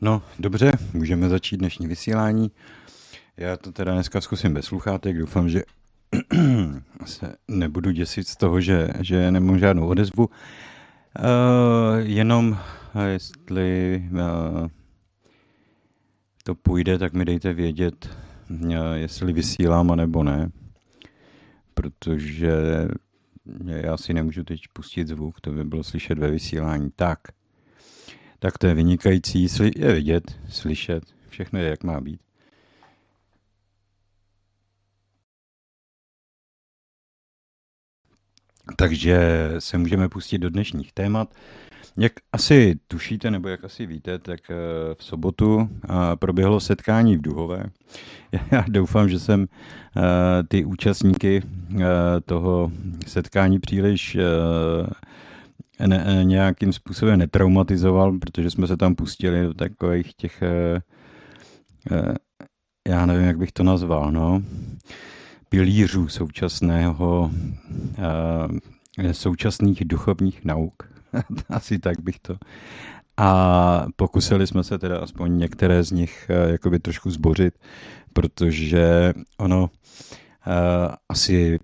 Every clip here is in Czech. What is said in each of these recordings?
No, dobře, můžeme začít dnešní vysílání. Já to teda dneska zkusím bez sluchátek, doufám, že se nebudu děsit z toho, že, že nemám žádnou odezvu. Uh, jenom, jestli uh, to půjde, tak mi dejte vědět, uh, jestli vysílám, a nebo ne. Protože já si nemůžu teď pustit zvuk, to by bylo slyšet ve vysílání. Tak, tak to je vynikající, je vidět, slyšet, všechno je, jak má být. Takže se můžeme pustit do dnešních témat. Jak asi tušíte, nebo jak asi víte, tak eh, v sobotu eh, proběhlo setkání v Duhové. Já doufám, že jsem eh, ty účastníky toho setkání příliš ne, nějakým způsobem netraumatizoval, protože jsme se tam pustili do takových těch, já nevím, jak bych to nazval, no, pilířů současného, současných duchovních nauk. Asi tak bych to. A pokusili jsme se teda aspoň některé z nich jakoby trošku zbořit, protože ono asi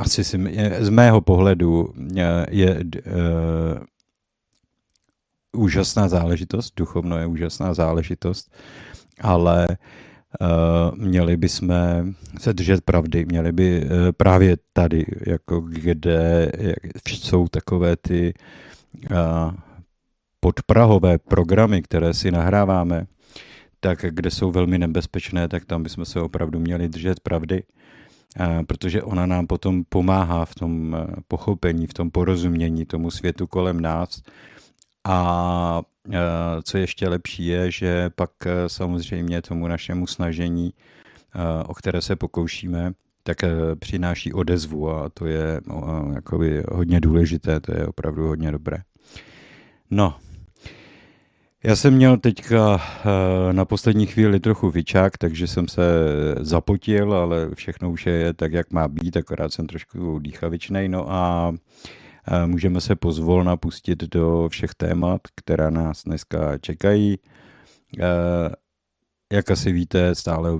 asi si, z mého pohledu je, je uh, úžasná záležitost, duchovno je úžasná záležitost, ale Uh, měli bychom se držet pravdy, měli by uh, právě tady, jako kde jsou takové ty uh, podprahové programy, které si nahráváme, tak kde jsou velmi nebezpečné, tak tam bychom se opravdu měli držet pravdy, protože ona nám potom pomáhá v tom pochopení, v tom porozumění tomu světu kolem nás a Eh, co ještě lepší je, že pak eh, samozřejmě tomu našemu snažení, eh, o které se pokoušíme, tak přináší odezvu a to je jakoby hodně důležité, to je opravdu hodně dobré. No, já jsem měl teďka na poslední chvíli trochu vyčák, takže jsem se zapotil, ale všechno už je tak, jak má být, akorát jsem trošku dýchavičnej. No a Můžeme se pozvolna pustit do všech témat, která nás dneska čekají. Jak asi víte, stále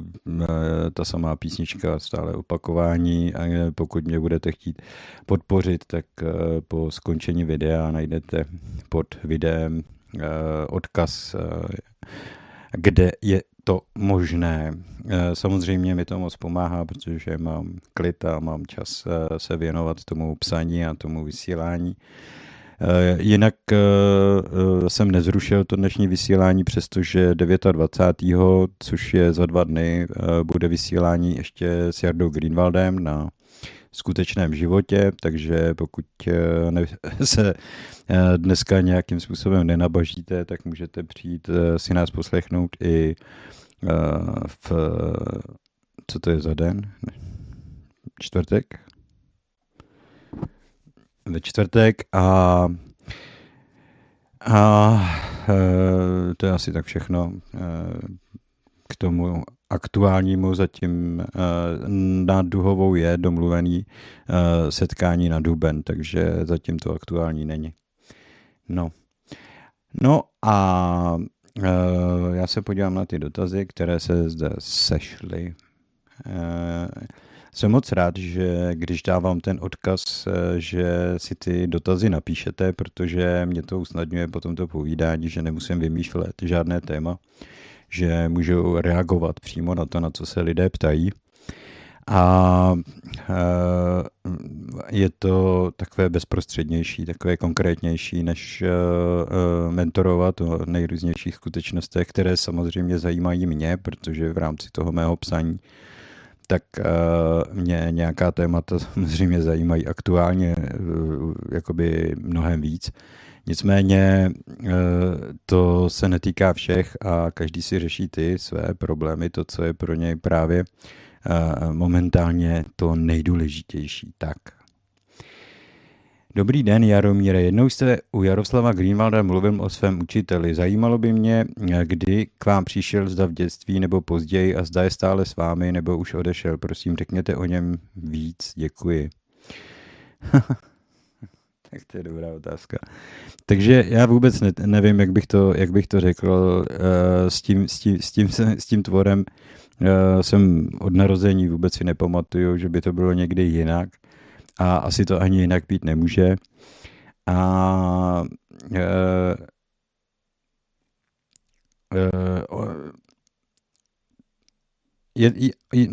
ta samá písnička, stále opakování a pokud mě budete chtít podpořit, tak po skončení videa najdete pod videem odkaz, kde je to možné. Eh, samozřejmě mi to moc pomáhá, protože mám klid a mám čas eh, se věnovat tomu psaní a tomu vysílání. Eh, jinak jsem nezrušil to dnešní vysílání, přestože 29. což je za dva dny, bude vysílání ještě s Jardou Greenwaldem na skutečném životě, takže pokud ne, se dneska nějakým způsobem nenabažíte, tak můžete přijít si nás poslechnout i v, co to je za den? Čtvrtek? Ve čtvrtek a a to je asi tak všechno k tomu aktuálnímu zatím e, nad Duhovou je domluvený setkání na Duben, takže zatím to aktuální není. No. No a Eh, já se podívám na ty dotazy, které se zde sešly. Eh, jsem moc rád, že když dávám ten odkaz, eh, že si ty dotazy napíšete, protože mě to usnadňuje potom to povídání, že nemusím vymýšlet žádné téma, že můžu reagovat přímo na to, na co se lidé ptají. A eh, je to takové bezprostřednější, takové konkrétnější, než eh, eh, mentorovat o nejrůznějších skutečnostech, které samozřejmě zajímají mě, protože v rámci toho mého psaní tak mě nějaká témata samozřejmě zajímají aktuálně jakoby mnohem víc. Nicméně to se netýká všech a každý si řeší ty své problémy, to, co je pro něj právě momentálně to nejdůležitější. Tak. Dobrý den, Jaromíre. Jednou jste u Jaroslava Greenwalda mluvil o svém učiteli. Zajímalo by mě, kdy k vám přišel, zda v dětství nebo později a zda je stále s vámi nebo už odešel. Prosím, řekněte o něm víc. Děkuji. tak to je dobrá otázka. Takže já vůbec ne, nevím, jak bych to, jak bych to řekl uh, s, tím, s, tím, s, tím, s tím tvorem. Uh, jsem od narození vůbec si nepamatuju, že by to bylo někdy jinak a asi to ani jinak být nemůže. A uh, uh, je, je,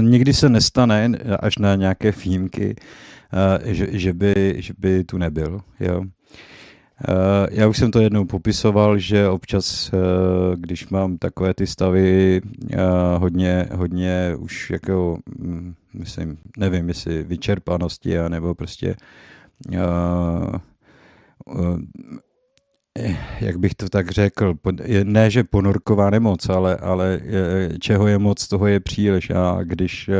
někdy se nestane, až na nějaké výjimky, že, že, by, že by tu nebyl. Jo. Uh, já už jsem to jednou popisoval, že občas, uh, když mám takové ty stavy hodně, hodně už jako, hm, myslím, nevím, jestli vyčerpanosti, nebo prostě jak bych to tak řekl, ne, že ponorková nemoc, ale, ale čeho je moc, toho je příliš. A když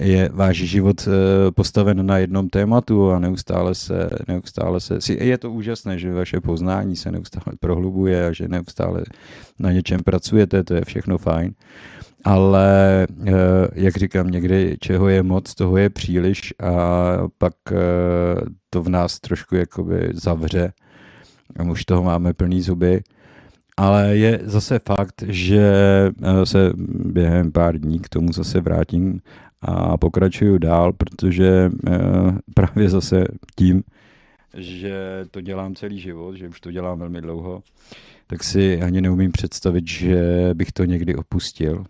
je váš život eh, postaven na jednom tématu a neustále se, neustále se, je to úžasné, že vaše poznání se neustále prohlubuje a že neustále na něčem pracujete, to je všechno fajn. Ale, eh, jak říkám, někdy čeho je moc, toho je příliš a pak eh, to v nás trošku jakoby zavře a už toho máme plný zuby. Ale je zase fakt, že se během pár dní k tomu zase vrátím a pokračuju dál, protože eh, právě zase tím, že to dělám celý život, že už to dělám velmi dlouho, tak si ani neumím představit, že bych to někdy opustil.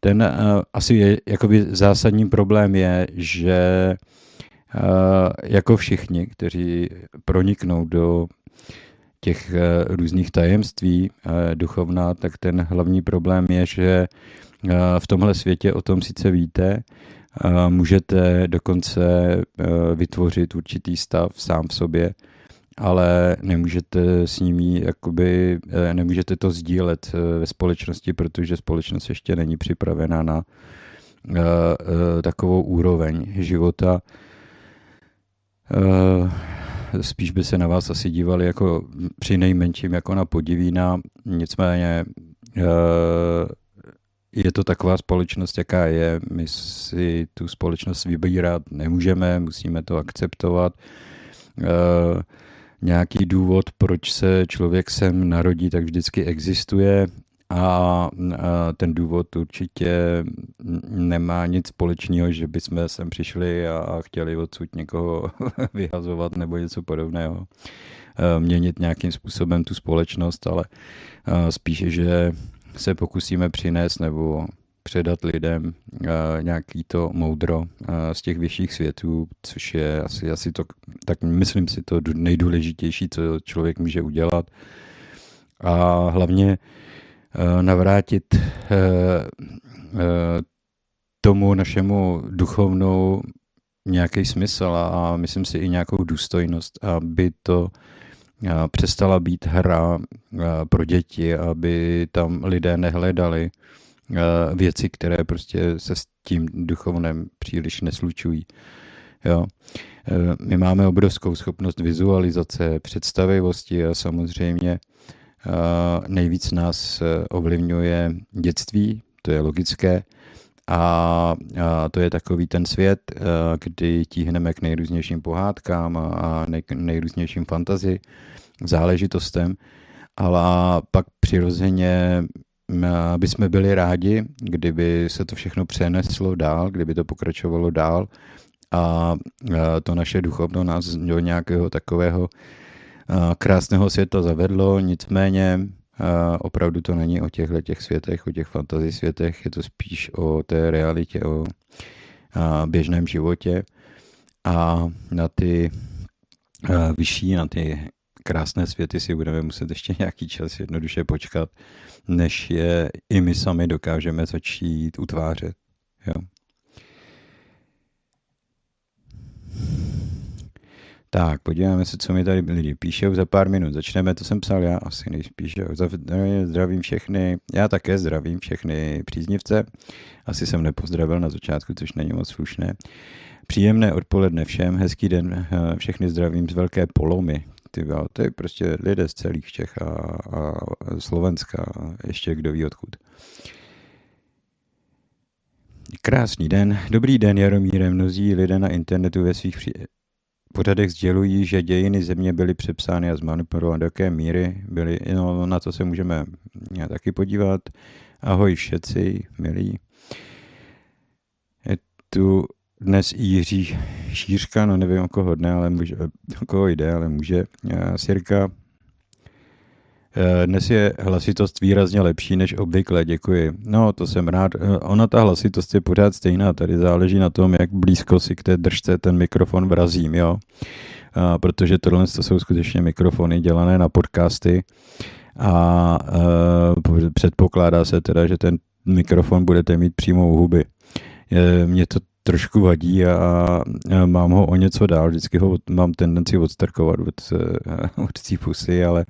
Ten uh, asi je, jakoby zásadní problém je, že uh, jako všichni, kteří proniknou do těch uh, různých tajemství uh, duchovna, tak ten hlavní problém je, že v tomhle světě o tom sice víte, můžete dokonce vytvořit určitý stav sám v sobě, ale nemůžete s nimi, jakoby, nemůžete to sdílet ve společnosti, protože společnost ještě není připravena na takovou úroveň života. Spíš by se na vás asi dívali jako při nejmenším jako na podivína, nicméně je to taková společnost, jaká je. My si tu společnost vybírat nemůžeme, musíme to akceptovat. E, nějaký důvod, proč se člověk sem narodí, tak vždycky existuje a, ten důvod určitě nemá nic společného, že bychom sem přišli a chtěli odsud někoho vyhazovat nebo něco podobného. E, měnit nějakým způsobem tu společnost, ale e, spíše, že se pokusíme přinést nebo předat lidem uh, nějaký to moudro uh, z těch vyšších světů, což je asi, asi to, tak myslím si to nejdůležitější, co člověk může udělat. A hlavně uh, navrátit tomu našemu duchovnou nějaký smysl a myslím si i nějakou důstojnost, aby to přestala být hra pro děti, aby tam lidé nehledali věci, které prostě se s tím duchovnem příliš neslučují. Jo. E, my máme obrovskou schopnost vizualizace, představivosti a samozřejmě nejvíc nás e, ovlivňuje dětství, to je logické, a, to je takový ten svět, kdy tíhneme k nejrůznějším pohádkám a nejrůznějším fantazii záležitostem, ale pak přirozeně bychom byli rádi, kdyby se to všechno přeneslo dál, kdyby to pokračovalo dál a to naše duchovno nás do nějakého takového krásného světa zavedlo, nicméně opravdu to není o těchto těch světech, o těch fantasy světech, je to spíš o té realitě, o běžném životě a na ty vyšší, na ty krásné světy si budeme muset ještě nějaký čas jednoduše počkat, než je i my sami dokážeme začít utvářet. Jo. Tak, podíváme se, co mi tady lidi píšou za pár minut. Začneme, to jsem psal já, asi nejspíš. Zdravím všechny, já také zdravím všechny příznivce. Asi jsem nepozdravil na začátku, což není moc slušné. Příjemné odpoledne všem, hezký den, eh, všechny zdravím z Velké Polomy ty, to je prostě lidé z celých Čech a, a Slovenska ještě kdo ví odkud. Krásný den, dobrý den Jaromíre, mnozí lidé na internetu ve svých při... pořadech sdělují, že dějiny země byly přepsány a zmanipulovány, do jaké míry byly, no, na to se můžeme taky podívat. Ahoj všetci, milí. Je tu dnes Jiří Šířka, no nevím o koho dne, ale může, o koho jde, ale může. Sirka, dnes je hlasitost výrazně lepší než obvykle, děkuji. No, to jsem rád. Ona ta hlasitost je pořád stejná, tady záleží na tom, jak blízko si k té držce ten mikrofon vrazím, jo. A, protože tohle to jsou skutečně mikrofony dělané na podcasty a, a předpokládá se teda, že ten mikrofon budete mít přímo u huby. Je, mě to trošku vadí a, mám ho o něco dál, vždycky ho mám tendenci odstrkovat od, od té pusy, ale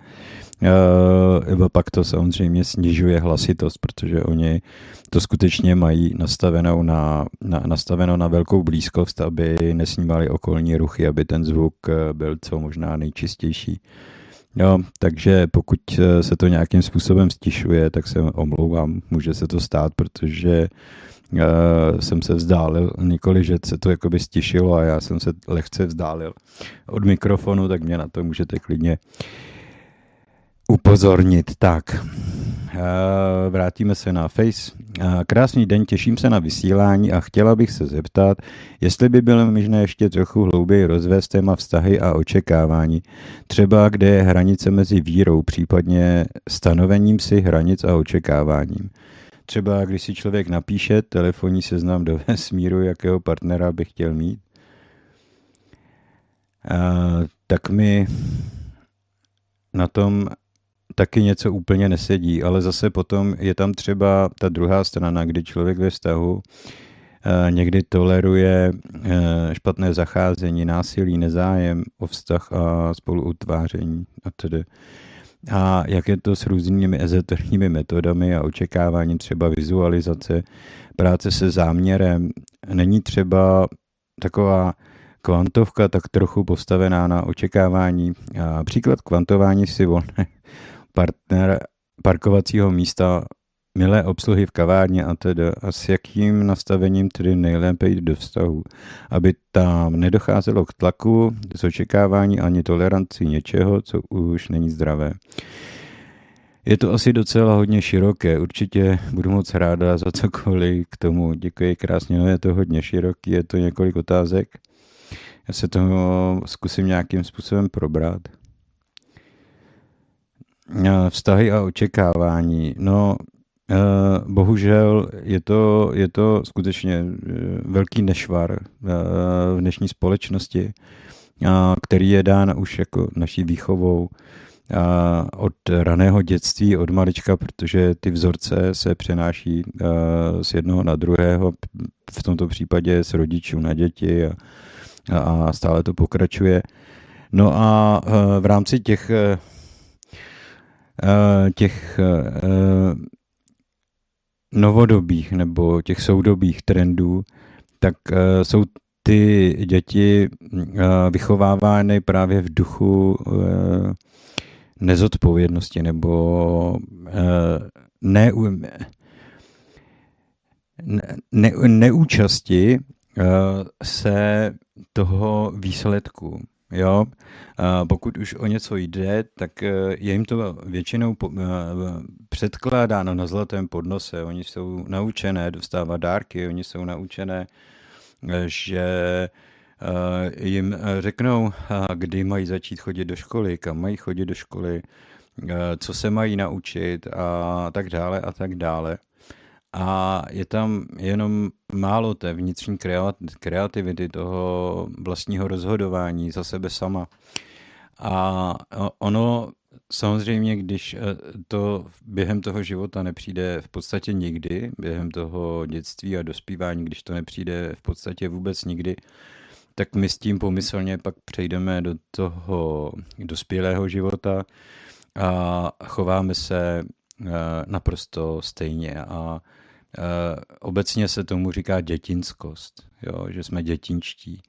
uh, pak to samozřejmě snižuje hlasitost, protože oni to skutečně mají nastavenou na, na, nastaveno na velkou blízkost, aby nesnímali okolní ruchy, aby ten zvuk byl co možná nejčistější. Jo, takže pokud se to nějakým způsobem stišuje, tak se omlouvám, může se to stát, protože uh, jsem se vzdálil, nikoli, že se to jakoby stišilo a já jsem se lehce vzdálil od mikrofonu, tak mě na to můžete klidně upozornit. Tak, uh, vrátíme se na Face. Uh, krásný den, těším se na vysílání a chtěla bych se zeptat, jestli by bylo možné ještě trochu hlouběji rozvést téma vztahy a očekávání, třeba kde je hranice mezi vírou, případně stanovením si hranic a očekáváním. Třeba když si člověk napíše telefonní seznam do vesmíru, jakého partnera by chtěl mít, a, tak mi na tom taky něco úplně nesedí, ale zase potom je tam třeba ta druhá strana, kdy člověk ve vztahu někdy toleruje špatné zacházení, násilí, nezájem o vztah a spoluutváření a tedy a jak je to s různými ezoterními metodami a očekávání třeba vizualizace, práce se záměrem. Není třeba taková kvantovka tak trochu postavená na očekávání. A příklad kvantování si volné partner parkovacího místa milé obsluhy v kavárně a tedy a s jakým nastavením tedy nejlépe jít do vztahu, aby tam nedocházelo k tlaku, z očekávání ani toleranci něčeho, co už není zdravé. Je to asi docela hodně široké, určitě budu moc ráda za cokoliv k tomu. Děkuji krásně, no je to hodně široký, je to několik otázek. Já se toho zkusím nějakým způsobem probrat. Vztahy a očekávání. No, bohužel je to, je to skutečně eh, velký nešvar eh, v dnešní společnosti, který je dán už jako naší výchovou od raného dětství, od malička, protože ty vzorce se přenáší z jednoho na druhého, v tomto případě z rodičů na děti a, a stále to pokračuje. No a v rámci těch těch novodobých nebo těch soudobých trendů, tak uh, jsou ty děti uh, vychovávány právě v duchu uh, nezodpovědnosti nebo ne, ne, neúčasti se toho výsledku. Jo? A pokud už o něco jde, tak eh, je jim to většinou eh, předkládáno na zlatém podnose. Oni jsou naučené dostávat dárky, oni jsou naučené, eh, že jim řeknou, kdy mají začít chodit do školy, kam mají chodit do školy, co se mají naučit a tak dále a tak dále a je tam jenom málo té vnitřní kreativity, toho vlastního rozhodování za sebe sama. A ono samozřejmě, když e, to během toho života nepřijde v podstatě nikdy, během toho dětství a dospívání, když to nepřijde v podstatě vůbec nikdy, tak my s tím pomyslně pak přejdeme do toho dospělého života a chováme se e, naprosto stejně a obecně se tomu říká dětinskost, jo, že jsme dětinčtí.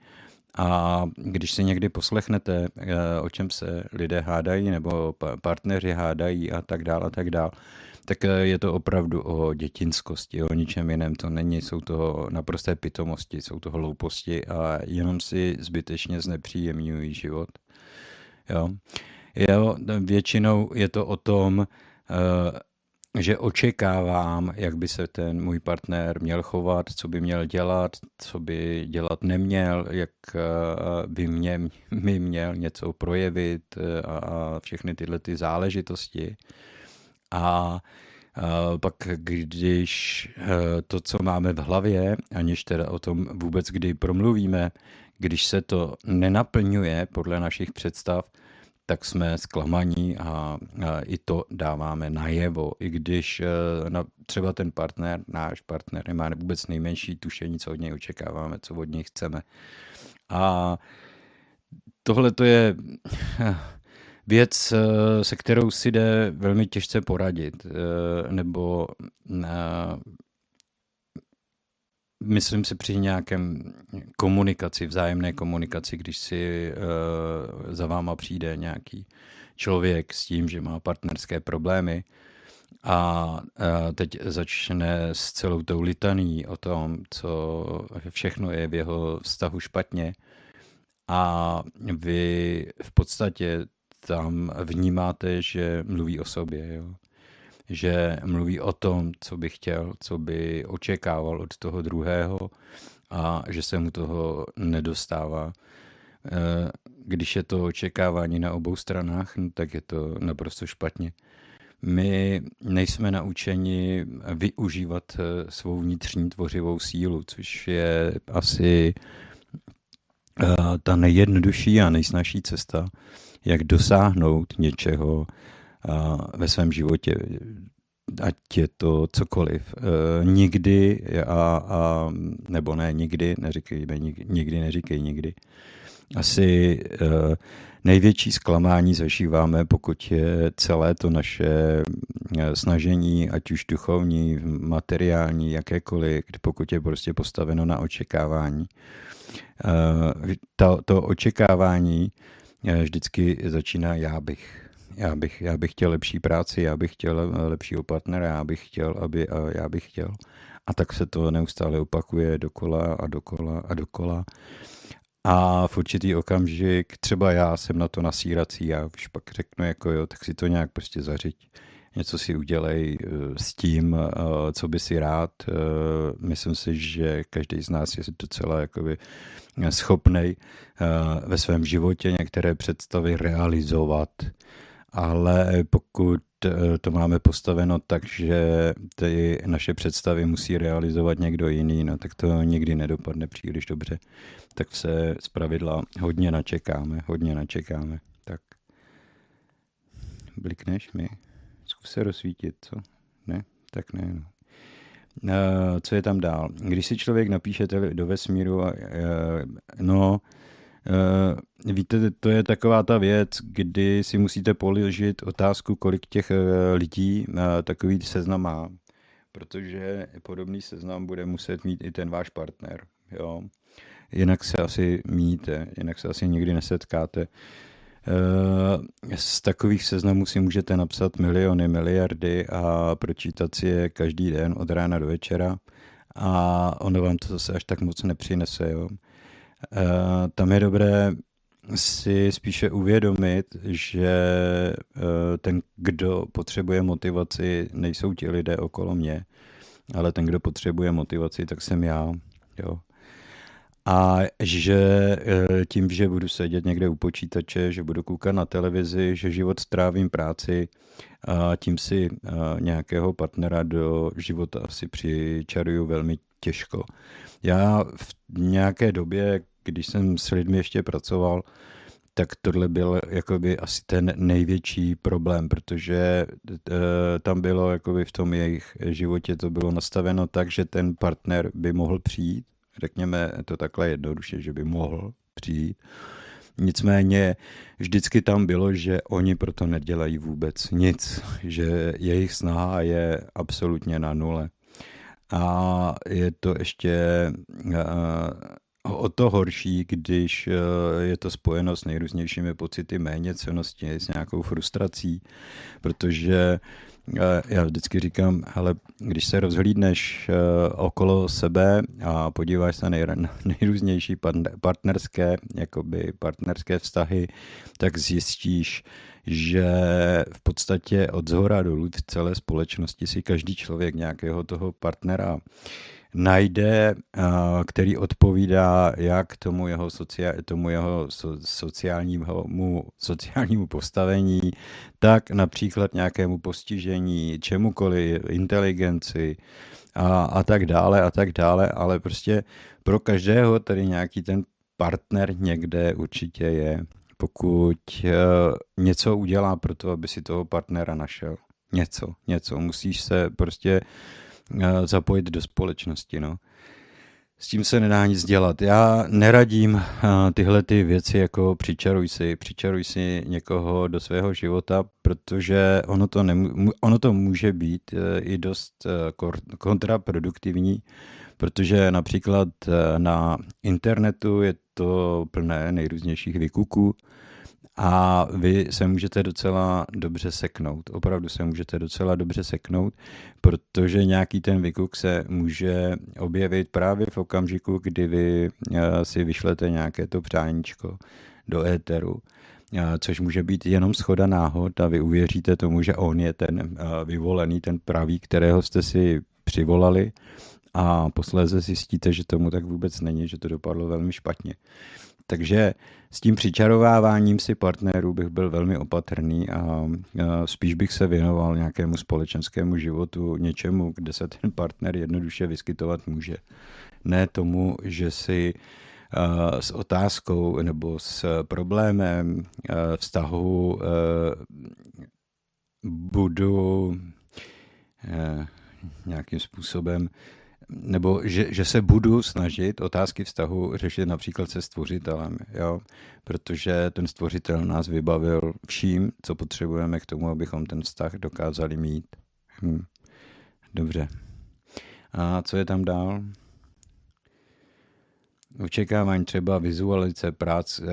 A když si někdy poslechnete, o čem se lidé hádají, nebo partneři hádají a tak dále, a tak dále, tak je to opravdu o dětinskosti, o ničem jiném to není, jsou to naprosté pitomosti, jsou to hlouposti a jenom si zbytečně znepříjemňují život. Jo. Jo, většinou je to o tom, eh, že očekávám, jak by se ten můj partner měl chovat, co by měl dělat, co by dělat neměl, jak eh, by mě, mi měl něco projevit eh, a všechny tyhle ty záležitosti. A pak když to, co máme v hlavě, aniž teda o tom vůbec kdy promluvíme, když se to nenaplňuje podle našich představ, tak jsme zklamaní a, i to dáváme najevo, i když e, na, třeba ten partner, náš partner, nemá vůbec nejmenší tušení, co od něj očekáváme, co od něj chceme. A tohle to je e, věc, e, se kterou si jde velmi těžce poradit, nebo myslím si při nějakém komunikaci, vzájemné komunikaci, když si uh, za váma přijde nějaký člověk s tím, že má partnerské problémy a uh, teď začne s celou tou litaní o tom, co všechno je v jeho vztahu špatně a vy v podstatě tam vnímáte, že mluví o sobě. Jo že mluví o tom, co by chtěl, co by očekával od toho druhého a že se mu toho nedostává. Eh, když je to očekávání na obou stranách, no, tak je to naprosto špatně. My nejsme naučeni využívat eh, svou vnitřní tvořivou sílu, což je asi eh, ta nejjednodušší a nejsnažší cesta, jak dosáhnout něčeho, ve svém životě, ať je to cokoliv. E, nikdy, a, a, nebo ne nikdy, neříkejme nikdy, neříkej nikdy. Asi e, největší zklamání zažíváme, pokud je celé to naše e, snažení, ať už duchovní, materiální, jakékoliv, pokud je prostě postaveno na očekávání. To, to očekávání vždycky začíná já bych já bych, já bych chtěl lepší práci, já bych chtěl eh, lepšího partnera, já bych chtěl, aby, a já bych chtěl. A tak se to neustále opakuje dokola a dokola a dokola. A v určitý okamžik, třeba já jsem na to nasírací, já už pak řeknu, jako jo, tak si to nějak prostě zařiď. Něco si udělej eh, s tím, eh, co by si rád. Myslím si, že každý z nás je docela jakoby schopnej ve svém životě některé představy realizovat ale pokud eh, to máme postaveno tak, že ty naše představy musí realizovat někdo jiný, no tak to nikdy nedopadne příliš dobře. Tak se z pravidla hodně načekáme, hodně načekáme. Tak blikneš mi? Zkus se rozsvítit, co? Ne? Tak ne. No. Uh, co je tam dál? Když si člověk napíše do vesmíru, uh, no, víte, to je taková ta věc, kdy si musíte položit otázku, kolik těch uh, lidí uh, takový seznam má, protože podobný seznam bude muset mít i ten váš partner. Jo? Jinak se asi míjíte, jinak se asi nikdy nesetkáte. Z takových seznamů si můžete napsat miliony, miliardy a pročítat si je každý den od rána do večera a ono vám to zase až tak moc nepřinese. Jo? Eh, tam je dobré si spíše uvědomit, že eh, ten, kdo potřebuje motivaci, nejsou ti lidé okolo mě, ale ten, kdo potřebuje motivaci, tak jsem já. Jo. A že eh, tím, že budu sedět někde u počítače, že budu koukat na televizi, že život strávím práci a tím si nějakého partnera do života asi přičaruju velmi těžko. Já v nějaké době, když jsem s lidmi ještě pracoval, tak tohle byl jakoby asi ten největší problém, protože e, tam bylo jakoby v tom jejich životě to bylo nastaveno tak, že ten partner by mohl přijít, řekněme to takhle jednoduše, že by mohl přijít. Nicméně vždycky tam bylo, že oni proto nedělají vůbec nic, že jejich snaha je absolutně na nule. A je to ještě o to horší, když je to spojeno s nejrůznějšími pocity méněcenosti, s nějakou frustrací, protože já vždycky říkám, hele, když se rozhlídneš okolo sebe a podíváš se na nejrůznější partnerské, jakoby partnerské vztahy, tak zjistíš, že v podstatě od zhora dolů v celé společnosti si každý člověk nějakého toho partnera najde, který odpovídá jak tomu jeho, sociál, tomu jeho sociálnímu, sociálnímu postavení, tak například nějakému postižení, čemukoliv, inteligenci a, a tak dále a tak dále, ale prostě pro každého tady nějaký ten partner někde určitě je pokud uh, něco udělá pro to, aby si toho partnera našel. Něco, něco. Musíš se prostě uh, zapojit do společnosti, no. S tím se nedá nic dělat. Já neradím uh, tyhle ty věci jako přičaruj si, přičaruj si někoho do svého života, protože ono to, nemů- ono to může být uh, i dost kontraproduktivní, protože například na internetu je to plné nejrůznějších vykuků a vy se můžete docela dobře seknout. Opravdu se můžete docela dobře seknout, protože nějaký ten vykuk se může objevit právě v okamžiku, kdy vy eh, si vyšlete nějaké to přáníčko do éteru eh, což může být jenom schoda náhod a vy uvěříte tomu, že on je ten eh, vyvolený, ten pravý, kterého jste si přivolali a posléze zjistíte, že tomu tak vůbec není, že to dopadlo velmi špatně. Takže s tím přičarováváním si partnerů bych byl velmi opatrný a spíš bych se věnoval nějakému společenskému životu, něčemu, kde se ten partner jednoduše vyskytovat může. Ne tomu, že si s otázkou nebo s problémem vztahu budu nějakým způsobem nebo že, že se budu snažit otázky vztahu řešit například se stvořitelem, jo? protože ten stvořitel nás vybavil vším, co potřebujeme k tomu, abychom ten vztah dokázali mít. Hm. Dobře. A co je tam dál? Očekávání třeba vizualizace práce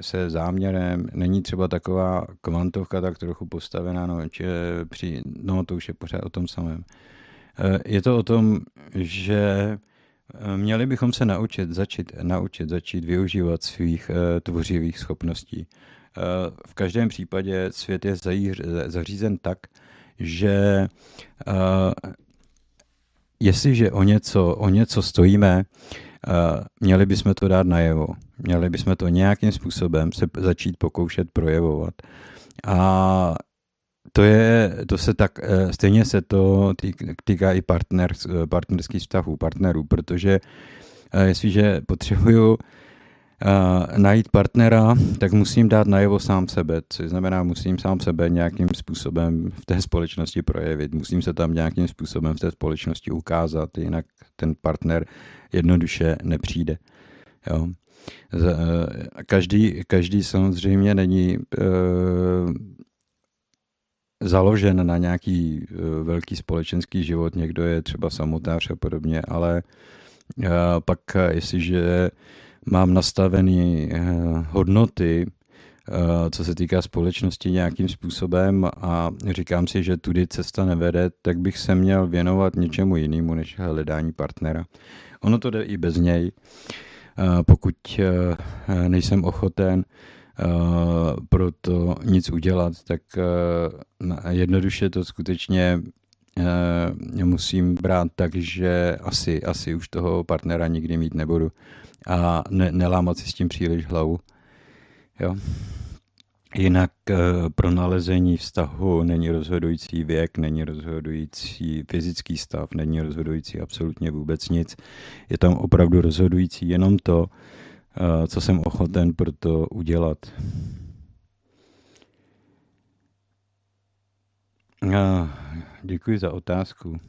se záměrem není třeba taková kvantovka tak trochu postavená, no, či při, no to už je pořád o tom samém. Eh, je to o tom, že eh, měli bychom se naučit, začít, naučit, začít využívat svých eh, tvořivých schopností. V každém případě svět je zařízen tak, že jestliže o něco, o něco stojíme, měli bychom to dát najevo. Měli bychom to nějakým způsobem se začít pokoušet projevovat. A to je, to se tak, eh, stejně se to týká i partner, eh, partnerských vztahů, partnerů, protože eh, jestliže potřebuju najít partnera, tak musím dát najevo sám sebe, což znamená, musím sám sebe nějakým způsobem v té společnosti projevit, musím se tam nějakým způsobem v té společnosti ukázat, jinak ten partner jednoduše nepřijde. Jo. Každý, každý samozřejmě není založen na nějaký eh, velký společenský život, někdo je třeba samotář a podobně, ale eh, pak eh, jestliže mám nastavené hodnoty, co se týká společnosti nějakým způsobem a říkám si, že tudy cesta nevede, tak bych se měl věnovat něčemu jinému než hledání partnera. Ono to jde i bez něj, pokud nejsem ochoten pro to nic udělat, tak uh, jednoduše to skutečně uh, musím brát tak, že asi, asi už toho partnera nikdy mít nebudu a ne, nelámat si s tím příliš hlavu. Jo. Jinak pro nalezení vztahu není rozhodující věk, není rozhodující fyzický stav, není rozhodující absolutně vůbec nic. Je tam opravdu rozhodující jenom to, co jsem ochoten pro to udělat. Děkuji za otázku.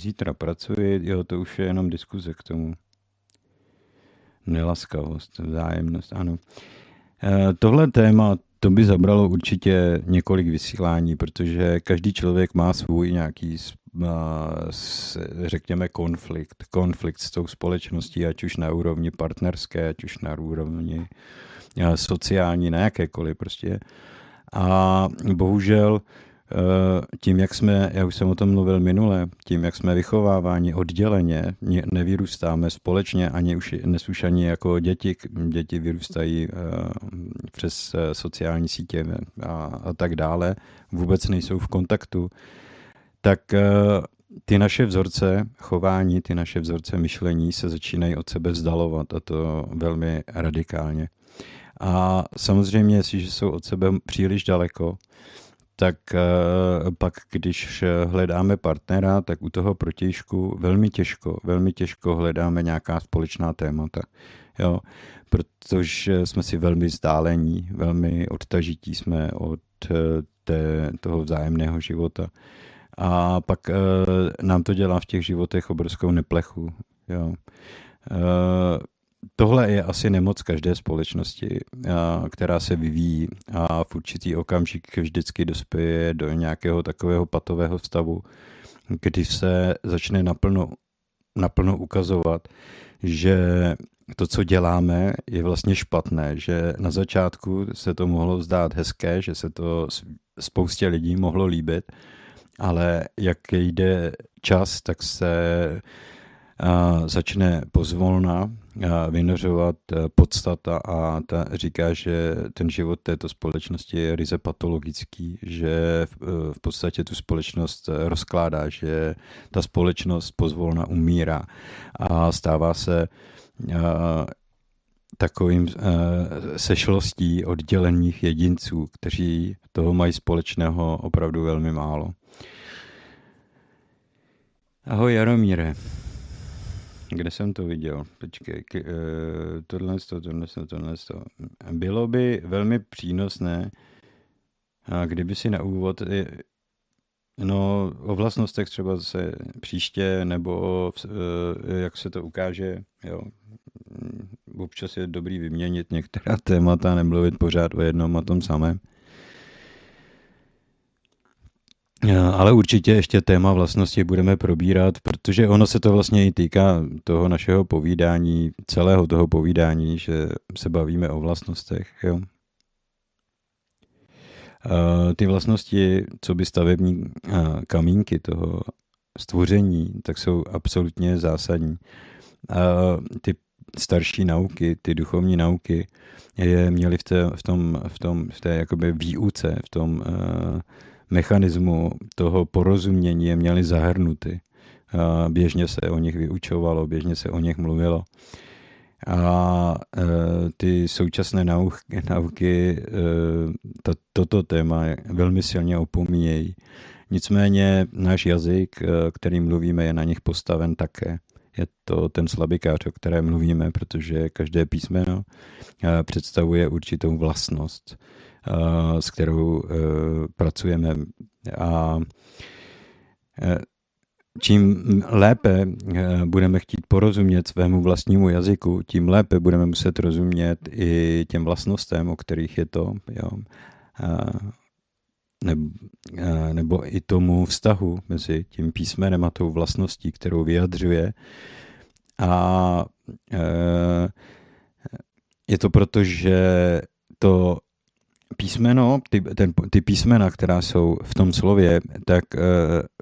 Zítra pracuji, jo, to už je jenom diskuze k tomu. Nelaskavost, vzájemnost, ano. Tohle téma, to by zabralo určitě několik vysílání, protože každý člověk má svůj nějaký, řekněme, konflikt. Konflikt s tou společností, ať už na úrovni partnerské, ať už na úrovni sociální, na jakékoliv prostě. A bohužel tím, jak jsme, já už jsem o tom mluvil minule, tím, jak jsme vychováváni odděleně, nevyrůstáme společně, ani už nesuš ani jako děti, děti vyrůstají eh, přes eh, sociální sítě a, a tak dále, vůbec nejsou v kontaktu, tak ty naše vzorce chování, ty naše vzorce myšlení se začínají od sebe vzdalovat a to velmi radikálně. A samozřejmě, jestliže jsou od sebe příliš daleko, tak eh, pak, když hledáme partnera, tak u toho protějšku velmi těžko, velmi těžko hledáme nějaká společná témata. Jo, protože jsme si velmi vzdálení, velmi odtažití jsme od eh, té, toho vzájemného života. A pak nám to dělá v těch životech obrovskou neplechu. Jo. Tohle je asi nemoc každé společnosti, která se vyvíjí a v určitý okamžik vždycky dospěje do nějakého takového patového stavu, kdy se začne naplno, naplno ukazovat, že to, co děláme, je vlastně špatné, že na začátku se to mohlo zdát hezké, že se to spoustě lidí mohlo líbit, ale jak jde čas, tak se začne pozvolna vynořovat e, podstata a ta říká, že ten život této společnosti je ryze patologický, že e, v podstatě tu společnost rozkládá, že ta společnost pozvolna umírá a stává se takovým sešlostí oddělených jedinců, kteří toho mají společného opravdu velmi málo. Ahoj Jaromíre. Kde jsem to viděl? Počkej, k, uh, tohle, to, tohle, to, tohle. To. Bylo by velmi přínosné, a kdyby si na úvod, no o vlastnostech třeba se příště, nebo uh, jak se to ukáže, jo, občas je dobrý vyměnit některá témata, nemluvit pořád o jednom a tom samém. Ale určitě ještě téma vlastnosti budeme probírat, protože ono se to vlastně i týká toho našeho povídání, celého toho povídání, že se bavíme o vlastnostech. Jo? Ty vlastnosti, co by stavební kamínky toho stvoření, tak jsou absolutně zásadní. Ty starší nauky, ty duchovní nauky, je měly v, té, v, tom, v, tom, v té jakoby výuce, v tom uh, mechanismu toho porozumění je měli zahrnuty. Běžně se o nich vyučovalo, běžně se o nich mluvilo. A e, ty současné nauky, nauky e, to, toto téma velmi silně opomíjejí. Nicméně náš jazyk, e, který mluvíme, je na nich postaven také. Je to ten slabikář, o kterém mluvíme, protože každé písmeno představuje určitou vlastnost. Eh, s kterou eh, pracujeme. A eh, čím lépe budeme chtít porozumět svému vlastnímu jazyku, tím lépe budeme muset rozumět i těm vlastnostem, o kterých je to. Jo. Nebo, nebo i tomu vztahu mezi tím písmenem a tou vlastností, kterou vyjadřuje. A je to proto, že to písmeno, ty, ten, ty písmena, která jsou v tom slově, tak uh,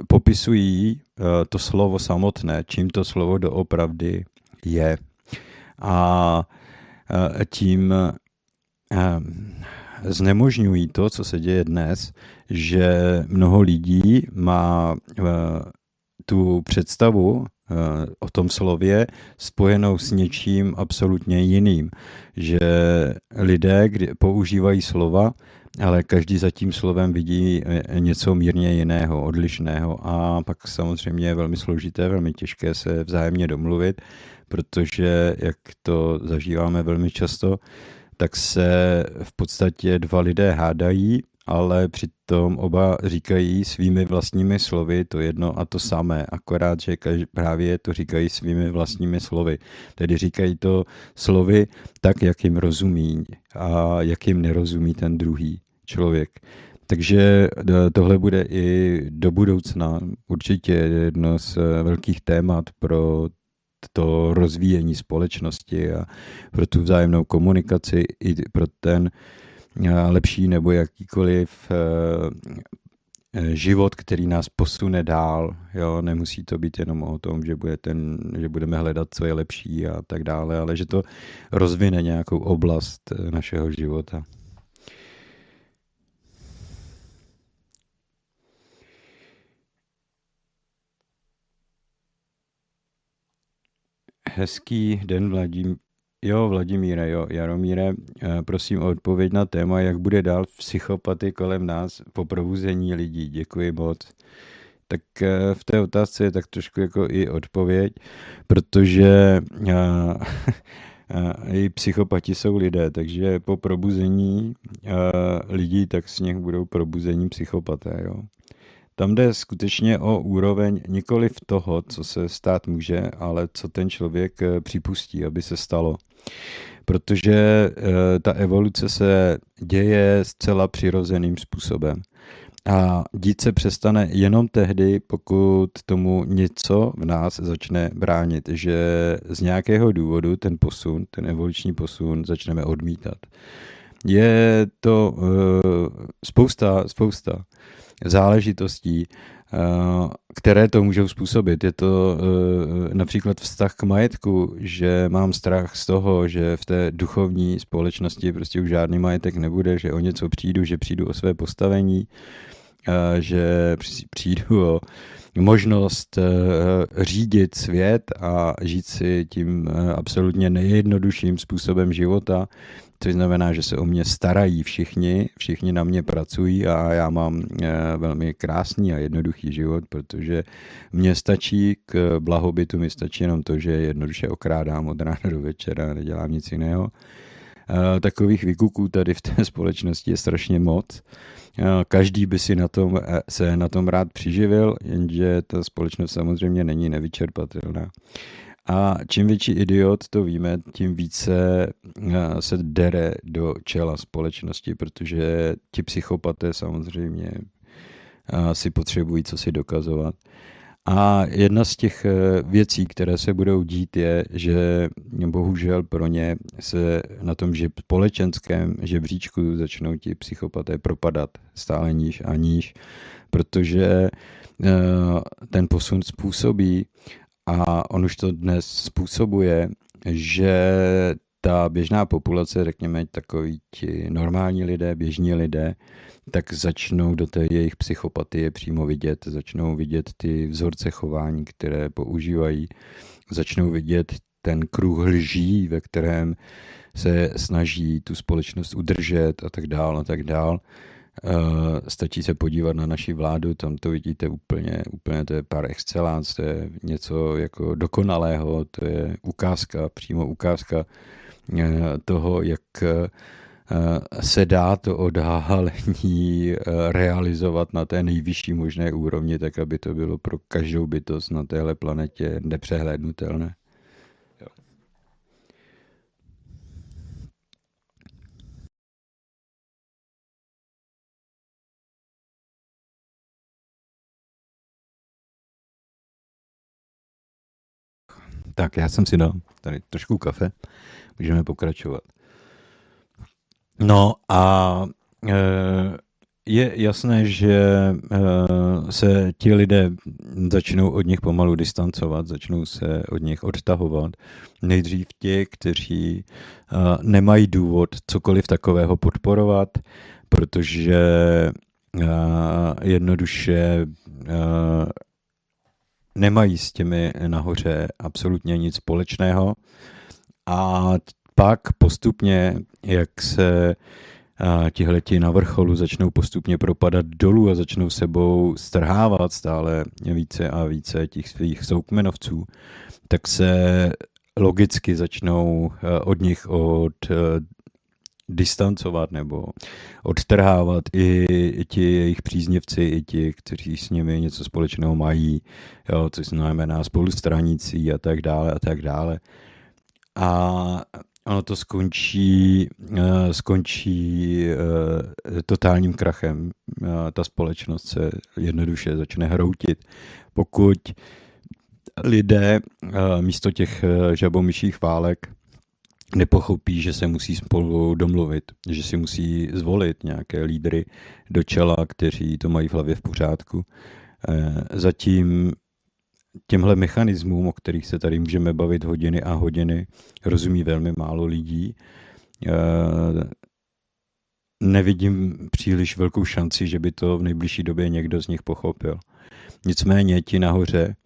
popisují uh, to slovo samotné, čím to slovo doopravdy je. A uh, tím uh, znemožňují to, co se děje dnes, že mnoho lidí má uh, tu představu o tom slově spojenou s něčím absolutně jiným. Že lidé kdy používají slova, ale každý za tím slovem vidí e, něco mírně jiného, odlišného a pak samozřejmě je velmi složité, velmi těžké se vzájemně domluvit, protože, jak to zažíváme velmi často, tak se v podstatě dva lidé hádají ale přitom oba říkají svými vlastními slovy to jedno a to samé, akorát, že právě to říkají svými vlastními slovy. Tedy říkají to slovy tak, jak jim rozumí a jak jim nerozumí ten druhý člověk. Takže e, tohle bude i do budoucna určitě jedno z velkých témat pro to rozvíjení společnosti a pro tu vzájemnou komunikaci i pro ten lepší nebo jakýkoliv eh, eh, život, který nás posune dál. Jo? Nemusí to být jenom o tom, že, bude ten, že budeme hledat, co je lepší a tak dále, ale že to rozvine nějakou oblast eh, našeho života. Hezký den, Vladím, Jo, Vladimíre, jo, Jaromíre, eh, prosím o odpověď na téma, jak bude dál psychopaty kolem nás po probuzení lidí. Děkuji moc. Tak eh, v té otázce je tak trošku jako i odpověď, protože eh, i psychopati jsou lidé, takže po probuzení lidí, tak z nich budou probuzení psychopaté. Jo. Tam jde skutečně o úroveň nikoli v toho, co se stát může, ale co ten člověk připustí, aby se stalo protože eh, ta evoluce se děje zcela přirozeným způsobem. A dít se přestane jenom tehdy, pokud tomu něco v nás začne bránit, že z nějakého důvodu ten posun, ten evoluční posun začneme odmítat. Je to uh, spousta, spousta záležitostí, Eh, které to můžou způsobit. Je to eh, například vztah k majetku, že mám strach z toho, že v té duchovní společnosti prostě už žádný majetek nebude, že o něco přijdu, že přijdu o své postavení, eh, že přijdu o možnost řídit svět a žít si tím absolutně nejjednodušším způsobem života, což znamená, že se o mě starají všichni, všichni na mě pracují a já mám eh, velmi krásný a jednoduchý život, protože mně stačí k blahobytu, mi stačí jenom to, že jednoduše okrádám od rána do večera, nedělám nic jiného. Eh, takových vykuků tady v té společnosti je strašně moc. Eh, každý by si na tom, se na tom rád přiživil, jenže ta společnost samozřejmě není nevyčerpatelná. A čím větší idiot, to víme, tím více eh, se dere do čela společnosti, protože ti psychopaté samozřejmě eh, si potřebují co si dokazovat. A jedna z těch eh, věcí, které se budou dít, je, že bohužel pro ně se na tom že společenském žebříčku začnou ti psychopaté propadat stále níž a níž, protože ten posun způsobí, a on už to dnes způsobuje, že ta běžná populace, řekněme takový ti normální lidé, běžní lidé, tak začnou do té jejich psychopatie přímo vidět, začnou vidět ty vzorce chování, které používají, začnou vidět ten kruh lží, ve kterém se snaží tu společnost udržet a tak dál a tak dál. Uh, stačí se podívat na naši vládu, tam to vidíte úplně, úplně to je par excellence, to je něco jako dokonalého, to je ukázka, přímo ukázka uh, toho, jak uh, se dá to odhalení realizovat na té nejvyšší možné úrovni, tak aby to bylo pro každou bytost na téhle planetě nepřehlédnutelné. Tak já jsem si dal tady trošku kafe, můžeme pokračovat. No a e, je jasné, že e, se ti lidé začnou od nich pomalu distancovat, začnou se od nich odtahovat. Nejdřív ti, kteří e, nemají důvod cokoliv takového podporovat, protože jednoduše nemají s těmi nahoře absolutně nic společného. A pak postupně, jak se tihleti na vrcholu začnou postupně propadat dolů a začnou sebou strhávat stále více a více těch svých soukmenovců, tak se logicky začnou od nich od distancovat nebo odtrhávat i, ti jejich příznivci, i ti, kteří s nimi něco společného mají, jo, což znamená spolustranící a tak dále a tak dále. A ono to skončí, uh, skončí uh, totálním krachem. Uh, ta společnost se jednoduše začne hroutit. Pokud lidé místo těch žabomyších válek nepochopí, že se musí spolu domluvit, že si musí zvolit nějaké lídry do čela, kteří to mají v hlavě v pořádku. Zatím těmhle mechanismům, o kterých se tady můžeme bavit hodiny a hodiny, rozumí velmi málo lidí. Nevidím příliš velkou šanci, že by to v nejbližší době někdo z nich pochopil. Nicméně ti nahoře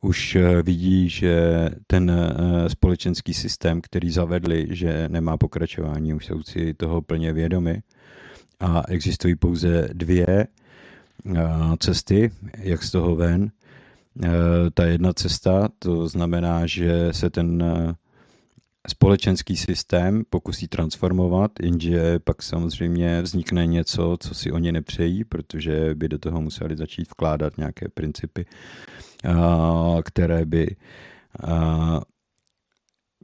už eh, vidí, že ten eh, společenský systém, který zavedli, že nemá pokračování, už jsou si toho plně vědomi a existují pouze dvě eh, cesty, jak z toho ven. Ta jedna cesta, to znamená, že se ten společenský systém pokusí transformovat, jenže pak samozřejmě vznikne něco, co si oni nepřejí, protože by do toho museli začít vkládat nějaké principy, které by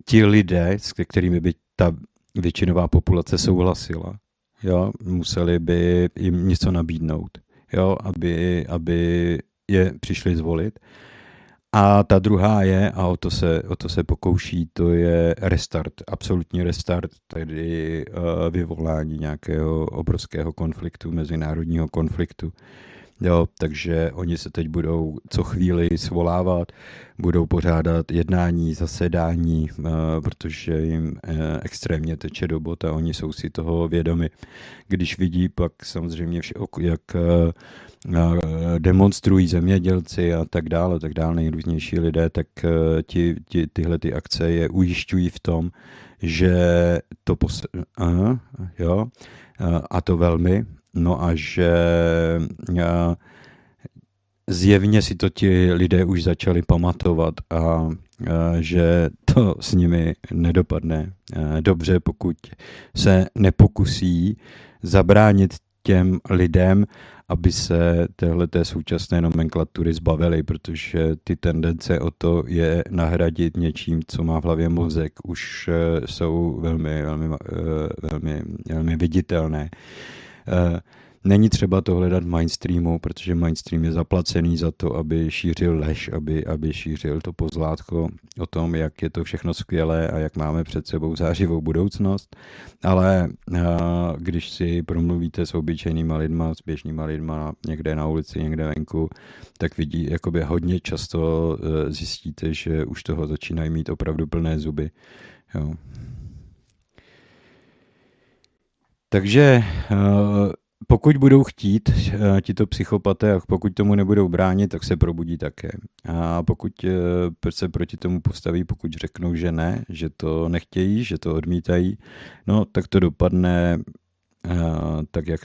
ti lidé, s kterými by ta většinová populace souhlasila, jo, museli by jim něco nabídnout, jo, aby, aby je přišli zvolit. A ta druhá je, a o to se, o to se pokouší, to je restart, absolutní restart, tedy uh, vyvolání nějakého obrovského konfliktu, mezinárodního konfliktu. Jo, takže oni se teď budou co chvíli svolávat, budou pořádat jednání, zasedání, uh, protože jim uh, extrémně teče do bota, oni jsou si toho vědomi. Když vidí pak samozřejmě, vše, jak uh, demonstrují zemědělci a tak dále, tak dále, nejrůznější lidé, tak eh, ti, ti, tyhle ty akce je ujišťují v tom, že to pos... Aha, jo, a to velmi, no a že zjevně si to ti lidé už začali pamatovat a, že to s nimi nedopadne dobře, pokud se nepokusí zabránit těm lidem, aby se téhle té současné nomenklatury zbavili, protože ty tendence o to je nahradit něčím, co má v hlavě mozek, už eh, jsou velmi, velmi, eh, velmi, velmi viditelné. Uh, Není třeba to hledat mainstreamu, protože mainstream je zaplacený za to, aby šířil lež, aby, aby šířil to pozlátko o tom, jak je to všechno skvělé a jak máme před sebou zářivou budoucnost. Ale a, když si promluvíte s obyčejnýma lidma, s běžnýma lidma někde na ulici, někde venku, tak vidí, jakoby hodně často e, zjistíte, že už toho začínají mít opravdu plné zuby. Jo. Takže pokud budou chtít uh, tito psychopaté a pokud tomu nebudou bránit, tak se probudí také. A pokud uh, se proti tomu postaví, pokud řeknou, že ne, že to nechtějí, že to odmítají, no tak to dopadne tak, jak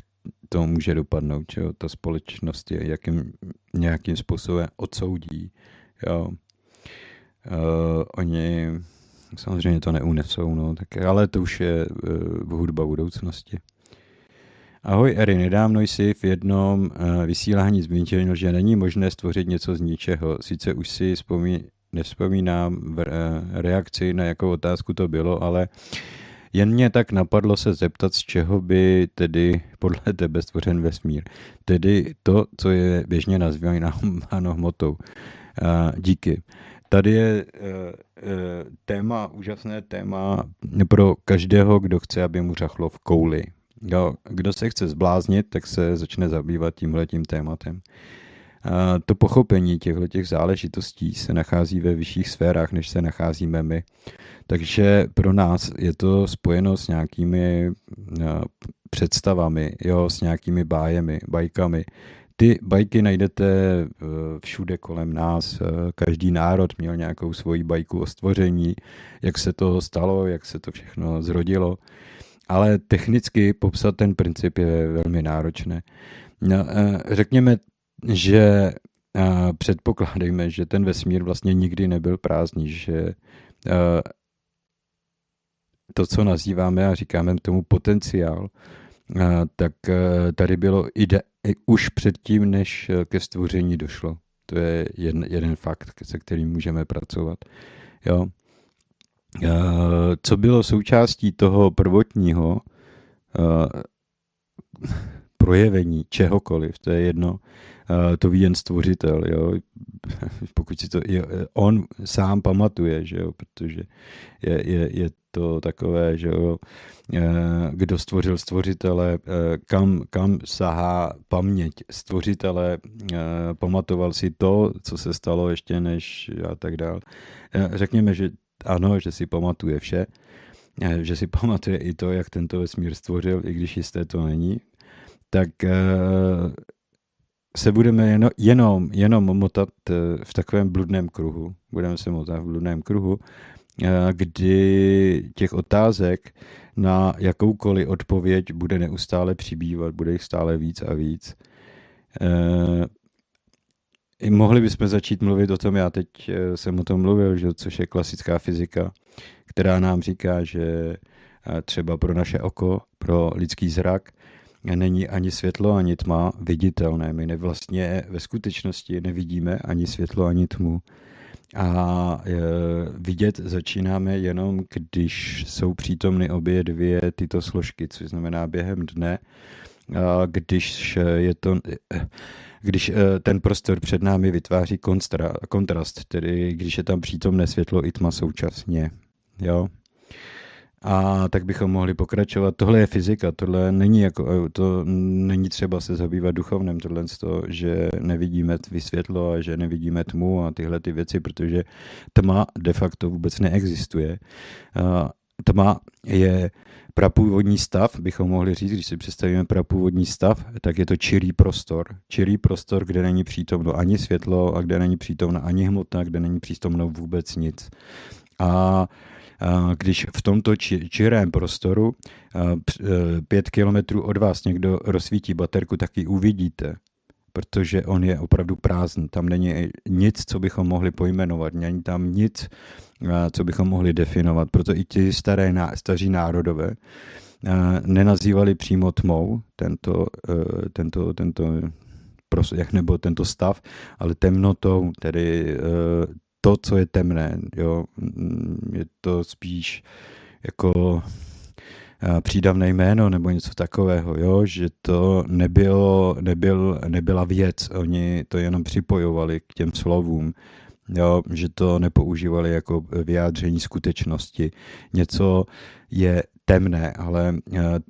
to může dopadnout, že jo? ta společnost je jakým, nějakým způsobem odsoudí. Jo? Uh, oni samozřejmě to neunesou, no, tak, ale to už je uh, hudba budoucnosti. Ahoj Eri, nedávno jsi v jednom uh, vysílání zmínil, že není možné stvořit něco z ničeho. Sice už si vzpomí, nevzpomínám v uh, reakci na jakou otázku to bylo, ale jen mě tak napadlo se zeptat, z čeho by tedy podle tebe stvořen vesmír. Tedy to, co je běžně nazýváno hmotou. Uh, díky. Tady je uh, uh, téma, úžasné téma pro každého, kdo chce, aby mu řachlo v kouli. Jo, kdo se chce zbláznit, tak se začne zabývat tímhletím tématem. A to pochopení těchto těch záležitostí se nachází ve vyšších sférách, než se nacházíme my. Takže pro nás je to spojeno s nějakými představami, jo, s nějakými bájemi, bajkami. Ty bajky najdete e, všude kolem nás. E, každý národ měl nějakou svoji bajku o stvoření, jak se to stalo, jak se to všechno zrodilo ale technicky popsat ten princip je velmi náročné. No, eh, řekněme, že eh, předpokládejme, že ten vesmír vlastně nikdy nebyl prázdný, že eh, to, co nazýváme a říkáme tomu potenciál, tak tady bylo ide, už předtím, než ke stvoření došlo. To je jeden, jeden fakt, se kterým můžeme pracovat. Jo. Co bylo součástí toho prvotního projevení čehokoliv, to je jedno, to ví jen stvořitel, jo. pokud si to on sám pamatuje, že jo, protože je, je, je to takové, že jo, kdo stvořil stvořitele, kam, kam sahá paměť stvořitele, pamatoval si to, co se stalo ještě než a tak dál. Řekněme, že ano, že si pamatuje vše, že si pamatuje i to, jak tento vesmír stvořil, i když jisté to není, tak se budeme jenom, jenom, jenom motat eh, v takovém bludném kruhu. Budeme se motat v bludném kruhu, eh, kdy těch otázek na jakoukoliv odpověď bude neustále přibývat, bude jich stále víc a víc. Eh, I mohli bychom začít mluvit o tom, já teď jsem o tom mluvil, že, což je klasická fyzika, která nám říká, že třeba pro naše oko, pro lidský zrak, není ani světlo, ani tma viditelné. My vlastně ve skutečnosti nevidíme ani světlo, ani tmu. A e, vidět začínáme jenom, když jsou přítomny obě dvě tyto složky, což znamená během dne, a když je to, když e, ten prostor před námi vytváří kontrast, tedy když je tam přítomné světlo i tma současně. Jo? A tak bychom mohli pokračovat. Tohle je fyzika, tohle není, jako, to není třeba se zabývat duchovnem, tohle to, že nevidíme vysvětlo a že nevidíme tmu a tyhle ty věci, protože tma de facto vůbec neexistuje. Tma je prapůvodní stav, bychom mohli říct, když si představíme prapůvodní stav, tak je to čirý prostor. Čirý prostor, kde není přítomno ani světlo a kde není přítomno ani hmota, kde není přítomno vůbec nic. A když v tomto čirém prostoru e, pět kilometrů od vás někdo rozsvítí baterku, tak ji uvidíte, protože on je opravdu prázdný. Tam není nic, co bychom mohli pojmenovat, není tam nic, co bychom mohli definovat. Proto i ti staré, staří národové nenazývali přímo tmou tento, e, tento, tento nebo tento stav, ale temnotou, tedy e, to, co je temné. Jo. Je to spíš jako přídavné jméno nebo něco takového, jo, že to nebylo, nebyl, nebyla věc, oni to jenom připojovali k těm slovům, jo, že to nepoužívali jako vyjádření skutečnosti. Něco je temné, ale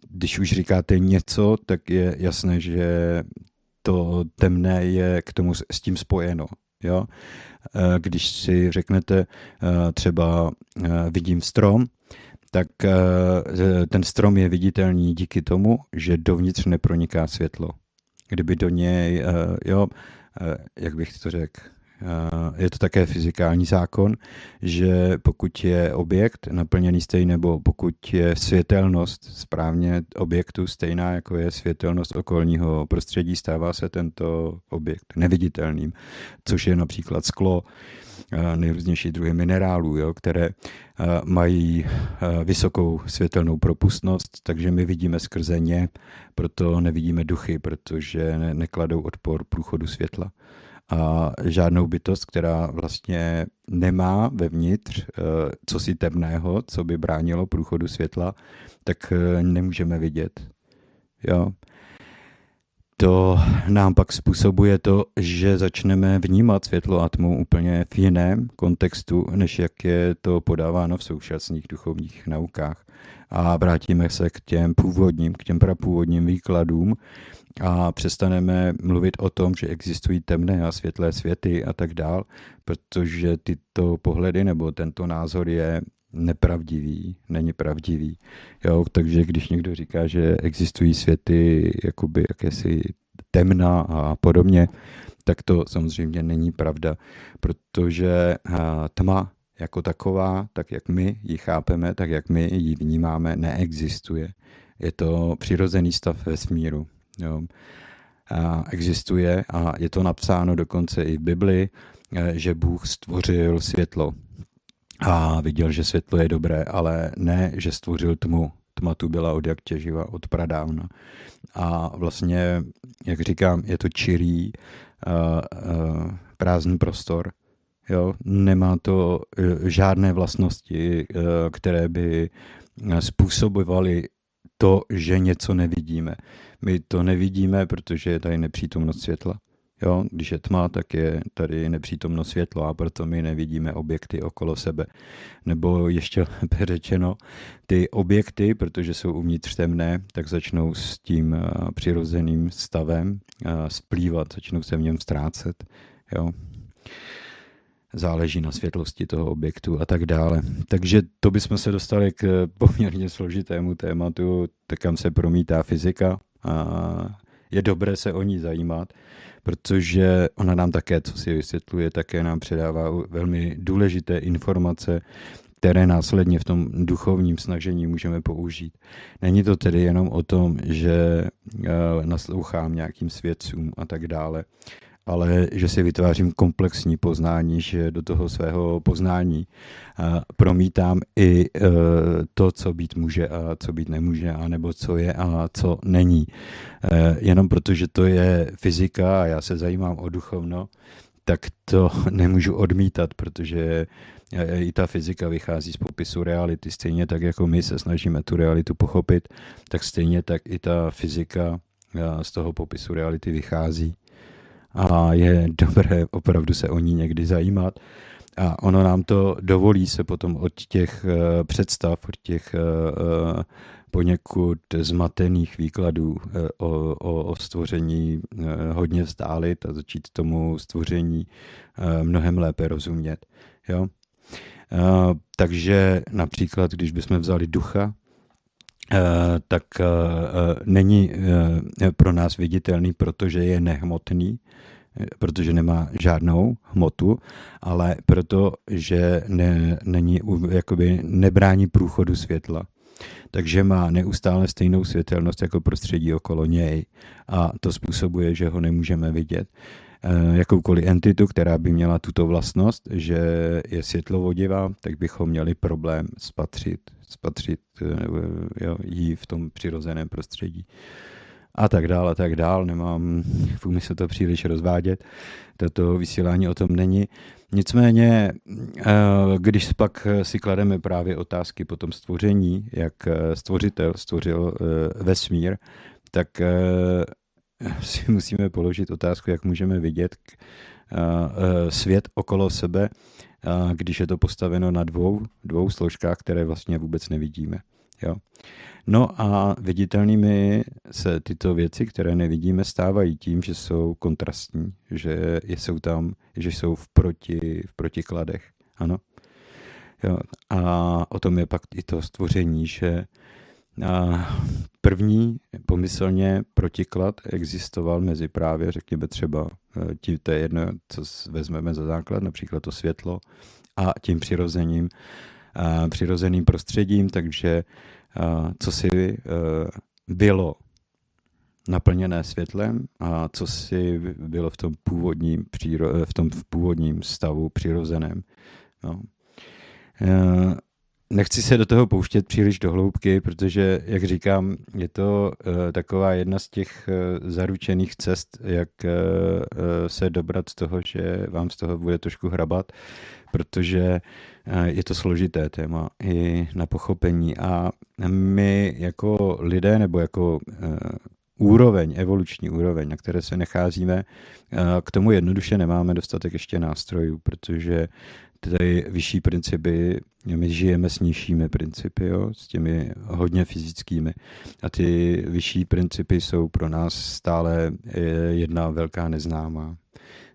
když už říkáte něco, tak je jasné, že to temné je k tomu s tím spojeno. Jo? Eh, když si řeknete eh, třeba eh, vidím strom, tak ten strom je viditelný díky tomu, že dovnitř neproniká světlo. Kdyby do něj, jo, jak bych to řekl, je to také fyzikální zákon, že pokud je objekt naplněný stejně, nebo pokud je světelnost správně objektu stejná, jako je světelnost okolního prostředí, stává se tento objekt neviditelným, což je například sklo, nejrůznější druhy minerálů, jo, které mají vysokou světelnou propustnost, takže my vidíme skrze ně, proto nevidíme duchy, protože nekladou odpor průchodu světla a žádnou bytost, která vlastně nemá vevnitř eh, co si temného, co by bránilo průchodu světla, tak eh, nemůžeme vidět. Jo. To nám pak způsobuje to, že začneme vnímat světlo a tmu úplně v jiném kontextu, než jak je to podáváno v současných duchovních naukách. A vrátíme se k těm původním, k těm prapůvodním výkladům, a přestaneme mluvit o tom, že existují temné a světlé světy a tak dál, protože tyto pohledy nebo tento názor je nepravdivý, není pravdivý. Jo, takže když někdo říká, že existují světy jakoby jakési temna a podobně, tak to samozřejmě není pravda, protože tma jako taková, tak jak my ji chápeme, tak jak my ji vnímáme, neexistuje. Je to přirozený stav vesmíru. Jo. A existuje a je to napsáno dokonce i v Bibli, eh, že Bůh stvořil světlo. A viděl, že světlo je dobré, ale ne, že stvořil tmu. Tma tu byla od jak těživa, od pradávna. A vlastně, jak říkám, je to čirý, uh, uh, prázdný prostor. Jo? Nemá to uh, žádné vlastnosti, které by způsobovaly to, že něco nevidíme. My to nevidíme, protože je tady nepřítomnost světla. Jo, když je tma, tak je tady nepřítomnost světla a proto my nevidíme objekty okolo sebe. Nebo ještě lépe řečeno, ty objekty, protože jsou uvnitř temné, tak začnou s tím eh, přirozeným stavem eh, splývat, začnou se v něm ztrácet. Jo. Záleží na světlosti toho objektu a tak dále. Takže to bychom se dostali k poměrně složitému tématu, tak kam se promítá fyzika. A je dobré se o ní zajímat protože ona nám také, co si vysvětluje, také nám předává velmi důležité informace, které následně v tom duchovním snažení můžeme použít. Není to tedy jenom o tom, že eh, naslouchám nějakým svědcům a tak dále, ale že si vytvářím komplexní poznání, že do toho svého poznání promítám i e, to, co být může a co být nemůže, anebo co je a co není. E, jenom protože to je fyzika a já se zajímám o duchovno, tak to nemůžu odmítat, protože i ta fyzika vychází z popisu reality. Stejně tak, jako my se snažíme tu realitu pochopit, tak stejně tak i ta fyzika z toho popisu reality vychází a je dobré opravdu se o ní někdy zajímat. A ono nám to dovolí se potom od těch uh, představ, od těch uh, poněkud zmatených výkladů o, o, o stvoření hodně vzdálit a začít tomu stvoření mnohem lépe rozumět. Jo? Takže například, když bychom vzali ducha, tak uh, není uh, pro nás viditelný, protože je nehmotný, protože nemá žádnou hmotu, ale proto, že ne, není, jakoby nebrání průchodu světla. Takže má neustále stejnou světelnost jako prostředí okolo něj a to způsobuje, že ho nemůžeme vidět. Jakoukoliv entitu, která by měla tuto vlastnost, že je světlovodivá, tak bychom měli problém spatřit, spatřit e, jo, jí v tom přirozeném prostředí a tak dál a tak dál. Nemám v úmyslu to příliš rozvádět, toto vysílání o tom není. Nicméně, eh, když pak si klademe právě otázky po tom stvoření, jak eh, stvořitel stvořil eh, vesmír, tak si musíme položit otázku, jak můžeme vidět svět okolo sebe, když je to postaveno na dvou, dvou složkách, které vlastně vůbec nevidíme. Jo. No a viditelnými se tyto věci, které nevidíme, stávají tím, že jsou kontrastní, že jsou tam, že jsou v, proti, v protikladech. Ano. Jo. A o tom je pak i to stvoření, že první pomyslně protiklad existoval mezi právě, řekněme třeba, e, tím, to je jedno, co vezmeme za základ, například to světlo, a tím přirozením, a přirozeným prostředím, takže co si bylo naplněné světlem a co si bylo v tom původním, v tom původním stavu přirozeném. No. Eh, nechci se do toho pouštět příliš do hloubky, protože, jak říkám, je to uh, taková jedna z těch uh, zaručených cest, jak uh, se dobrat z toho, že vám z toho bude trošku hrabat, protože je to složité téma i na pochopení. A my jako lidé nebo jako úroveň, evoluční úroveň, na které se nacházíme, k tomu jednoduše nemáme dostatek ještě nástrojů, protože ty vyšší principy, my žijeme s nižšími principy, jo, s těmi hodně fyzickými. A ty vyšší principy jsou pro nás stále jedna velká neznámá.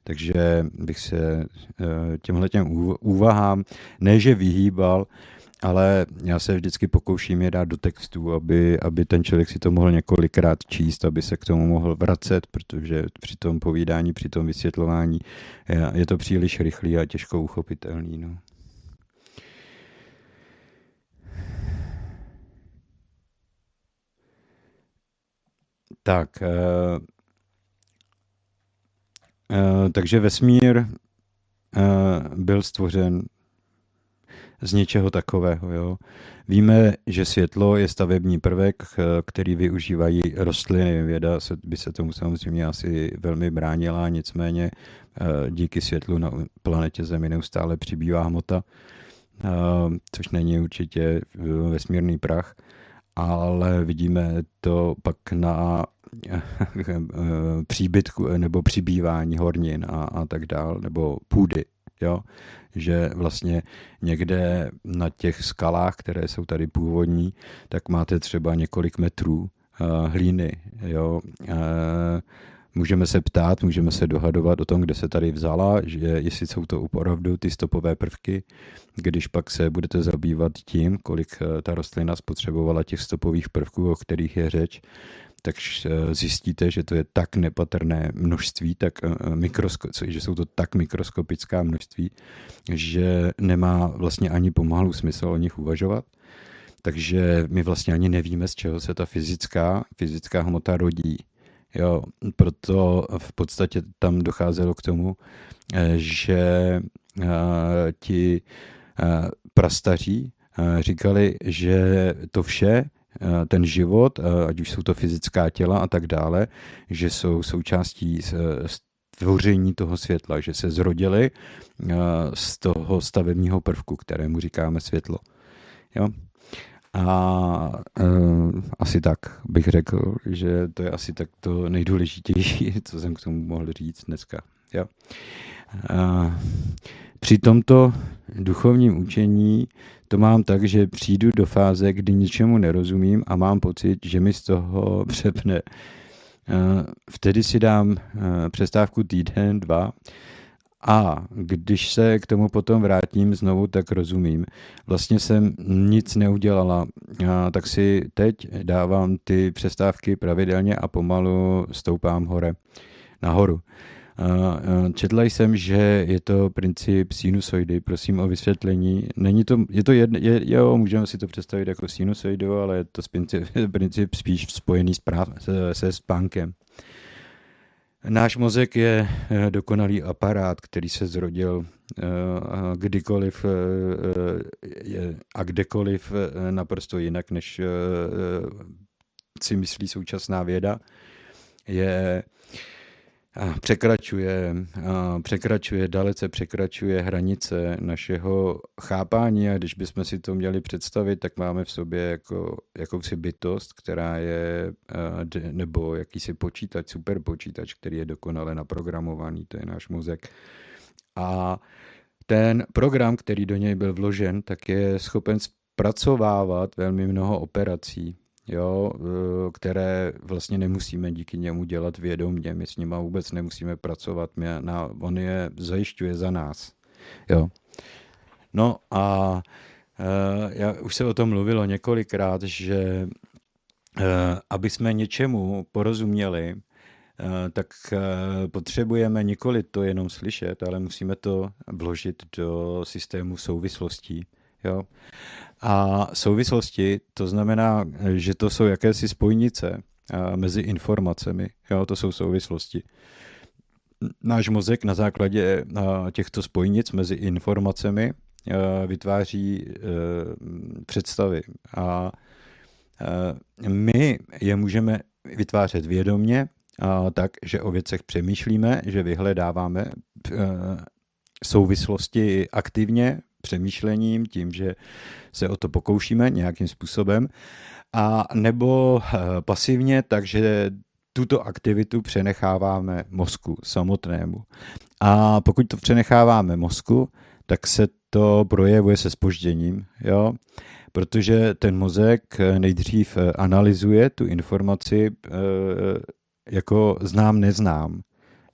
Takže bych se eh, těmhle těm úvahám ne, že vyhýbal, ale já se vždycky pokouším je dát do textu, aby, aby ten člověk si to mohl několikrát číst, aby se k tomu mohl vracet, protože při tom povídání, při tom vysvětlování je, je to příliš rychlý a těžko uchopitelný. No. Tak, uh, uh, takže vesmír uh, byl stvořen z něčeho takového. Jo. Víme, že světlo je stavební prvek, který využívají rostliny. Věda by se tomu samozřejmě asi velmi bránila, nicméně díky světlu na planetě Zemi neustále přibývá hmota, což není určitě vesmírný prach ale vidíme to pak na příbytku nebo přibývání hornin a, a tak dál, nebo půdy, jo? že vlastně někde na těch skalách, které jsou tady původní, tak máte třeba několik metrů uh, hlíny, jo? Uh, Můžeme se ptát, můžeme se dohadovat o tom, kde se tady vzala, že jestli jsou to opravdu ty stopové prvky, když pak se budete zabývat tím, kolik eh, ta rostlina spotřebovala těch stopových prvků, o kterých je řeč, tak eh, zjistíte, že to je tak nepatrné množství, tak eh, mikrosko- že jsou to tak mikroskopická množství, že nemá vlastně ani pomalu smysl o nich uvažovat. Takže my vlastně ani nevíme, z čeho se ta fyzická, fyzická hmota rodí. Jo, proto v podstatě tam docházelo k tomu, eh, že eh, ti eh, prastaří říkali, že to vše, ten život, ať už jsou to fyzická těla a tak dále, že jsou součástí stvoření toho světla, že se zrodili z toho stavebního prvku, kterému říkáme světlo. Jo? A uh, asi tak bych řekl, že to je asi tak to nejdůležitější, co jsem k tomu mohl říct dneska. Jo. Uh, při tomto duchovním učení to mám tak, že přijdu do fáze, kdy ničemu nerozumím a mám pocit, že mi z toho přepne. Uh, vtedy si dám uh, přestávku týden, dva a když se k tomu potom vrátím znovu, tak rozumím. Vlastně jsem nic neudělala, tak si teď dávám ty přestávky pravidelně a pomalu stoupám hore, nahoru. Četla jsem, že je to princip sinusoidy, prosím o vysvětlení. Není to, je to jedno, je, jo, můžeme si to představit jako sinusoidu, ale je to princip, princip spíš spojený s práv, se, se spánkem. Náš mozek je eh, dokonalý aparát, který se zrodil eh, kdykoliv eh, a kdekoliv naprosto jinak, než si myslí současná věda. Je překračuje, překračuje, dalece překračuje hranice našeho chápání a když bychom si to měli představit, tak máme v sobě jako, jakousi bytost, která je, nebo jakýsi počítač, superpočítač, který je dokonale naprogramovaný, to je náš mozek. A ten program, který do něj byl vložen, tak je schopen zpracovávat velmi mnoho operací jo, eh, které vlastně nemusíme díky němu dělat vědomě, my s nima vůbec nemusíme pracovat, my na, on je zajišťuje za nás. Jo. No a uh, já už se o tom mluvilo několikrát, že uh, aby jsme něčemu porozuměli, tak potřebujeme nikoli to jenom slyšet, ale musíme to vložit do systému souvislostí. Jo. A souvislosti, to znamená, že to jsou jakési spojnice mezi informacemi. Jo, to jsou souvislosti. Náš mozek na základě těchto spojnic mezi informacemi vytváří e, představy. A my je můžeme vytvářet vědomně, tak, že o věcech přemýšlíme, že vyhledáváme e, souvislosti aktivně přemýšlením, tím, že se o to pokoušíme nějakým způsobem, a nebo eh, pasivně, takže tuto aktivitu přenecháváme mozku samotnému. A pokud to přenecháváme mozku, tak se to projevuje se spožděním, jo? protože ten mozek eh, nejdřív eh, analyzuje tu informaci jako znám, neznám.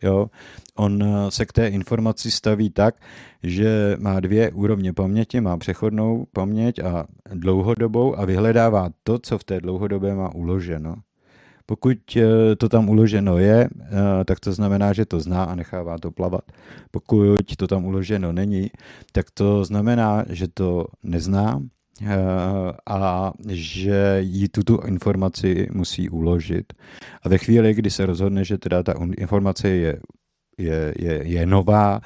Jo? On eh, se k té informaci staví tak, že má dvě úrovně paměti, má přechodnou paměť a dlouhodobou a vyhledává to, co v té dlouhodobé má uloženo. Pokud eh, to tam uloženo je, eh, tak to znamená, že to zná a nechává to plavat. Pokud to tam uloženo není, tak to znamená, že to nezná a že jí tuto informaci musí uložit. A ve chvíli, kdy se rozhodne, že teda ta informace je, je, je, je nová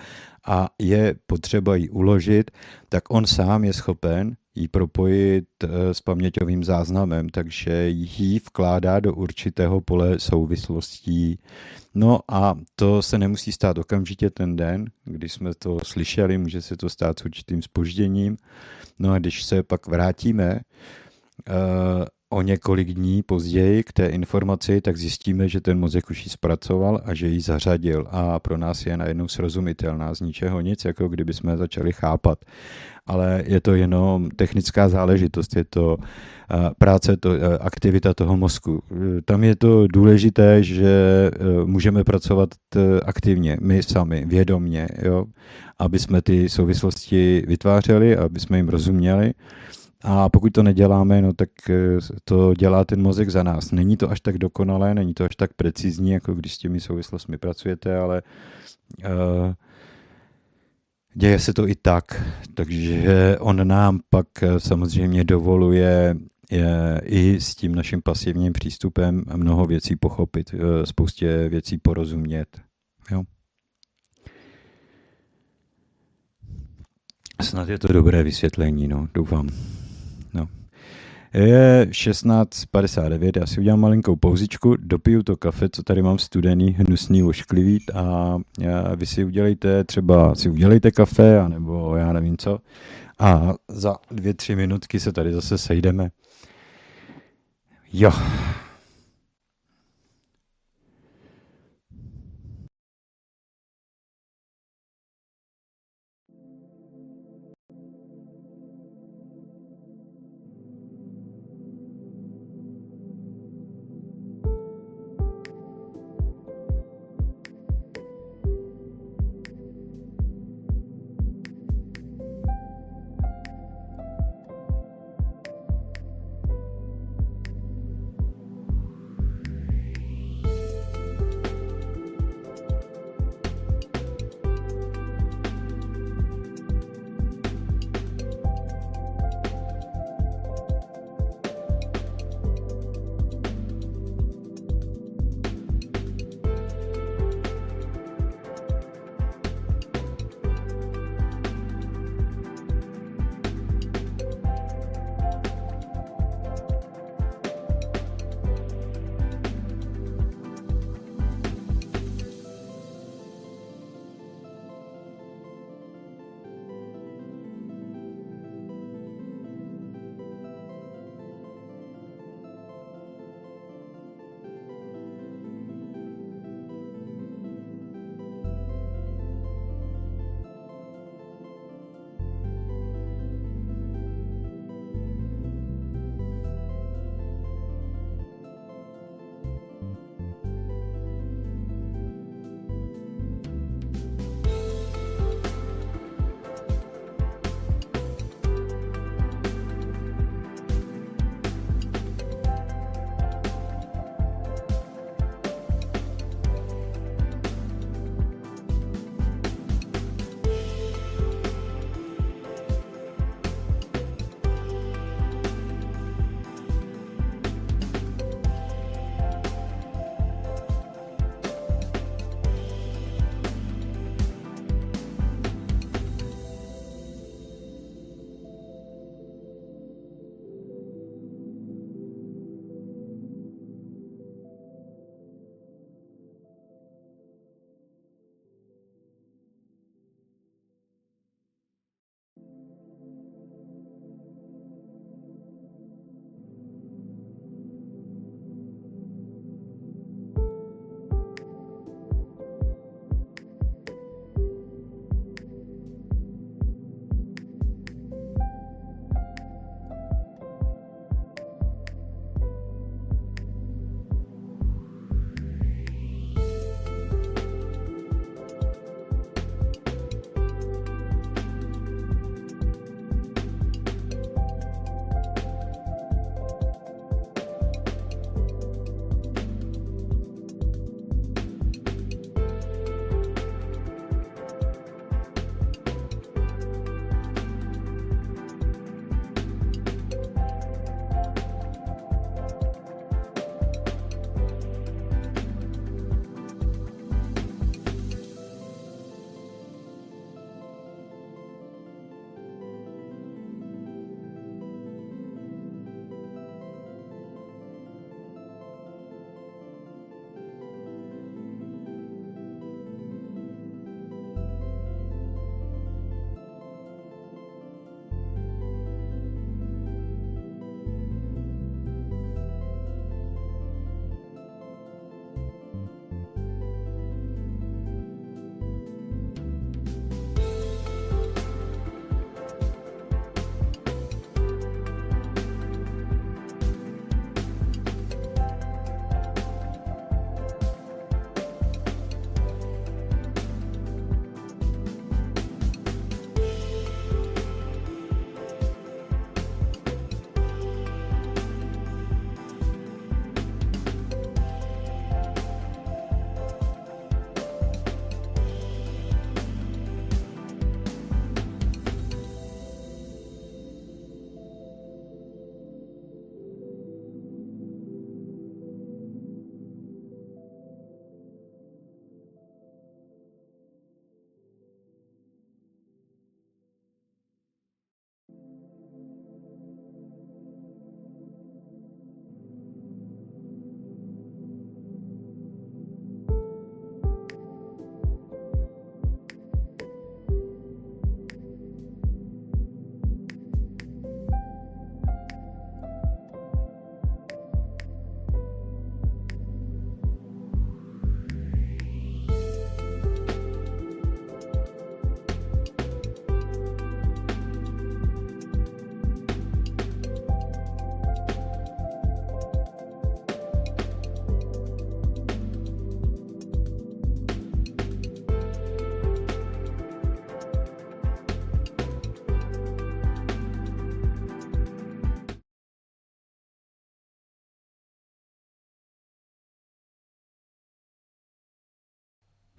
a je potřeba ji uložit, tak on sám je schopen ji propojit eh, s paměťovým záznamem, takže ji vkládá do určitého pole souvislostí. No a to se nemusí stát okamžitě ten den, když jsme to slyšeli, může se to stát s určitým spožděním. No a když se pak vrátíme eh, o několik dní později k té informaci, tak zjistíme, že ten mozek už ji zpracoval a že ji zařadil a pro nás je najednou srozumitelná z ničeho nic, jako kdyby jsme začali chápat. Ale je to jenom technická záležitost, je to eh, práce, to, eh, aktivita toho mozku. Tam je to důležité, že eh, můžeme pracovat aktivně, my sami, vědomně, jo? aby jsme ty souvislosti vytvářeli, aby jsme jim rozuměli a pokud to neděláme, no tak eh, to dělá ten mozek za nás. Není to až tak dokonalé, není to až tak precizní, jako když s těmi souvislostmi pracujete, ale uh, děje se to i tak. Takže on nám pak eh, samozřejmě dovoluje je, i s tím naším pasivním přístupem mnoho věcí pochopit, spoustě věcí porozumět. Jo? Snad je to dobré vysvětlení, no, doufám. Je 16.59, já si udělám malinkou pauzičku, dopiju to kafe, co tady mám studený, hnusný, ošklivý a vy si udělejte třeba, si udělejte kafe, anebo já nevím co. A za dvě, tři minutky se tady zase sejdeme. Jo,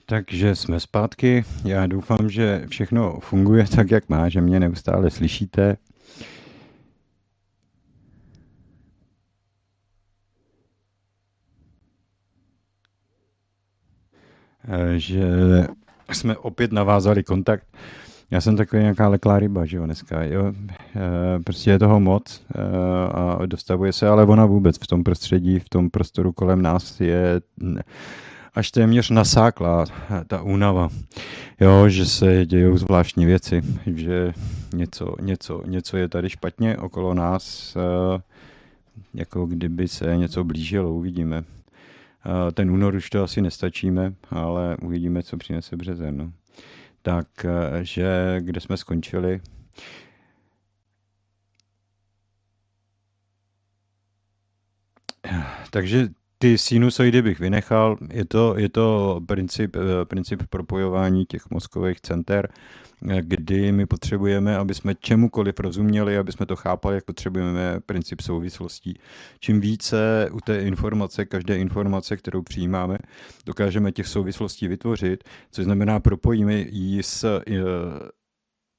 Takže jsme zpátky. Já doufám, že všechno funguje tak, jak má, že mě neustále slyšíte. Eh, že jsme opět navázali kontakt. Já jsem takový nějaká leklá ryba, že jo, dneska, jo. Eh, prostě je toho moc eh, a dostavuje se, ale ona vůbec v tom prostředí, v tom prostoru kolem nás je až téměř nasáklá ta únava. Jo, že se dějou zvláštní věci, že něco, něco, něco je tady špatně okolo nás, jako kdyby se něco blížilo, uvidíme. Ten únor už to asi nestačíme, ale uvidíme, co přinese březen. No. Takže kde jsme skončili? Takže ty sinusoidy bych vynechal. Je to, je to princip, princip propojování těch mozkových center kdy my potřebujeme, aby jsme čemukoliv rozuměli, aby jsme to chápali, jak potřebujeme princip souvislostí. Čím více u té informace, každé informace, kterou přijímáme, dokážeme těch souvislostí vytvořit, což znamená propojíme ji s eh,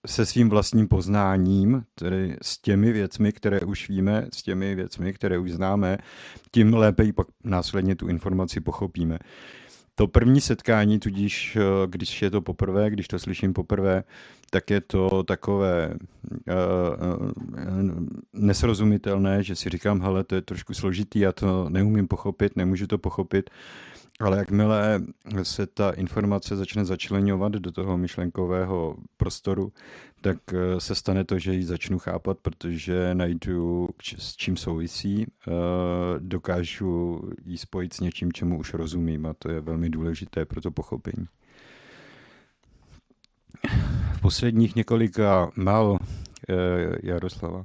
se svým vlastním poznáním, tedy s těmi věcmi, které už víme, s těmi věcmi, které už známe, tím lépe ji pak následně tu informaci pochopíme. To první setkání, tudíž eh, když je to poprvé, když to slyším poprvé, tak je to takové uh, nesrozumitelné, že si říkám, hele, to je trošku složitý, já to neumím pochopit, nemůžu to pochopit, ale jakmile se ta informace začne začlenovat do toho myšlenkového prostoru, tak eh, se stane to, že ji začnu chápat, protože najdu, s čím souvisí, eh, dokážu ji spojit s něčím, čemu už rozumím a to je velmi důležité pro to pochopení. V posledních několika málo eh, Jaroslava.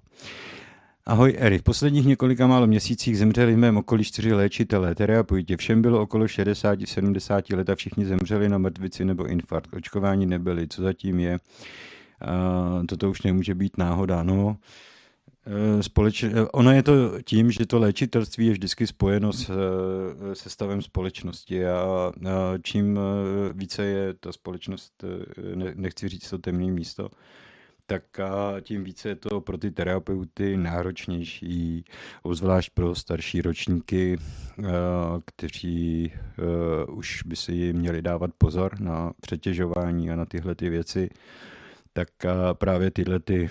Ahoj Eri, v posledních několika málo měsících zemřeli v mém okolí čtyři léčitelé, terapeuti. Všem bylo okolo 60-70 let a všichni zemřeli na mrtvici nebo infarkt. Očkování nebyli. Co zatím je? A toto už nemůže být náhoda. No, e, Společ... E, ono je to tím, že to léčitelství je vždycky spojeno s, e, se stavem společnosti a čím více je ta společnost, nechci říct to temné místo, tak a tím více je to pro ty terapeuty náročnější, obzvlášť pro starší ročníky, kteří už by si měli dávat pozor na přetěžování a na tyhle ty věci tak právě tyhle ty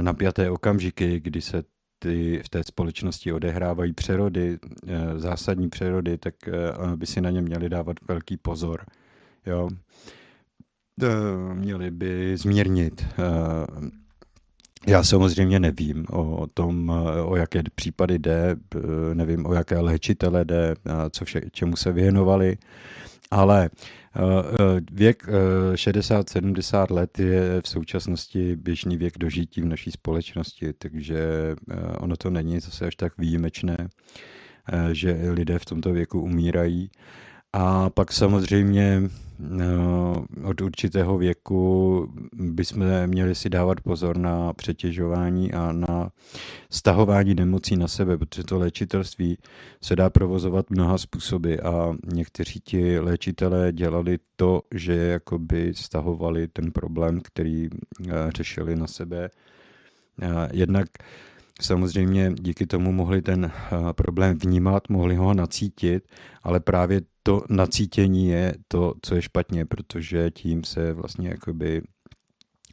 napjaté okamžiky, kdy se ty v té společnosti odehrávají přerody, zásadní přerody, tak by si na ně měli dávat velký pozor. Jo. Měli by zmírnit. Já samozřejmě nevím o tom, o jaké případy jde, nevím, o jaké léčitele jde, co vše, čemu se věnovali, ale Eh, eh, věk 60-70 eh, let je v současnosti běžný věk dožití v naší společnosti, takže ono to není zase až tak výjimečné, že lidé v tomto věku umírají. A pak samozřejmě od určitého věku bychom měli si dávat pozor na přetěžování a na stahování nemocí na sebe, protože to léčitelství se dá provozovat mnoha způsoby a někteří ti léčitelé dělali to, že jakoby stahovali ten problém, který eh, řešili na sebe. Jednak samozřejmě díky tomu mohli ten eh, problém vnímat, mohli ho nacítit, ale právě to nacítění je to, co je špatně, protože tím se vlastně jakoby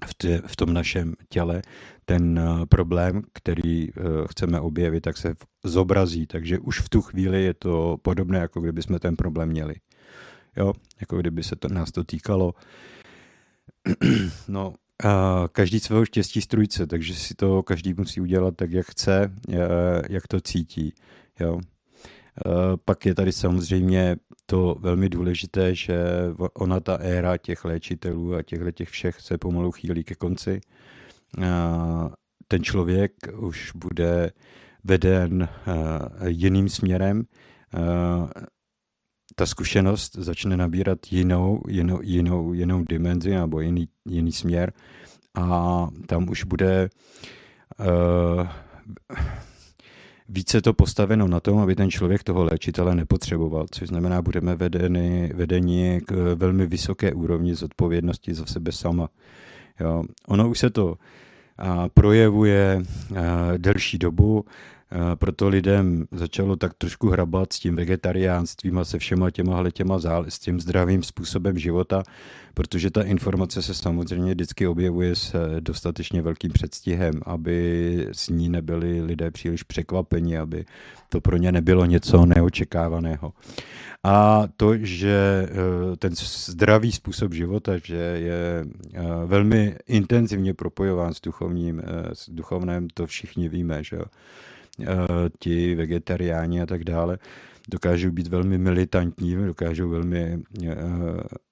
v, tě, v tom našem těle ten eh, problém, který eh, chceme objevit, tak se zobrazí. Takže už v tu chvíli je to podobné, jako kdyby jsme ten problém měli. Jo, jako kdyby se to, nás to týkalo. No, a každý svého štěstí strujce, takže si to každý musí udělat tak, jak chce, jak to cítí. Jo. Pak je tady samozřejmě to velmi důležité, že ona ta éra těch léčitelů a těchto těch všech se pomalu chýlí ke konci. Ten člověk už bude veden jiným směrem. Ta zkušenost začne nabírat jinou, jinou, jinou, jinou dimenzi nebo jiný, jiný směr a tam už bude uh, více to postaveno na tom, aby ten člověk toho léčitele nepotřeboval, což znamená, budeme vedeni, vedeni k velmi vysoké úrovni zodpovědnosti za sebe sama. Jo. Ono už se to a, projevuje a, delší dobu, proto lidem začalo tak trošku hrabat s tím vegetariánstvím a se všema těma těma zál, s tím zdravým způsobem života, protože ta informace se samozřejmě vždycky objevuje s eh, dostatečně velkým předstihem, aby s ní nebyli lidé příliš překvapeni, aby to pro ně nebylo něco neočekávaného. A to, že eh, ten zdravý způsob života, že je eh, velmi intenzivně propojován s duchovním, s duchovném, to všichni víme, že jo. Ti vegetariáni a tak dále dokážou být velmi militantní, dokážou velmi uh,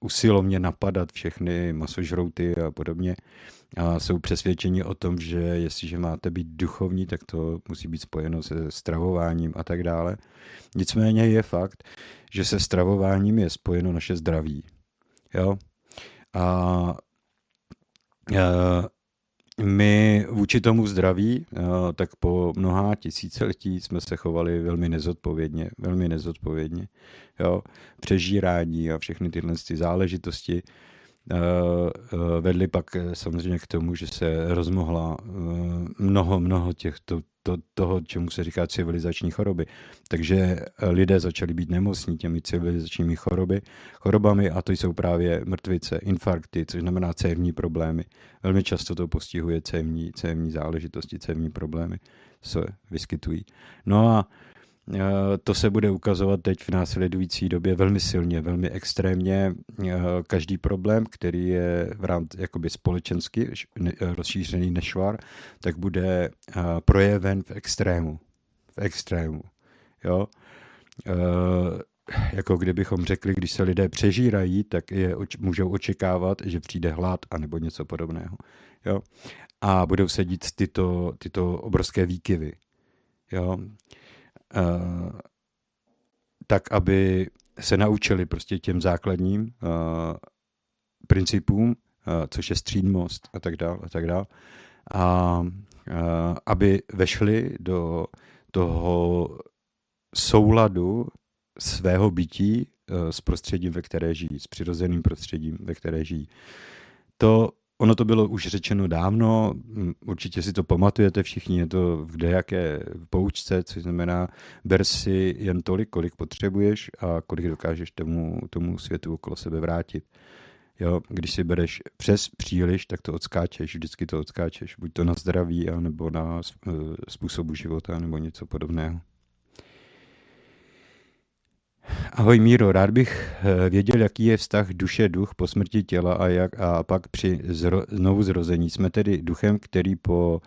usilovně napadat všechny masožrouty a podobně a jsou přesvědčeni o tom, že jestliže máte být duchovní, tak to musí být spojeno se stravováním a tak dále. Nicméně je fakt, že se stravováním je spojeno naše zdraví. Jo? A uh, my vůči tomu zdraví, eh, tak po mnoha tisíciletí jsme se chovali velmi nezodpovědně, velmi nezodpovědně. Jo. Přežírání a všechny tyhle ty záležitosti eh, eh, vedly pak samozřejmě k tomu, že se rozmohla mnoho, mnoho těchto to, toho, čemu se říká civilizační choroby. Takže lidé začali být nemocní těmi civilizačními choroby, chorobami a to jsou právě mrtvice, infarkty, což znamená cévní problémy. Velmi často to postihuje cévní, cévní záležitosti, cévní problémy se vyskytují. No a Eh, to se bude ukazovat teď v následující době velmi silně, velmi extrémně. Eh, každý problém, který je v rámci jakoby společensky rozšířený nešvar, tak bude eh, projeven v extrému. V extrému. Jo? Jako kdybychom řekli, když se lidé přežírají, tak je můžou očekávat, že přijde hlad a nebo něco podobného. Jo? A budou sedít tyto, tyto obrovské výkyvy. Jo? Eh, tak aby se naučili prostě těm základním uh, principům, uh, což je střídmost a tak dále a tak dále. A aby vešli do toho souladu svého bytí s prostředím, ve které žijí, s přirozeným prostředím, ve které žijí. To Ono to bylo už řečeno dávno, určitě si to pamatujete všichni, je to v dejaké poučce, což znamená, ber si jen tolik, kolik potřebuješ a kolik dokážeš tomu, tomu světu okolo sebe vrátit. Jo, když si bereš přes příliš, tak to odskáčeš, vždycky to odskáčeš, buď to na zdraví, nebo na e, způsobu života, nebo něco podobného. Ahoj Míro, rád bych eh, věděl, jaký je vztah duše-duch po smrti těla a, jak, a pak při zro, znovu zrození. Jsme tedy duchem, který po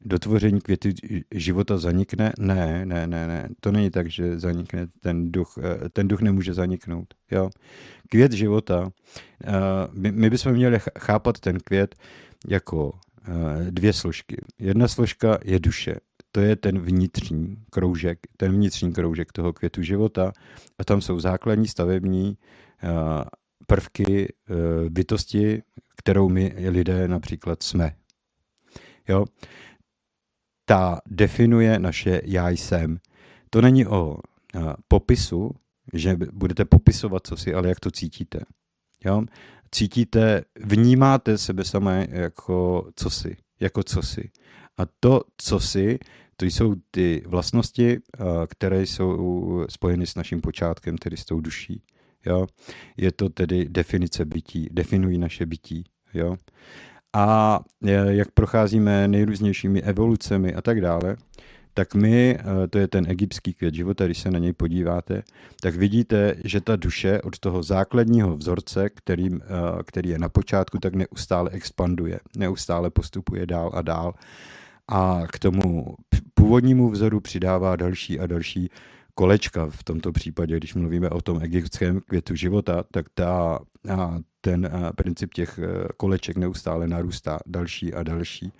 dotvoření květu života zanikne? Ne, ne, ne, ne. To není tak, že zanikne ten duch. Eh, ten duch nemůže zaniknout. Jo? Květ života, eh, my, my bychom měli chápat ten květ jako dvě složky. Jedna složka je duše to je ten vnitřní kroužek, ten vnitřní kroužek toho květu života a tam jsou základní stavební eh, prvky eh, bytosti, kterou my lidé například jsme. Jo? Ta definuje naše já jsem. To není o eh, popisu, že budete popisovat co si, ale jak to cítíte. Jo? Cítíte, vnímáte sebe samé jako co si, jako co si. A to, co si, to jsou ty vlastnosti, eh, které jsou spojeny s naším počátkem, tedy s tou duší. Jo? Je to tedy definice bytí, definují naše bytí. Jo? A eh, jak procházíme nejrůznějšími evolucemi a tak dále, tak my, eh, to je ten egyptský květ života, když se na něj podíváte, tak vidíte, že ta duše od toho základního vzorce, který, který je na počátku, tak neustále expanduje, neustále postupuje dál a dál a k tomu původnímu vzoru přidává další a další kolečka. V tomto případě, když mluvíme o tom egyptském květu života, tak ta, ten princip těch e, koleček neustále narůstá další a další.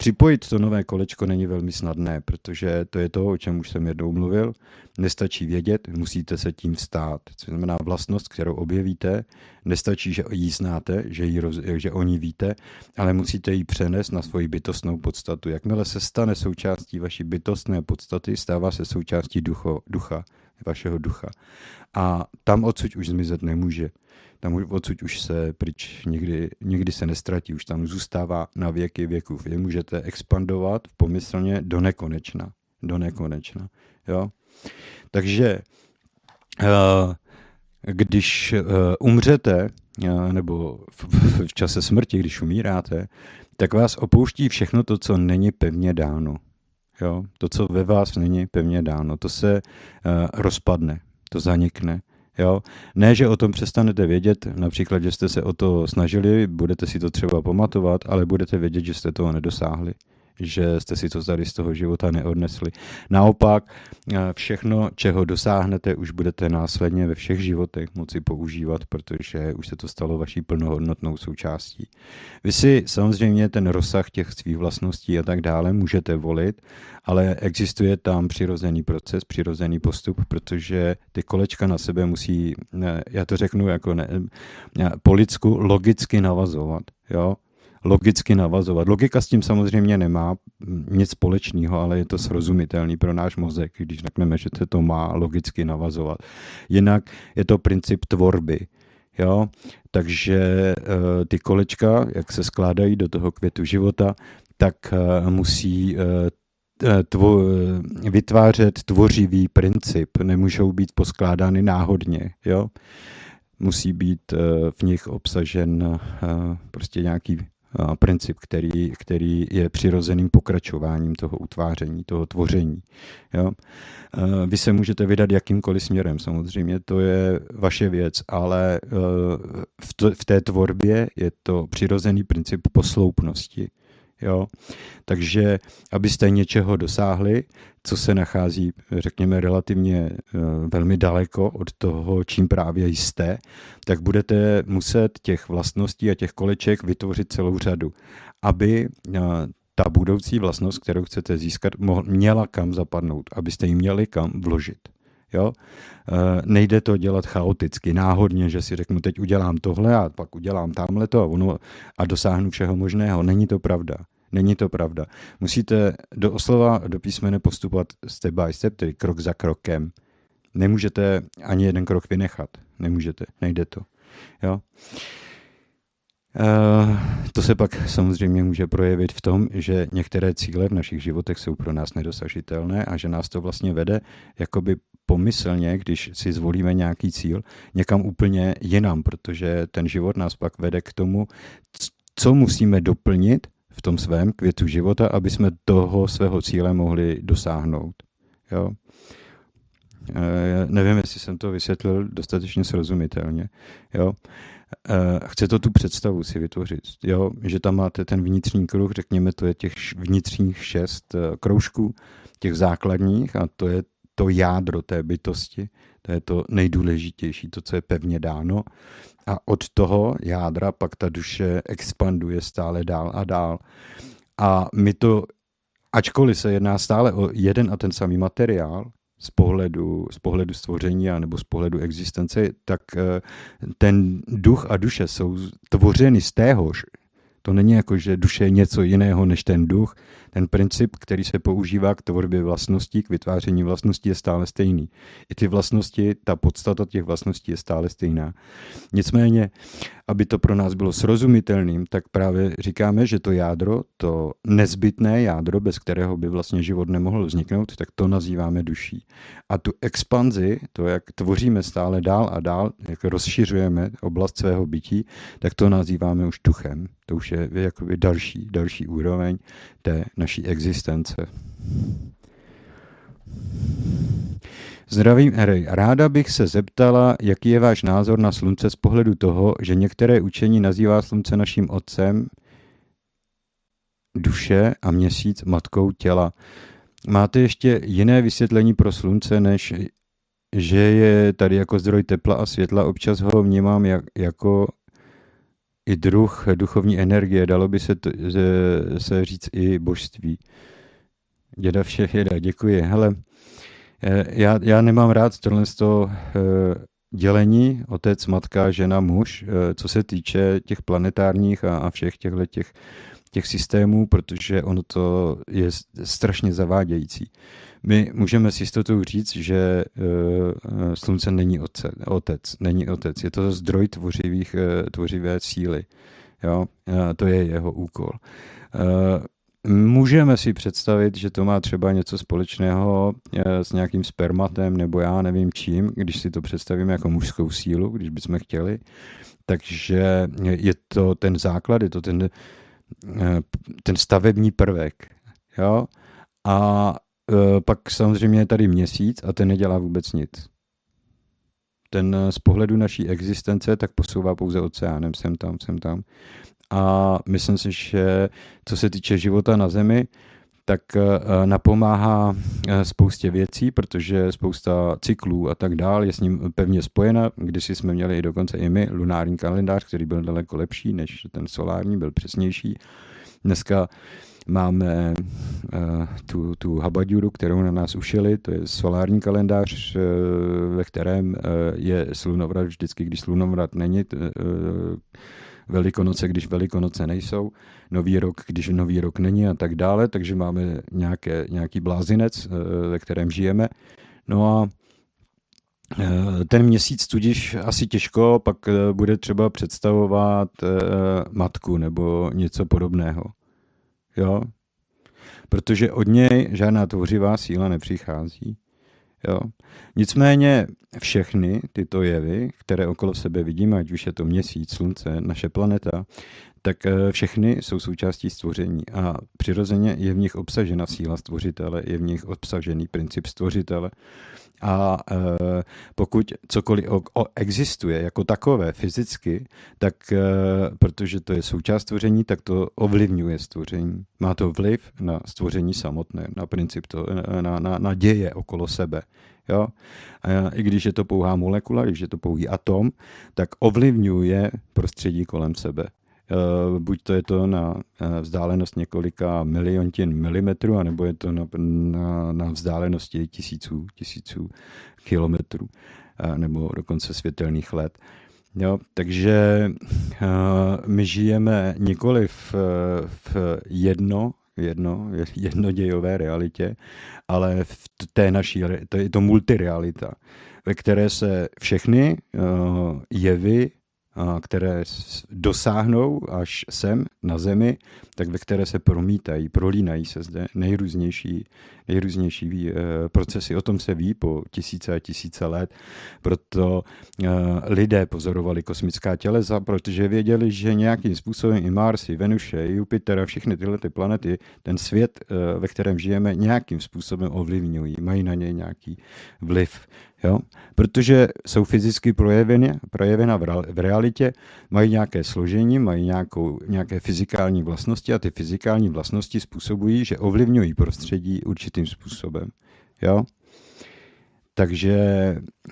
Připojit to nové kolečko není velmi snadné, protože to je to, o čem už jsem jednou mluvil. Nestačí vědět, musíte se tím stát. Co znamená vlastnost, kterou objevíte, nestačí, že ji znáte, že, ji roz, že o ní víte, ale musíte ji přenést na svoji bytostnou podstatu. Jakmile se stane součástí vaší bytostné podstaty, stává se součástí ducho, ducha, vašeho ducha. A tam odsud už zmizet nemůže tam odsud už se pryč nikdy, nikdy se nestratí, už tam zůstává na věky věků. Vy můžete expandovat pomyslně do nekonečna. Do nekonečna. Jo? Takže eh, když eh, umřete, eh, nebo v čase smrti, když umíráte, tak vás opouští všechno to, co není pevně dáno. Jo? To, co ve vás není pevně dáno, to se rozpadne, to zanikne. Jo? Ne, že o tom přestanete vědět, například, že jste se o to snažili, budete si to třeba pamatovat, ale budete vědět, že jste toho nedosáhli že jste si to tady z toho života neodnesli. Naopak, eh, všechno, čeho dosáhnete, už budete následně ve všech životech moci používat, protože už se to stalo vaší plnohodnotnou součástí. Vy si samozřejmě ten rozsah těch svých vlastností a tak dále můžete volit, ale existuje tam přirozený proces, přirozený postup, protože ty kolečka na sebe musí, já to řeknu jako ne, po lidsku, logicky navazovat. Jo? Logicky navazovat. Logika s tím samozřejmě nemá nic společného, ale je to srozumitelný pro náš mozek, když řekneme, že se to má logicky navazovat. Jinak je to princip tvorby. Jo? Takže eh, ty kolečka, jak se skládají do toho květu života, tak eh, musí eh, tvo, vytvářet tvořivý princip, nemůžou být poskládány náhodně. Jo? Musí být v nich obsažen prostě nějaký princip, který, který je přirozeným pokračováním toho utváření, toho tvoření. Jo? Vy se můžete vydat jakýmkoliv směrem, samozřejmě to je vaše věc, ale v, to, v té tvorbě je to přirozený princip posloupnosti. Jo? Takže abyste něčeho dosáhli, co se nachází, řekněme, relativně eh, velmi daleko od toho, čím právě jste, tak budete muset těch vlastností a těch koleček vytvořit celou řadu, aby eh, ta budoucí vlastnost, kterou chcete získat, měla kam zapadnout, abyste ji měli kam vložit. Jo? Eh, nejde to dělat chaoticky, náhodně, že si řeknu, teď udělám tohle a pak udělám tamhle to a, ono, a dosáhnu všeho možného. Není to pravda. Není to pravda. Musíte do oslova, do písmene postupovat step by step, tedy krok za krokem. Nemůžete ani jeden krok vynechat. Nemůžete, nejde to. Jo? Uh, to se pak samozřejmě může projevit v tom, že některé cíle v našich životech jsou pro nás nedosažitelné a že nás to vlastně vede jakoby pomyslně, když si zvolíme nějaký cíl, někam úplně jinam, protože ten život nás pak vede k tomu, co musíme doplnit, v tom svém květu života, aby jsme toho svého cíle mohli dosáhnout. Jo? E, nevím, jestli jsem to vysvětlil dostatečně srozumitelně. Jo? E, chce to tu představu si vytvořit, jo? že tam máte ten vnitřní kruh, řekněme, to je těch vnitřních šest e, kroužků, těch základních a to je to jádro té bytosti, to je to nejdůležitější, to, co je pevně dáno. A od toho jádra pak ta duše expanduje stále dál a dál. A my to, ačkoliv se jedná stále o jeden a ten samý materiál, z pohledu, z pohledu stvoření a nebo z pohledu existence, tak eh, ten duch a duše jsou tvořeny z téhož. To není jako, že duše je něco jiného než ten duch, ten princip, který se používá k tvorbě vlastností, k vytváření vlastností, je stále stejný. I ty vlastnosti, ta podstata těch vlastností je stále stejná. Nicméně, aby to pro nás bylo srozumitelným, tak právě říkáme, že to jádro, to nezbytné jádro, bez kterého by vlastně život nemohl vzniknout, tak to nazýváme duší. A tu expanzi, to, jak tvoříme stále dál a dál, jak rozšiřujeme oblast svého bytí, tak to nazýváme už duchem. To už je jakoby další, další úroveň té naší existence. Zdravím, Erej. Ráda bych se zeptala, jaký je váš názor na slunce z pohledu toho, že některé učení nazývá slunce naším otcem, duše a měsíc matkou těla. Máte ještě jiné vysvětlení pro slunce, než že je tady jako zdroj tepla a světla? Občas ho vnímám jak, jako i druh duchovní energie, dalo by se, to, se říct i božství. Děda všech jeda, děkuji. Hele, eh, já, já nemám rád tohle z toho dělení otec, matka, žena, muž, co se týče těch planetárních a, a všech těchto těch, těch systémů, protože ono to je strašně zavádějící. My můžeme s jistotou říct, že uh, slunce není otec, není otec. Je to zdroj tvořivých, uh, tvořivé síly. Jo? To je jeho úkol. Můžeme si představit, že to má třeba něco společného s nějakým spermatem nebo já nevím čím, když si to představíme jako mužskou sílu, když bychom chtěli. Takže je to ten základ, je to ten, ten stavební prvek. Jo? A Eh, pak samozřejmě je tady měsíc a ten nedělá vůbec nic. Ten eh, z pohledu naší existence tak posouvá pouze oceánem, sem tam, sem tam. A myslím si, že co se týče života na Zemi, tak eh, napomáhá spoustě věcí, protože spousta cyklů a tak dál je s ním pevně spojena. Když jsme měli i dokonce i my lunární kalendář, který byl daleko lepší než ten solární, byl přesnější. Dneska Máme uh, tu, tu habadjuru, kterou na nás ušili, to je solární kalendář, uh, ve kterém uh, je slunovrat vždycky, když slunovrat není, Velikonoce, když Velikonoce nejsou, Nový rok, když Nový rok není a tak dále, takže máme nějaké, nějaký blázinec, ve kterém žijeme. No a ten měsíc tudíž asi těžko pak bude třeba představovat matku nebo něco podobného. Jo? Protože od něj žádná tvořivá síla nepřichází. Jo? Nicméně všechny tyto jevy, které okolo sebe vidíme, ať už je to měsíc, slunce, naše planeta, tak eh, všechny jsou součástí stvoření a přirozeně je v nich obsažena síla stvořitele, je v nich obsažený princip stvořitele a e, pokud cokoliv existuje jako takové fyzicky, tak e, protože to je součást stvoření, tak to ovlivňuje stvoření. Má to vliv na stvoření samotné, na princip, to, na, na, na děje okolo sebe. Jo? A i když je to pouhá molekula, když je to pouhý atom, tak ovlivňuje prostředí kolem sebe. Eh, buď to je to na eh, vzdálenost několika miliontin milimetrů, anebo je to na, na, na vzdálenosti tisíců, tisíců kilometrů, eh, nebo dokonce světelných let. Jo, takže my žijeme nikoli v, v jedno, jedno, jednodějové realitě, ale v té naší, to je to multirealita, ve které se všechny jevy které dosáhnou až sem na Zemi, tak ve které se promítají, prolínají se zde nejrůznější, nejrůznější eh, procesy. O tom se ví po tisíce a tisíce let. Proto eh, lidé pozorovali kosmická tělesa, protože věděli, že nějakým způsobem i Mars, i Venuše, i Jupiter a všechny tyhle ty planety, ten svět, eh, ve kterém žijeme, nějakým způsobem ovlivňují, mají na něj nějaký vliv. Jo? Protože jsou fyzicky projeveny, projevena v realitě, mají nějaké složení, mají nějakou, nějaké fyzikální vlastnosti a ty fyzikální vlastnosti způsobují, že ovlivňují prostředí určitým způsobem. Jo? Takže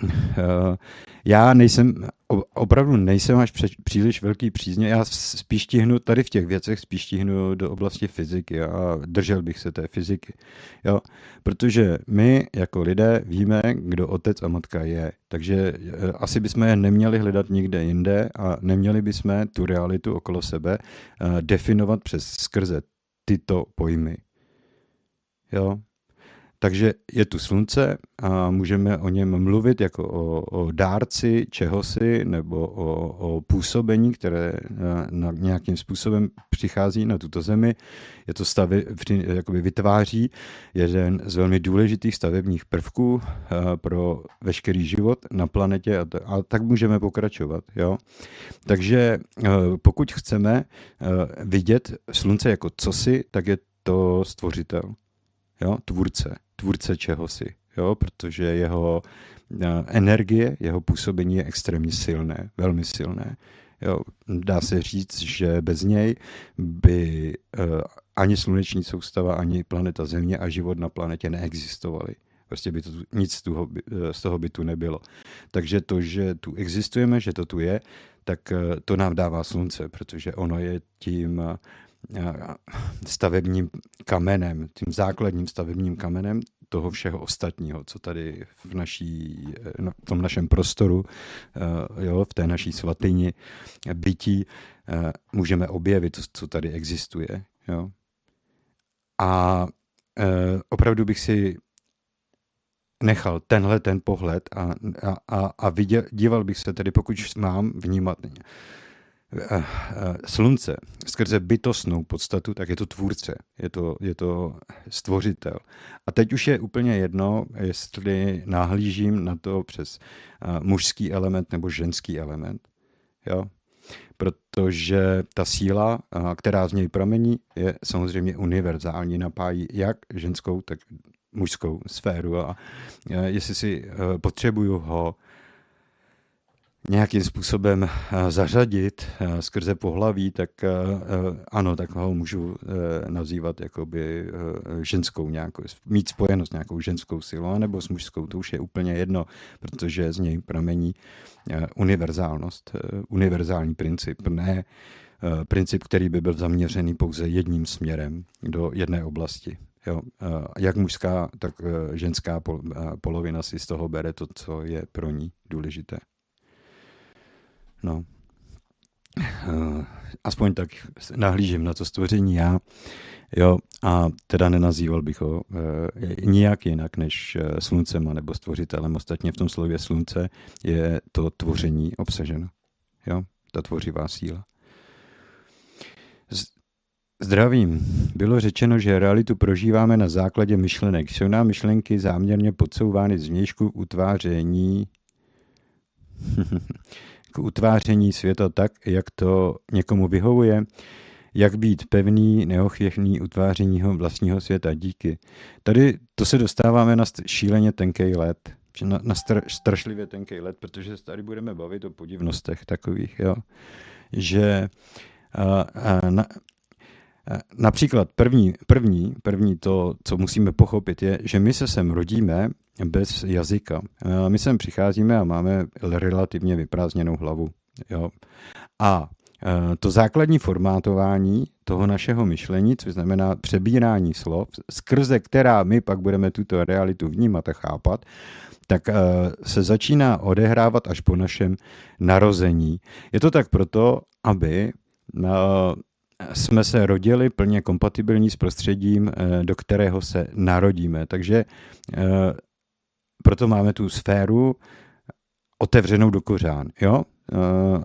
uh, já nejsem, opravdu nejsem až příliš velký přízně, já spíš tihnu tady v těch věcech, spíš tihnu do oblasti fyziky a držel bych se té fyziky. Jo? Protože my jako lidé víme, kdo otec a matka je, takže eh, asi bychom je neměli hledat nikde jinde a neměli bychom tu realitu okolo sebe uh, definovat přes skrze tyto pojmy. Jo? Takže je tu slunce a můžeme o něm mluvit jako o, o dárci čehosi nebo o, o působení, které na, na nějakým způsobem přichází na tuto zemi. Je to stavy, jakoby vytváří jeden z velmi důležitých stavebních prvků eh, pro veškerý život na planetě a, to, a tak můžeme pokračovat. Jo? Takže eh, pokud chceme eh, vidět slunce jako cosi, tak je to stvořitel, jo? tvůrce tvůrce čehosi, jo, protože jeho eh, energie, jeho působení je extrémně silné, velmi silné. Jo, dá se říct, že bez něj by uh, ani sluneční soustava, ani planeta Země a život na planetě neexistovaly. Prostě by to nic z toho, z toho by tu nebylo. Takže to, že tu existujeme, že to tu je, tak to nám dává slunce, protože ono je tím stavebním kamenem, tím základním stavebním kamenem toho všeho ostatního, co tady v, naší, no, v tom našem prostoru, eh, jo, v té naší svatyni bytí eh, můžeme objevit, co tady existuje. Jo. A eh, opravdu bych si nechal tenhle ten pohled a, a, a viděl, díval bych se tedy, pokud mám vnímat Eh, eh, slunce skrze bytostnou podstatu, tak je to tvůrce, je to, je to stvořitel. A teď už je úplně jedno, jestli nahlížím na to přes eh, mužský element nebo ženský element. Jo? Protože ta síla, která z něj pramení, je samozřejmě univerzální, napájí jak ženskou, tak mužskou sféru. A jestli si potřebuju ho nějakým způsobem eh, zařadit eh, skrze pohlaví, tak eh, ano, tak ho můžu nazývat jakoby ženskou nějakou, mít spojenost nějakou ženskou silou, nebo s mužskou, to už je úplně jedno, protože z něj pramení univerzálnost, univerzální princip, ne princip, který by byl zaměřený pouze jedním směrem do jedné oblasti. Jo, jak mužská, tak ženská polovina si z toho bere to, co je pro ní důležité. No. Eh, aspoň tak nahlížím na to stvoření já. Jo, a teda nenazýval bych ho e, nijak jinak než eh, sluncem nebo stvořitelem. Ostatně v tom slově slunce je to tvoření obsaženo. Jo, ta tvořivá síla. Zdravím. Bylo řečeno, že realitu prožíváme na základě myšlenek. Jsou nám myšlenky záměrně podsouvány z vnějšku utváření utváření světa tak, jak to někomu vyhovuje, jak být pevný, neochvěchný utváření vlastního světa. Díky. Tady to se dostáváme na šíleně tenký let, na, na str, strašlivě tenký let, protože se tady budeme bavit o podivnostech takových, jo. že a, a, na, Například první, první, první to, co musíme pochopit, je, že my se sem rodíme bez jazyka. My sem přicházíme a máme relativně vyprázdněnou hlavu. Jo. A to základní formátování toho našeho myšlení, což znamená přebírání slov, skrze která my pak budeme tuto realitu vnímat a chápat, tak se začíná odehrávat až po našem narození. Je to tak proto, aby jsme se rodili plně kompatibilní s prostředím, eh, do kterého se narodíme. Takže eh, proto máme tu sféru otevřenou do kořán. Jo? Eh,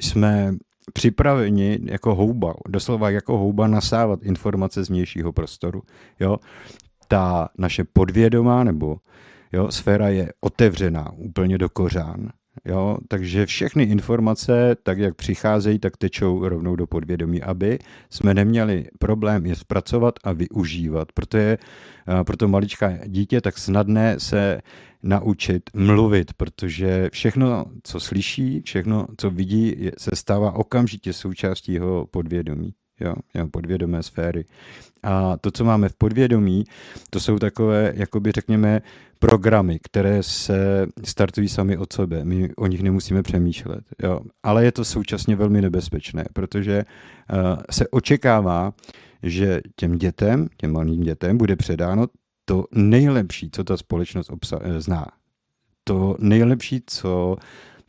jsme připraveni jako houba, doslova jako houba nasávat informace z vnějšího prostoru. Jo? Ta naše podvědomá nebo jo, sféra je otevřená úplně do kořán. Jo, takže všechny informace, tak jak přicházejí, tak tečou rovnou do podvědomí, aby jsme neměli problém je zpracovat a využívat. Proto je pro to maličká dítě tak snadné se naučit mluvit, protože všechno, co slyší, všechno, co vidí, se stává okamžitě součástí jeho podvědomí jo, jo, podvědomé sféry. A to, co máme v podvědomí, to jsou takové, jakoby řekněme, programy, které se startují sami od sebe. My o nich nemusíme přemýšlet. Jo. Ale je to současně velmi nebezpečné, protože uh, se očekává, že těm dětem, těm malým dětem, bude předáno to nejlepší, co ta společnost obsa- eh, zná. To nejlepší, co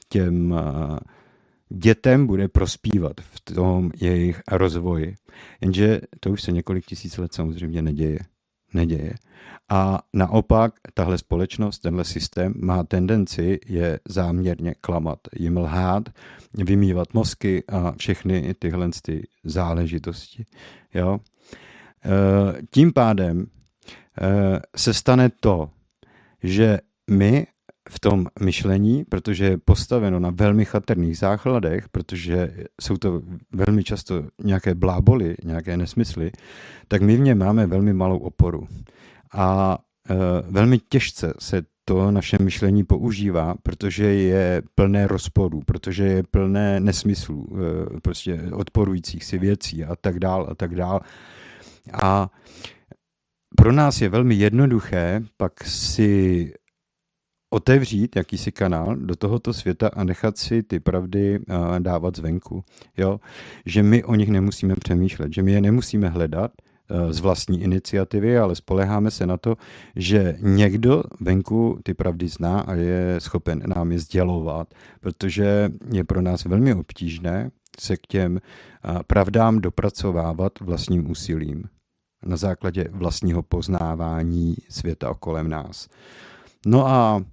těm uh, dětem bude prospívat v tom jejich rozvoji. Jenže to už se několik tisíc let samozřejmě neděje. Neděje. A naopak tahle společnost, tenhle systém má tendenci je záměrně klamat, jim lhát, vymývat mozky a všechny tyhle ty záležitosti. Jo? E, tím pádem e, se stane to, že my v tom myšlení, protože je postaveno na velmi chatrných základech, protože jsou to velmi často nějaké bláboli, nějaké nesmysly, tak my v něm máme velmi malou oporu. A e, velmi těžce se to naše myšlení používá, protože je plné rozporů, protože je plné nesmyslů, e, prostě odporujících si věcí a tak dál a tak dál. A pro nás je velmi jednoduché pak si otevřít jakýsi kanál do tohoto světa a nechat si ty pravdy dávat zvenku. Jo? Že my o nich nemusíme přemýšlet, že my je nemusíme hledat z vlastní iniciativy, ale spoleháme se na to, že někdo venku ty pravdy zná a je schopen nám je sdělovat, protože je pro nás velmi obtížné se k těm pravdám dopracovávat vlastním úsilím na základě vlastního poznávání světa okolem nás. No a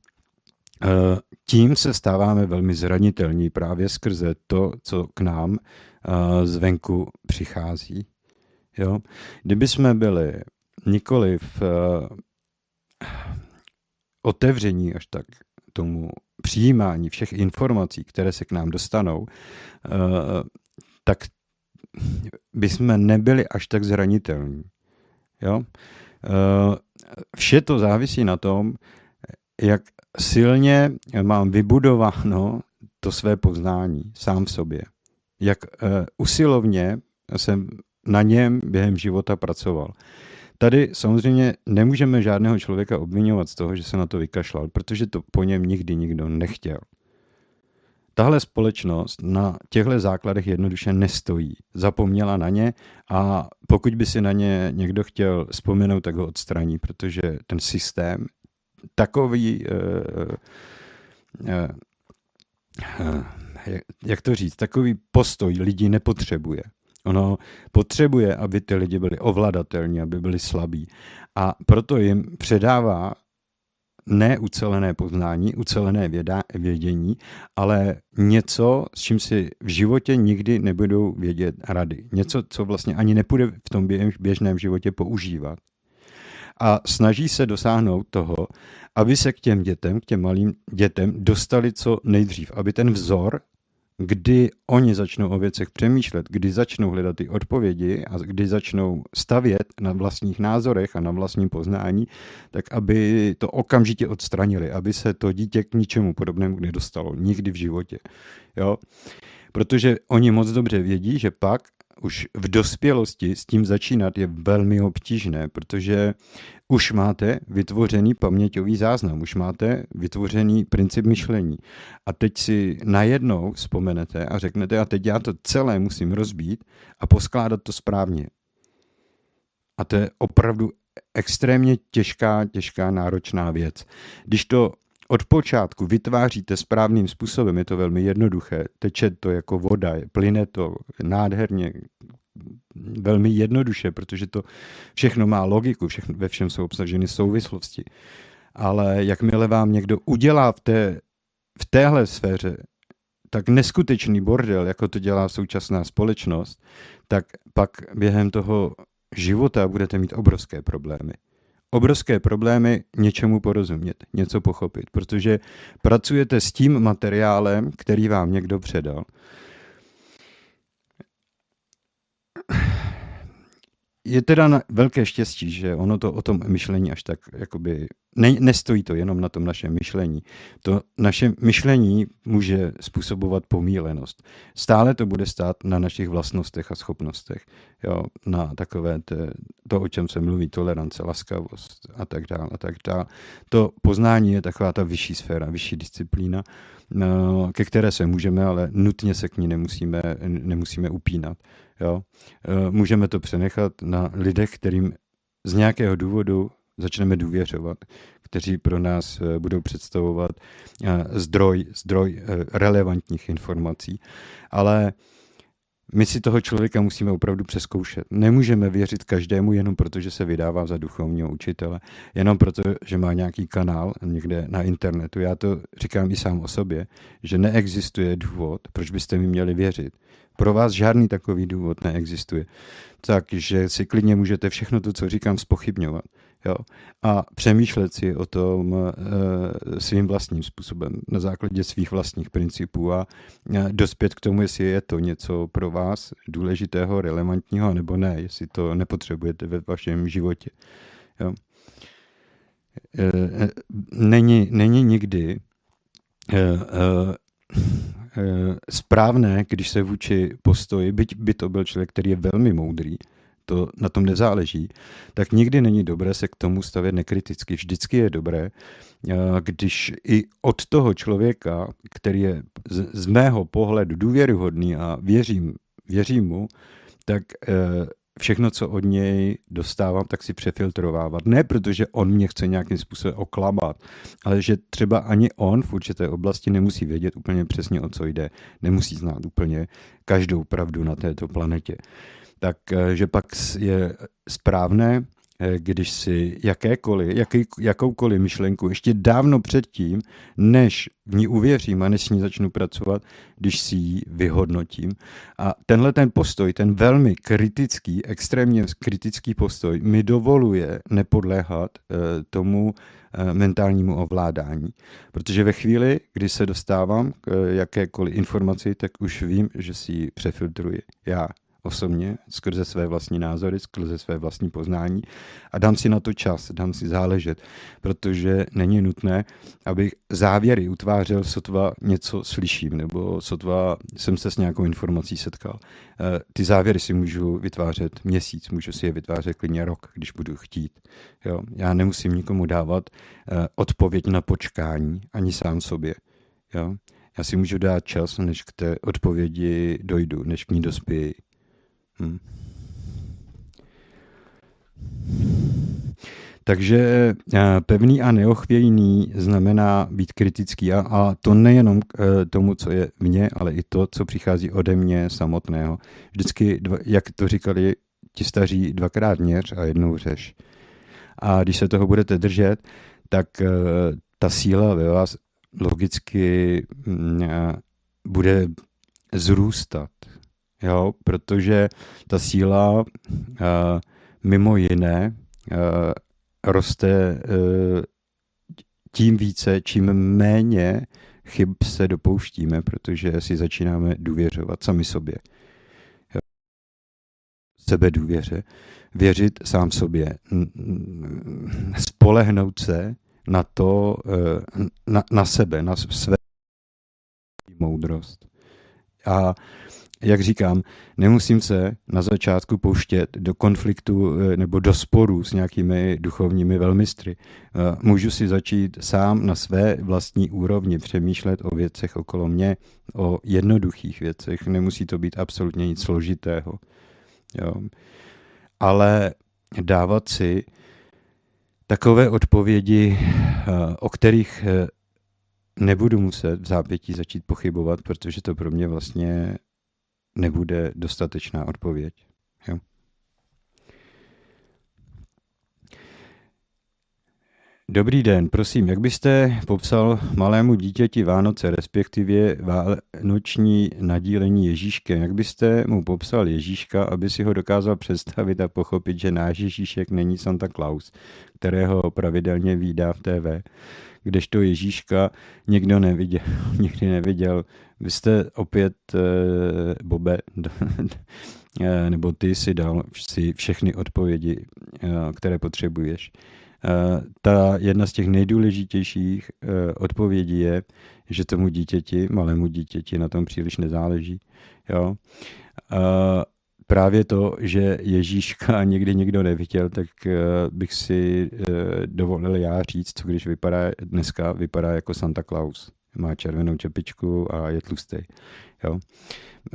tím se stáváme velmi zranitelní právě skrze to, co k nám e, zvenku přichází. Jo? Kdyby jsme byli nikoli v e, otevření až tak tomu přijímání všech informací, které se k nám dostanou, tak bychom nebyli až tak zranitelní. Jo? Eh, vše to závisí na tom, jak silně mám vybudováno to své poznání sám v sobě. Jak eh, usilovně jsem na něm během života pracoval. Tady samozřejmě nemůžeme žádného člověka obvinovat z toho, že se na to vykašlal, protože to po něm nikdy nikdo nechtěl. Tahle společnost na těchto základech jednoduše nestojí. Zapomněla na ně a pokud by si na ně někdo chtěl vzpomenout, tak ho odstraní, protože ten systém takový, uh, uh, jak to říct, takový postoj lidí nepotřebuje. Ono potřebuje, aby ty lidi byli ovladatelní, aby byli slabí. A proto jim předává ne ucelené poznání, ucelené věda, vědění, ale něco, s čím si v životě nikdy nebudou vědět rady. Něco, co vlastně ani nepůjde v tom běžném životě používat. A snaží se dosáhnout toho, aby se k těm dětem, k těm malým dětem dostali co nejdřív, aby ten vzor kdy oni začnou o věcech přemýšlet, kdy začnou hledat ty odpovědi a kdy začnou stavět na vlastních názorech a na vlastním poznání, tak aby to okamžitě odstranili, aby se to dítě k ničemu podobnému nedostalo nikdy v životě. Jo? Protože oni moc dobře vědí, že pak už v dospělosti s tím začínat je velmi obtížné, protože už máte vytvořený paměťový záznam, už máte vytvořený princip myšlení. A teď si najednou vzpomenete a řeknete, a teď já to celé musím rozbít a poskládat to správně. A to je opravdu extrémně těžká, těžká, náročná věc. Když to od počátku vytváříte správným způsobem, je to velmi jednoduché, teče to jako voda, plyne to nádherně, velmi jednoduše, protože to všechno má logiku, všechno, ve všem jsou obsaženy souvislosti. Ale jakmile vám někdo udělá v, té, v téhle sféře tak neskutečný bordel, jako to dělá současná společnost, tak pak během toho života budete mít obrovské problémy obrovské problémy něčemu porozumět, něco pochopit, protože pracujete s tím materiálem, který vám někdo předal. Je teda velké štěstí, že ono to o tom myšlení až tak jakoby ne, nestojí to jenom na tom našem myšlení. To naše myšlení může způsobovat pomílenost. Stále to bude stát na našich vlastnostech a schopnostech. Jo, na takové te, to, o čem se mluví, tolerance, laskavost a tak dále. A tak dále. To poznání je taková ta vyšší sféra, vyšší disciplína, no, ke které se můžeme, ale nutně se k ní nemusíme, nemusíme upínat. Jo? E, můžeme to přenechat na lidech, kterým z nějakého důvodu začneme důvěřovat, kteří pro nás eh, budou představovat eh, zdroj, zdroj eh, relevantních informací. Ale my si toho člověka musíme opravdu přeskoušet. Nemůžeme věřit každému jenom proto, že se vydává za duchovního učitele, jenom proto, že má nějaký kanál někde na internetu. Já to říkám i sám o sobě, že neexistuje důvod, proč byste mi měli věřit. Pro vás žádný takový důvod neexistuje. Takže si klidně můžete všechno to, co říkám, spochybňovat. Jo? A přemýšlet si o tom e, svým vlastním způsobem, na základě svých vlastních principů a e, dospět k tomu, jestli je to něco pro vás důležitého, relevantního, nebo ne, jestli to nepotřebujete ve vašem životě. Jo? E, není, není nikdy správné, když se vůči postoji, byť by to byl člověk, který je velmi moudrý, to na tom nezáleží, tak nikdy není dobré se k tomu stavět nekriticky. Vždycky je dobré, eh, když i od toho člověka, který je z mého pohledu důvěryhodný a věřím, věřím mu, tak eh, všechno, co od něj dostávám, tak si přefiltrovávat. Ne protože on mě chce nějakým způsobem oklamat, ale že třeba ani on v určité oblasti nemusí vědět úplně přesně, o co jde. Nemusí znát úplně každou pravdu na této planetě. Takže pak je správné Eh, když si jakékoliv, jaký, jakoukoliv myšlenku ještě dávno předtím, než v ní uvěřím a než s ní začnu pracovat, když si ji vyhodnotím. A tenhle ten postoj, ten velmi kritický, extrémně kritický postoj, mi dovoluje nepodléhat eh, tomu eh, mentálnímu ovládání. Protože ve chvíli, kdy se dostávám k jakékoliv informaci, tak už vím, že si ji přefiltruji já osobně, skrze své vlastní názory, skrze své vlastní poznání a dám si na to čas, dám si záležet, protože není nutné, abych závěry utvářel, sotva něco slyším, nebo sotva jsem se s nějakou informací setkal. Eh, ty závěry si můžu vytvářet měsíc, můžu si je vytvářet klidně rok, když budu chtít. Jo? Já nemusím nikomu dávat eh, odpověď na počkání, ani sám sobě. Jo? Já si můžu dát čas, než k té odpovědi dojdu, než k ní dospěji. Hmm. Takže eh, pevný a neochvějný znamená být kritický a, a to nejenom k eh, tomu, co je mně, ale i to, co přichází ode mě samotného. Vždycky, jak to říkali ti staří, dvakrát měř a jednou řeš. A když se toho budete držet, tak eh, ta síla ve vás logicky mm, bude zrůstat jo, protože ta síla uh, mimo jiné uh, roste uh, tím více, čím méně chyb se dopouštíme, protože si začínáme důvěřovat sami sobě. Sebe důvěře. Věřit sám sobě. Spolehnout se na to, na, na sebe, na své moudrost. A jak říkám, nemusím se na začátku pouštět do konfliktu eh, nebo do sporů s nějakými duchovními velmistry. Eh, můžu si začít sám na své vlastní úrovni přemýšlet o věcech okolo mě, o jednoduchých věcech. Nemusí to být absolutně nic složitého. Jo. Ale dávat si takové odpovědi, eh, o kterých nebudu muset v zápětí začít pochybovat, protože to pro mě vlastně nebude dostatečná odpověď. Jo? Dobrý den, prosím, jak byste popsal malému dítěti Vánoce, respektive vánoční nadílení Ježíškem? Jak byste mu popsal Ježíška, aby si ho dokázal představit a pochopit, že náš Ježíšek není Santa Claus, kterého pravidelně výdá v TV? Kdežto Ježíška někdo neviděl, nikdy neviděl. Vy jste opět, eh, Bobe, eh, nebo ty si dal si všechny odpovědi, eh, které potřebuješ. Ta jedna z těch nejdůležitějších odpovědí je, že tomu dítěti, malému dítěti na tom příliš nezáleží. Jo? Právě to, že Ježíška někdy nikdo neviděl, tak uh, bych si uh, dovolil já říct, co když vypadá dneska vypadá jako Santa Claus. Má červenou čepičku a je tlustý. Jo?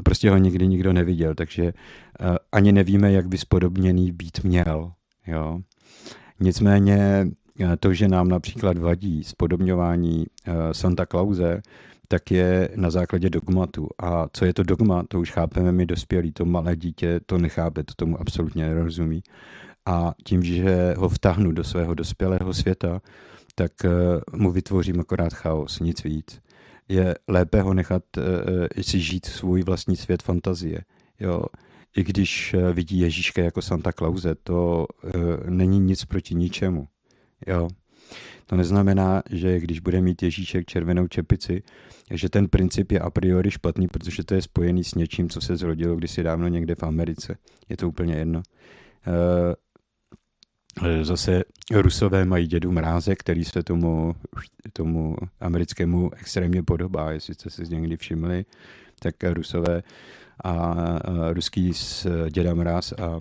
Prostě ho nikdy nikdo neviděl, takže uh, ani nevíme, jak by spodobněný být měl. Jo? Nicméně to, že nám například vadí spodobňování Santa Clause, tak je na základě dogmatu. A co je to dogma, to už chápeme my dospělí, to malé dítě to nechápe, to tomu absolutně nerozumí. A tím, že ho vtáhnu do svého dospělého světa, tak eh, mu vytvořím akorát chaos, nic víc. Je lépe ho nechat uh, si žít svůj vlastní svět fantazie. Jo. I když vidí Ježíška jako Santa Clause, to není nic proti ničemu. Jo. To neznamená, že když bude mít Ježíšek červenou čepici, že ten princip je a priori špatný, protože to je spojený s něčím, co se zrodilo kdysi dávno někde v Americe. Je to úplně jedno. Eh, zase Rusové mají dědu Mráze, který se tomu, tomu americkému extrémně podobá, jestli jste si někdy všimli, tak Rusové a, ruský s děda Mráz a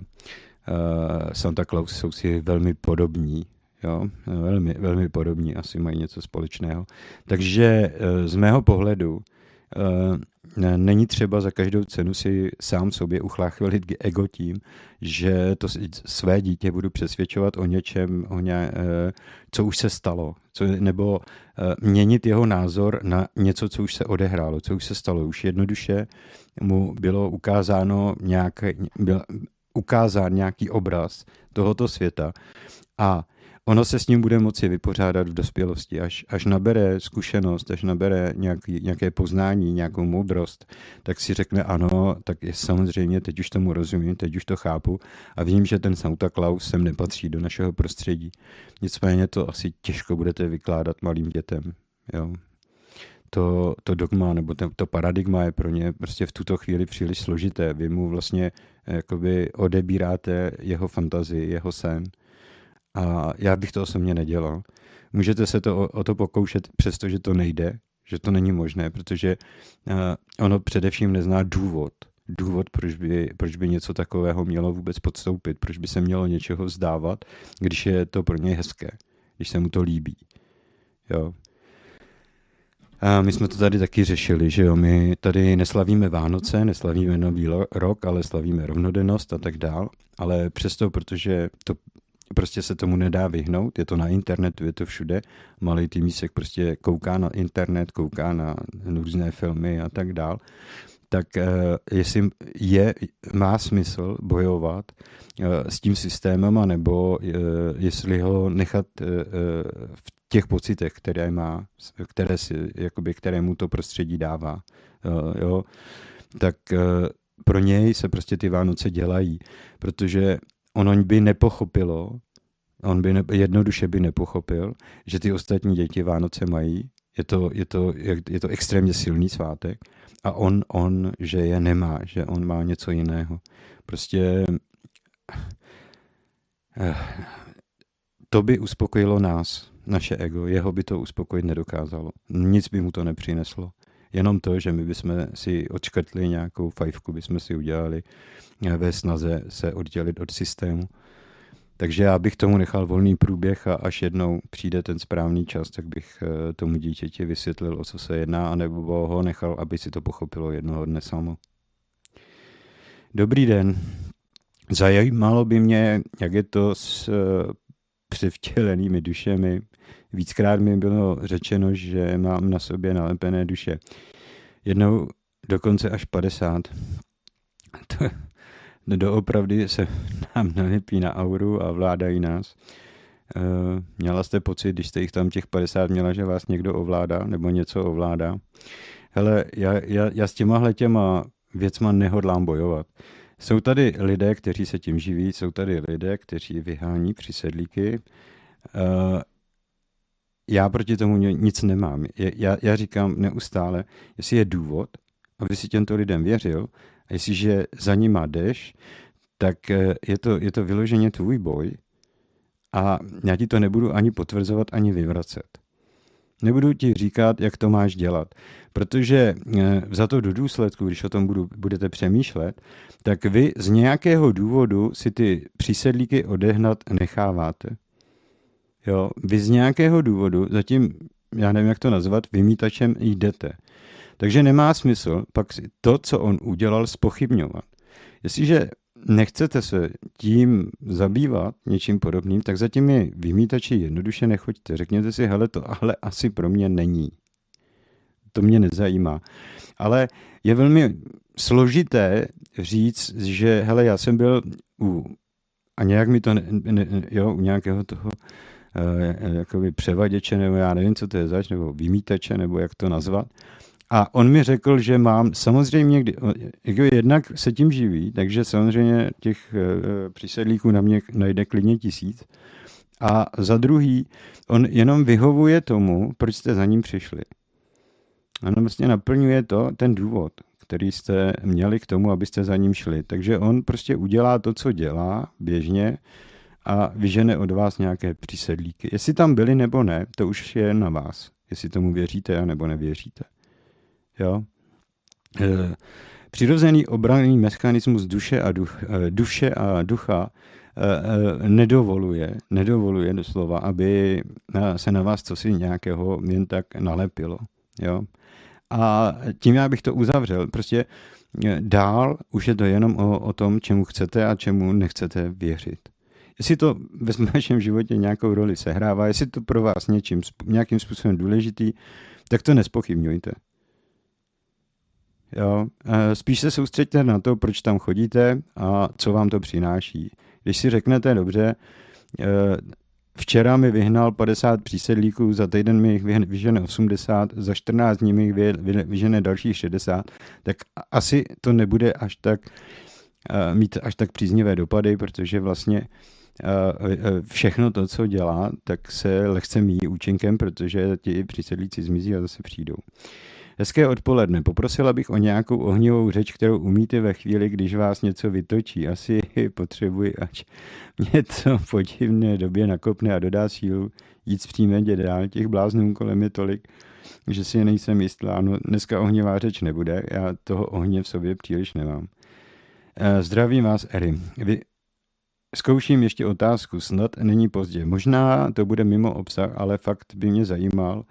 Santa Claus jsou si velmi podobní. Jo, velmi, velmi podobní, asi mají něco společného. Takže z mého pohledu není třeba za každou cenu si sám sobě uchláchvilit ego tím, že to své dítě budu přesvědčovat o něčem, o ně, eh, co už se stalo, co, nebo eh, měnit jeho názor na něco, co už se odehrálo, co už se stalo. Už jednoduše mu bylo ukázáno nějaké, byl ukázán nějaký obraz tohoto světa a ono se s ním bude moci vypořádat v dospělosti, až, až nabere zkušenost, až nabere nějaký, nějaké poznání, nějakou moudrost, tak si řekne ano, tak je samozřejmě, teď už tomu rozumím, teď už to chápu a vím, že ten Santa Claus sem nepatří do našeho prostředí. Nicméně to asi těžko budete vykládat malým dětem. Jo. To, to dogma nebo to, to paradigma je pro ně prostě v tuto chvíli příliš složité. Vy mu vlastně jakoby odebíráte jeho fantazii, jeho sen a já bych to osobně nedělal. Můžete se to o, o to pokoušet, přestože to nejde, že to není možné, protože uh, ono především nezná důvod. Důvod, proč by, proč by něco takového mělo vůbec podstoupit, proč by se mělo něčeho vzdávat, když je to pro něj hezké, když se mu to líbí. Jo. A my jsme to tady taky řešili, že jo, my tady neslavíme Vánoce, neslavíme Nový rok, ale slavíme rovnodennost a tak dál, ale přesto, protože to prostě se tomu nedá vyhnout, je to na internetu, je to všude. Malý týmísek prostě kouká na internet, kouká na různé filmy a tak dál. Tak uh, jestli je, má smysl bojovat uh, s tím systémem, nebo uh, jestli ho nechat v těch pocitech, které má, které, si, jakoby, které mu to prostředí dává. Jo, tak pro něj se prostě ty Vánoce dělají, protože ono by nepochopilo, on by ne, jednoduše by nepochopil, že ty ostatní děti Vánoce mají, je to, je to, je to extrémně silný svátek a on, on, že je nemá, že on má něco jiného. Prostě eh, to by uspokojilo nás, naše ego, jeho by to uspokojit nedokázalo. Nic by mu to nepřineslo. Jenom to, že my bychom si odškrtli nějakou fajfku, bychom si udělali eh, ve snaze se oddělit od systému. Takže já bych tomu nechal volný průběh a až jednou přijde ten správný čas, tak bych eh, tomu dítěti vysvětlil, o co se jedná, anebo ho nechal, aby si to pochopilo jednoho dne samo. Dobrý den. Zajímalo by mě, jak je to s eh, převtělenými dušemi. Víckrát mi bylo řečeno, že mám na sobě nalepené duše. Jednou dokonce až 50. To, doopravdy se nám nalepí na auru a vládají nás. E, měla jste pocit, když jste jich tam těch 50 měla, že vás někdo ovládá nebo něco ovládá? Hele, já, já, já s těma těma věcma nehodlám bojovat. Jsou tady lidé, kteří se tím živí, jsou tady lidé, kteří vyhání přisedlíky. Uh, já proti tomu nic nemám. Já, já říkám neustále, jestli je důvod, aby si těmto lidem věřil, a jestliže za nima jdeš, tak eh, je to, je to vyloženě tvůj boj a já ti to nebudu ani potvrzovat, ani vyvracet. Nebudu ti říkat, jak to máš dělat, protože eh, za to do důsledku, když o tom budu, budete přemýšlet, tak vy z nějakého důvodu si ty přísedlíky odehnat necháváte. Jo, vy z nějakého důvodu zatím, já nevím, jak to nazvat, vymítačem jdete. Takže nemá smysl pak to, co on udělal, spochybňovat. Jestliže nechcete se tím zabývat něčím podobným, tak za těmi vymítači jednoduše nechoďte. Řekněte si, hele, to ale asi pro mě není. To mě nezajímá. Ale je velmi složité říct, že hele, já jsem byl u, a nějak mi to, ne, ne, jo, u nějakého toho uh, jakoby převaděče, nebo já nevím, co to je zač, nebo vymítače, nebo jak to nazvat, a on mi řekl, že mám samozřejmě, jako jednak se tím živí, takže samozřejmě těch e, přísedlíků na mě najde klidně tisíc. A za druhý, on jenom vyhovuje tomu, proč jste za ním přišli. On vlastně naplňuje to, ten důvod, který jste měli k tomu, abyste za ním šli. Takže on prostě udělá to, co dělá běžně a vyžene od vás nějaké přísedlíky. Jestli tam byli nebo ne, to už je na vás. Jestli tomu věříte a nebo nevěříte. Jo? E, Přirozený obranný mechanismus duše a, duch, duše a ducha nedovoluje, nedovoluje doslova, aby se na vás cosi nějakého jen tak nalepilo. Jo? A tím já bych to uzavřel. Prostě dál už je to jenom o, o tom, čemu chcete a čemu nechcete věřit. Jestli to ve vašem životě nějakou roli sehrává, jestli to pro vás něčím, nějakým způsobem důležitý, tak to nespochybňujte. Jo? Spíš se soustřeďte na to, proč tam chodíte a co vám to přináší. Když si řeknete, dobře, eh, včera mi vyhnal 50 přísedlíků, za týden mi jich vyžene 80, za 14 dní mi jich vyžene dalších 60, tak asi to nebude až tak eh, mít až tak příznivé dopady, protože vlastně eh, všechno to, co dělá, tak se lehce míjí účinkem, protože ti přísedlíci zmizí a zase přijdou. Hezké odpoledne. Poprosila bych o nějakou ohnivou řeč, kterou umíte ve chvíli, když vás něco vytočí. Asi potřebuji, ať mě to v podivné době nakopne a dodá sílu jít zpříjmeně dál. Těch bláznů kolem je tolik, že si nejsem jistá. No, dneska ohnivá řeč nebude, já toho ohně v sobě příliš nemám. Eh, zdravím vás, Eri. Vy Zkouším ještě otázku, snad není pozdě. Možná to bude mimo obsah, ale fakt by mě zajímal,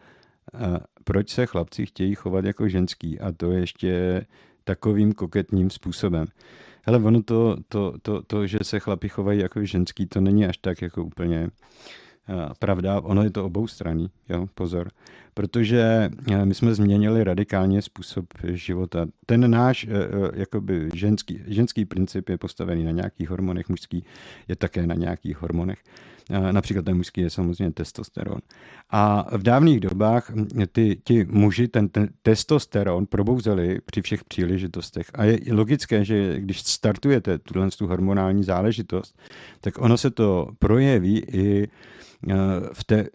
proč se chlapci chtějí chovat jako ženský a to ještě takovým koketním způsobem. Hele, ono to, to, to, to, že se chlapi chovají jako ženský, to není až tak jako úplně pravda. Ono je to obou strany, jo, pozor. Protože my jsme změnili radikálně způsob života. Ten náš jakoby ženský, ženský princip je postavený na nějakých hormonech, mužský je také na nějakých hormonech. Například ten mužský je samozřejmě testosteron. A v dávných dobách ty, ti muži ten, ten testosteron probouzeli při všech příležitostech. A je logické, že když startujete tuhle tu hormonální záležitost, tak ono se to projeví i v té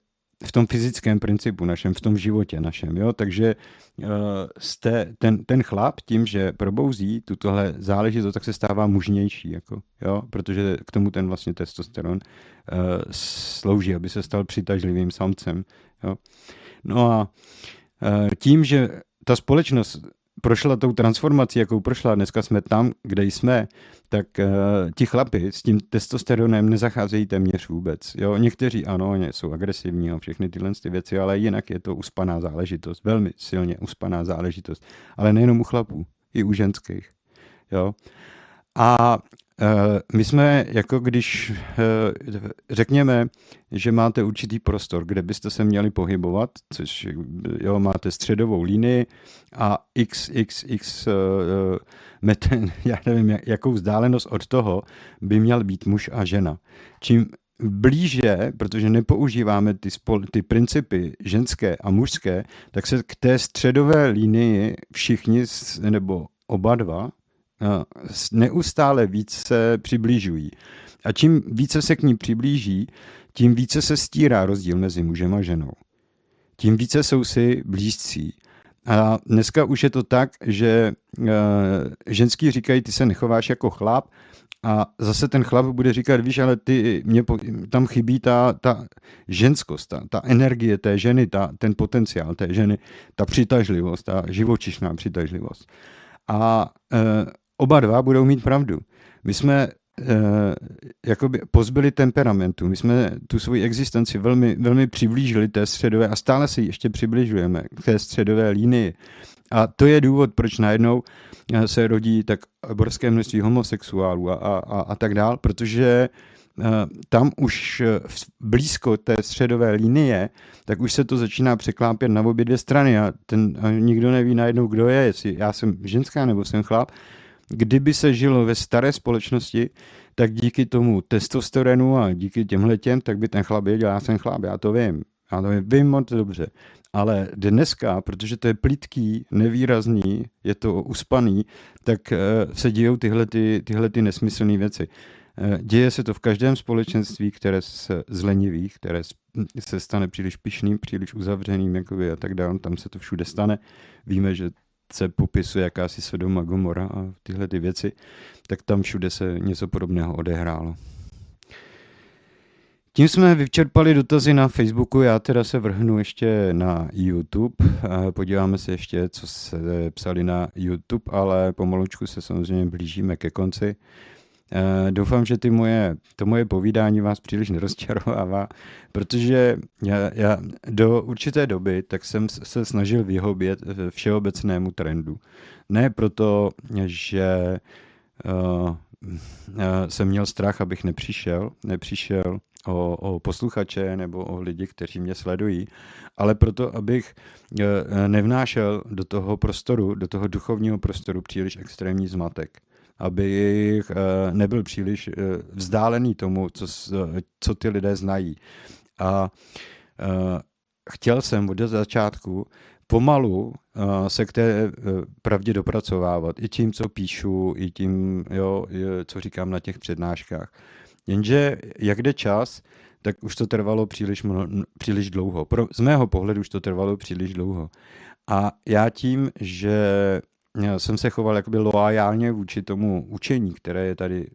v tom fyzickém principu našem, v tom životě našem. Jo? Takže uh, jste, ten, ten chlap tím, že probouzí tutohle záležitost, tak se stává mužnější, jako, jo? protože k tomu ten vlastně testosteron uh, slouží, aby se stal přitažlivým samcem. Jo? No a uh, tím, že ta společnost prošla tou transformací, jakou prošla, dneska jsme tam, kde jsme, tak uh, ti chlapi s tím testosteronem nezacházejí téměř vůbec. Jo, někteří ano, oni jsou agresivní a všechny tyhle ty věci, ale jinak je to uspaná záležitost, velmi silně uspaná záležitost. Ale nejenom u chlapů, i u ženských. Jo. A Eh, my jsme, jako když eh, řekněme, že máte určitý prostor, kde byste se měli pohybovat, což jo, máte středovou linii a x, x, x metr, já nevím, jakou vzdálenost od toho by měl být muž a žena. Čím blíže, protože nepoužíváme ty, spol, ty principy ženské a mužské, tak se k té středové linii všichni, nebo oba dva, neustále více přibližují. A čím více se k ní přiblíží, tím více se stírá rozdíl mezi mužem a ženou. Tím více jsou si blízcí. A dneska už je to tak, že uh, ženský říkají, ty se nechováš jako chlap, a zase ten chlap bude říkat, víš, ale ty, mě tam chybí ta, ta ženskost, ta, ta energie té ženy, ta, ten potenciál té ženy, ta přitažlivost, ta živočišná přitažlivost. A uh, oba dva budou mít pravdu. My jsme eh, jakoby pozbyli temperamentu. My jsme tu svoji existenci velmi, velmi přiblížili té středové a stále si ještě přibližujeme k té středové línii. A to je důvod, proč najednou eh, se rodí tak borské množství homosexuálů a, a, a tak dál, protože eh, tam už blízko té středové linie, tak už se to začíná překlápět na obě dvě strany a, ten, a nikdo neví najednou, kdo je, jestli já jsem ženská nebo jsem chlap kdyby se žilo ve staré společnosti, tak díky tomu testosteronu a díky těmhle těm, tak by ten chlap věděl, já jsem chlap, já to vím. Já to vím moc dobře. Ale dneska, protože to je plitký, nevýrazný, je to uspaný, tak eh, se dějou tyhle, ty, tyhle ty nesmyslné věci. Eh, děje se to v každém společenství, které se zlenivý, které se stane příliš pišným, příliš uzavřeným jakoby, a tak dále. Tam se to všude stane. Víme, že se popisuje jakási Sodoma Gomora a tyhle ty věci, tak tam všude se něco podobného odehrálo. tím jsme vyčerpali dotazy na Facebooku, já teda se vrhnu ještě na YouTube, podíváme se ještě, co se psali na YouTube, ale pomalučku se samozřejmě blížíme ke konci. Eh, doufám, že ty moje, to moje povídání vás příliš nerozčarovává, protože já, já do určité doby tak jsem se snažil vyhobět všeobecnému trendu. Ne proto, že uh, jsem měl strach, abych nepřišel, nepřišel o, o posluchače nebo o lidi, kteří mě sledují, ale proto, abych nevnášel do toho prostoru, do toho duchovního prostoru příliš extrémní zmatek abych eh, nebyl příliš eh, vzdálený tomu, co, co ty lidé znají. A eh, chtěl jsem od začátku pomalu se k té pravdě dopracovávat. I tím, co píšu, i tím, jo, co říkám na těch přednáškách. Jenže jak jde čas, tak už to trvalo příliš, příliš dlouho. Pro, z mého pohledu už to trvalo příliš dlouho. A já tím, že jsem se choval jakoby loajálně vůči tomu učení, které je tady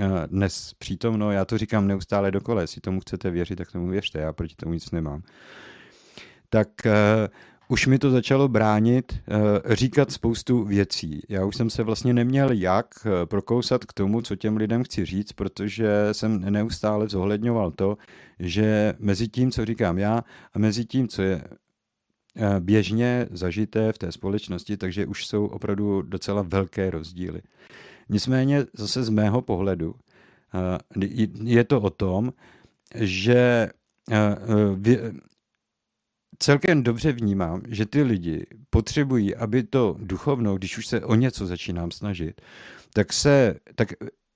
eh, dnes přítomno. Já to říkám neustále dokola, jestli tomu chcete věřit, tak tomu věřte, já proti tomu nic nemám. Tak uh, už mi to začalo bránit říkat spoustu věcí. Já už jsem se vlastně neměl jak prokousat k tomu, co těm lidem chci říct, protože jsem neustále zohledňoval to, že mezi tím, co říkám já, a mezi tím, co je Eh, běžně zažité v té společnosti, takže už jsou opravdu docela velké rozdíly. Nicméně zase z mého pohledu eh, je to o tom, že eh, celkem dobře vnímám, že ty lidi potřebují, aby to duchovno, když už se o něco začínám snažit, tak se, tak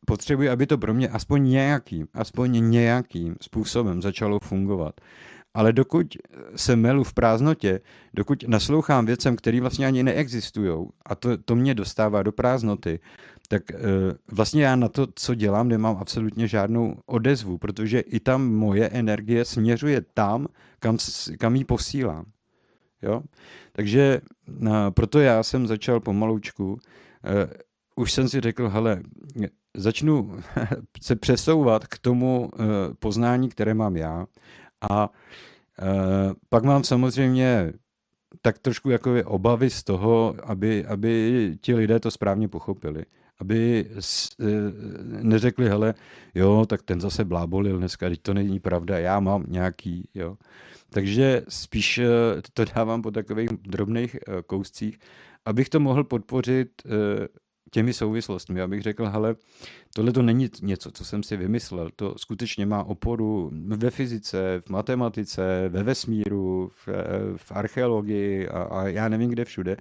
potřebují, aby to pro mě aspoň nějakým, aspoň nějakým způsobem začalo fungovat. Ale dokud se melu v prázdnotě, dokud naslouchám věcem, které vlastně ani neexistují, a to, to mě dostává do prázdnoty, tak e, vlastně já na to, co dělám, nemám absolutně žádnou odezvu, protože i tam moje energie směřuje tam, kam, kam ji posílám. Jo? Takže na, proto já jsem začal pomaloučku. E, už jsem si řekl, hele, začnu se přesouvat k tomu e, poznání, které mám já a e, pak mám samozřejmě tak trošku jako obavy z toho, aby, aby ti lidé to správně pochopili. Aby s, e, neřekli, hele, jo, tak ten zase blábolil dneska, teď to není pravda, já mám nějaký, jo. Takže spíš e, to dávám po takových drobných kouscích, abych to mohl podpořit těmi souvislostmi. Abych řekl, hele, tohle to není něco, co jsem si vymyslel. To skutečně má oporu ve fyzice, v matematice, ve vesmíru, v, v archeologii a, a já nevím kde všude.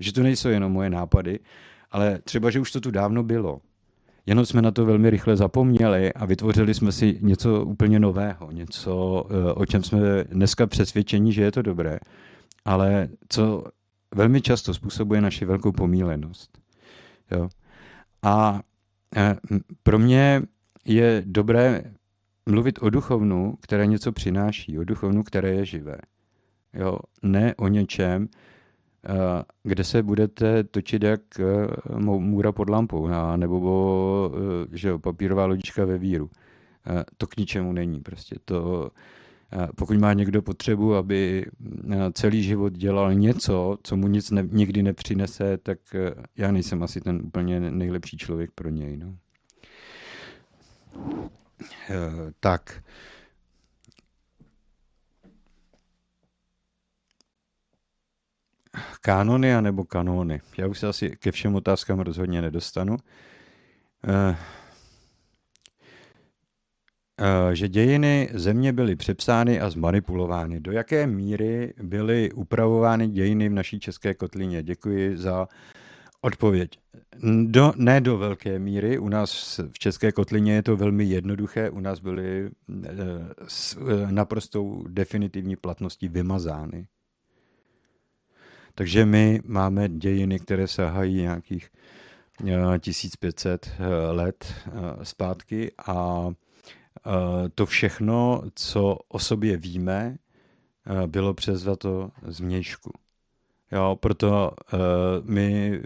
Že to nejsou jenom moje nápady, ale třeba, že už to tu dávno bylo. Jenom jsme na to velmi rychle zapomněli a vytvořili jsme si něco úplně nového, něco, eh, o čem jsme dneska přesvědčeni, že je to dobré, ale co velmi často způsobuje naši velkou pomílenost. Jo. A pro mě je dobré mluvit o duchovnu, které něco přináší, o duchovnu, které je živé. Jo. Ne o něčem, e, kde se budete točit jak e, můra pod lampou, nebo že jo, papírová lodička ve víru. To k ničemu není. Prostě to, pokud má někdo potřebu, aby celý život dělal něco, co mu nic ne, nikdy nepřinese, tak já nejsem asi ten úplně nejlepší člověk pro něj. No. Tak. Kanony nebo kanóny. Já už se asi ke všem otázkám rozhodně nedostanu. Eh, že dějiny země byly přepsány a zmanipulovány. Do jaké míry byly upravovány dějiny v naší české kotlině? Děkuji za odpověď. Do, ne do velké míry. U nás v české kotlině je to velmi jednoduché. U nás byly eh, s eh, naprostou definitivní platností vymazány. Takže my máme dějiny, které sahají nějakých 1500 let zpátky a to všechno, co o sobě víme, eh, bylo převzato z mějšku. Jo, proto uh, my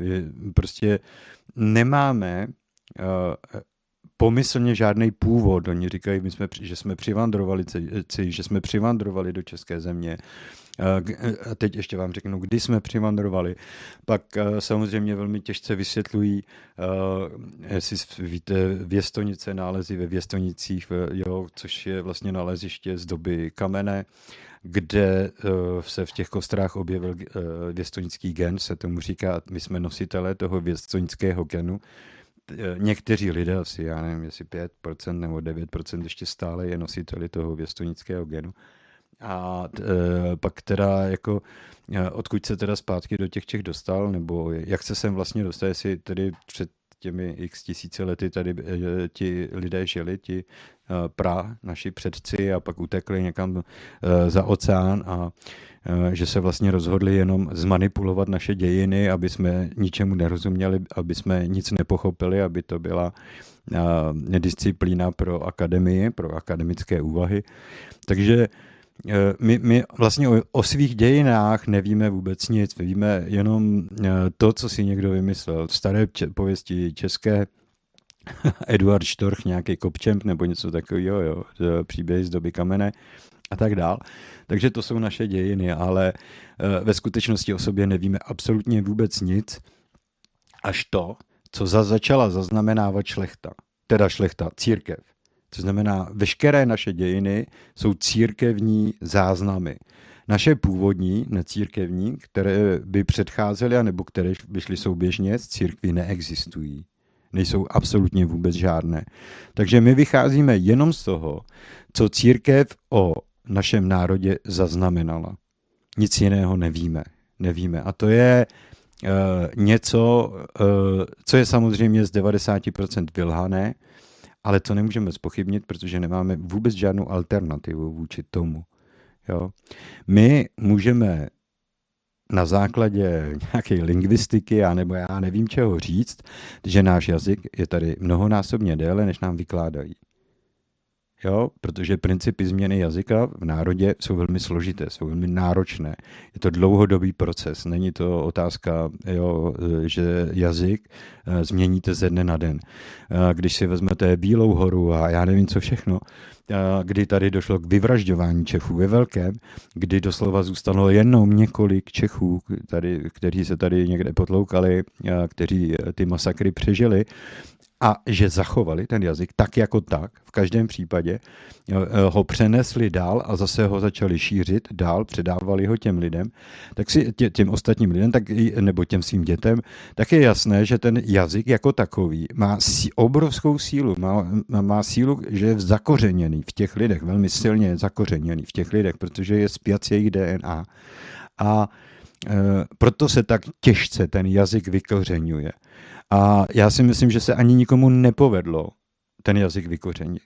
prostě nemáme pomyslně žádný původ. Oni říkají, my jsme, že jsme přivandrovali, že jsme přivandrovali do české země. A teď ještě vám řeknu, kdy jsme přivandrovali. Pak samozřejmě velmi těžce vysvětlují, jestli víte, Věstonice, nálezy ve Věstonicích, jo, což je vlastně naleziště z doby kamene, kde se v těch kostrách objevil věstonický gen, se tomu říká, my jsme nositelé toho věstonického genu, někteří lidé, asi já nevím, jestli 5% nebo 9% ještě stále je nositeli toho věstonického genu. A e, pak teda jako, e, odkud se teda zpátky do těch Čech dostal, nebo jak se sem vlastně dostal, jestli tedy před těmi x tisíce lety tady e, ti lidé žili, ti e, pra, naši předci a pak utekli někam e, za oceán a že se vlastně rozhodli jenom zmanipulovat naše dějiny, aby jsme ničemu nerozuměli, aby jsme nic nepochopili, aby to byla disciplína pro akademii, pro akademické úvahy. Takže my, my vlastně o, o svých dějinách nevíme vůbec nic, víme jenom eh, to, co si někdo vymyslel. Staré pověsti české, Eduard Štorch, nějaký kopčemp nebo něco takového, jo, příběhy z doby kamene a tak dál. Takže to jsou naše dějiny, ale eh, ve skutečnosti o sobě nevíme absolutně vůbec nic, až to, co za začala zaznamenávat šlechta, teda šlechta, církev. To znamená, veškeré naše dějiny jsou církevní záznamy. Naše původní, necírkevní, které by předcházely, nebo které by šly souběžně z církví, neexistují. Nejsou absolutně vůbec žádné. Takže my vycházíme jenom z toho, co církev o našem národě zaznamenala. Nic jiného nevíme. Nevíme. A to je uh, něco, uh, co je samozřejmě z 90% vylhané, ale to nemůžeme spochybnit, protože nemáme vůbec žádnou alternativu vůči tomu. Jo? My můžeme na základě nějaké lingvistiky, nebo já nevím čeho říct, že náš jazyk je tady mnohonásobně déle, než nám vykládají jo, protože principy změny jazyka v národě jsou velmi složité, jsou velmi náročné. Je to dlouhodobý proces, není to otázka, jo, že jazyk eh, změníte ze dne na den. Eh, když si vezmete Bílou horu a já nevím co všechno, eh, kdy tady došlo k vyvražďování Čechů ve velkém, kdy doslova zůstalo jenom několik Čechů, tady, kteří se tady někde potloukali, kteří ty masakry přežili, a že zachovali ten jazyk tak jako tak, v každém případě, eh, ho přenesli dál a zase ho začali šířit dál, předávali ho těm lidem, tak si tě, těm ostatním lidem, tak, nebo těm svým dětem, tak je jasné, že ten jazyk jako takový má sí, obrovskou sílu, má, má sílu, že je zakořeněný v těch lidech, velmi silně zakořeněný v těch lidech, protože je spjat jejich DNA. A e, proto se tak těžce ten jazyk vykořenuje. A já si myslím, že se ani nikomu nepovedlo ten jazyk vykořenit.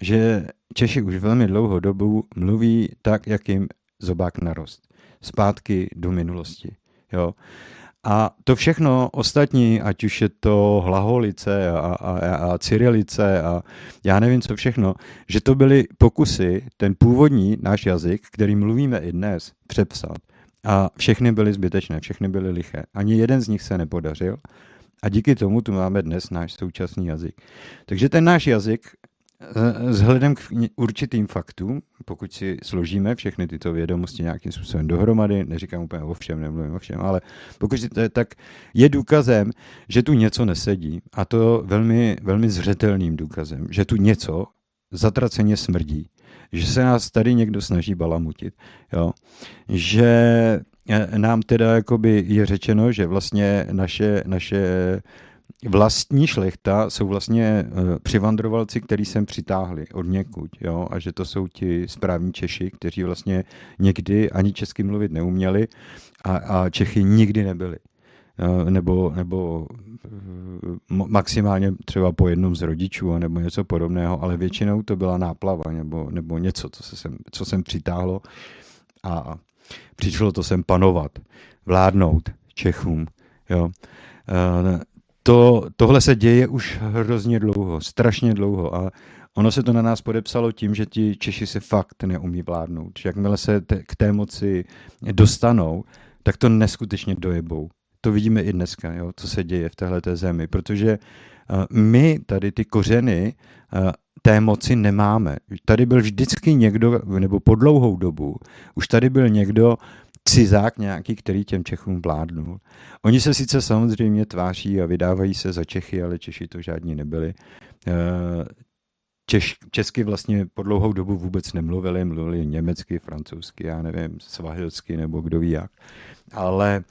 Že Češi už velmi dlouhou dobu mluví tak, jak jim zobák narost. Zpátky do minulosti. Jo? A to všechno ostatní, ať už je to hlaholice a, a, a cyrilice a já nevím co všechno, že to byly pokusy, ten původní náš jazyk, který mluvíme i dnes, přepsat. A všechny byly zbytečné, všechny byly liché. Ani jeden z nich se nepodařil a díky tomu tu máme dnes náš současný jazyk. Takže ten náš jazyk eh, vzhledem k určitým faktům, pokud si složíme všechny tyto vědomosti nějakým způsobem dohromady, neříkám úplně o všem, nemluvím o všem, ale pokud to, tak je důkazem, že tu něco nesedí a to velmi, velmi zřetelným důkazem, že tu něco zatraceně smrdí, že se nás tady někdo snaží balamutit, jo? že Eh, nám teda jakoby je řečeno, že vlastně naše, naše vlastní šlechta jsou vlastně uh, přivandrovalci, který sem přitáhli od někud, jo, a že to jsou ti správní Češi, kteří vlastně někdy ani česky mluvit neuměli a, a Čechy nikdy nebyli. Uh, nebo, nebo maximálně třeba po jednom z rodičů nebo něco podobného, ale většinou to byla náplava nebo, nebo něco, co se sem, co sem přitáhlo a Přišlo to sem panovat, vládnout Čechům. Jo. Eh, to, tohle se děje už hrozně dlouho, strašně dlouho a ono se to na nás podepsalo tím, že ti Češi se fakt neumí vládnout. Jakmile se te, k té moci dostanou, tak to neskutečně dojebou. To vidíme i dneska, jo, co se děje v téhle zemi, protože My tady ty kořeny té moci nemáme. Tady byl vždycky někdo, nebo po dlouhou dobu, už tady byl někdo, cizák nějaký, který těm Čechům vládnul. Oni se sice samozřejmě tváří a vydávají se za Čechy, ale Češi to žádní nebyli. Češ, česky vlastně po dlouhou dobu vůbec nemluvili, mluvili německy, francouzsky, já nevím, svahilsky nebo kdo ví jak. Ale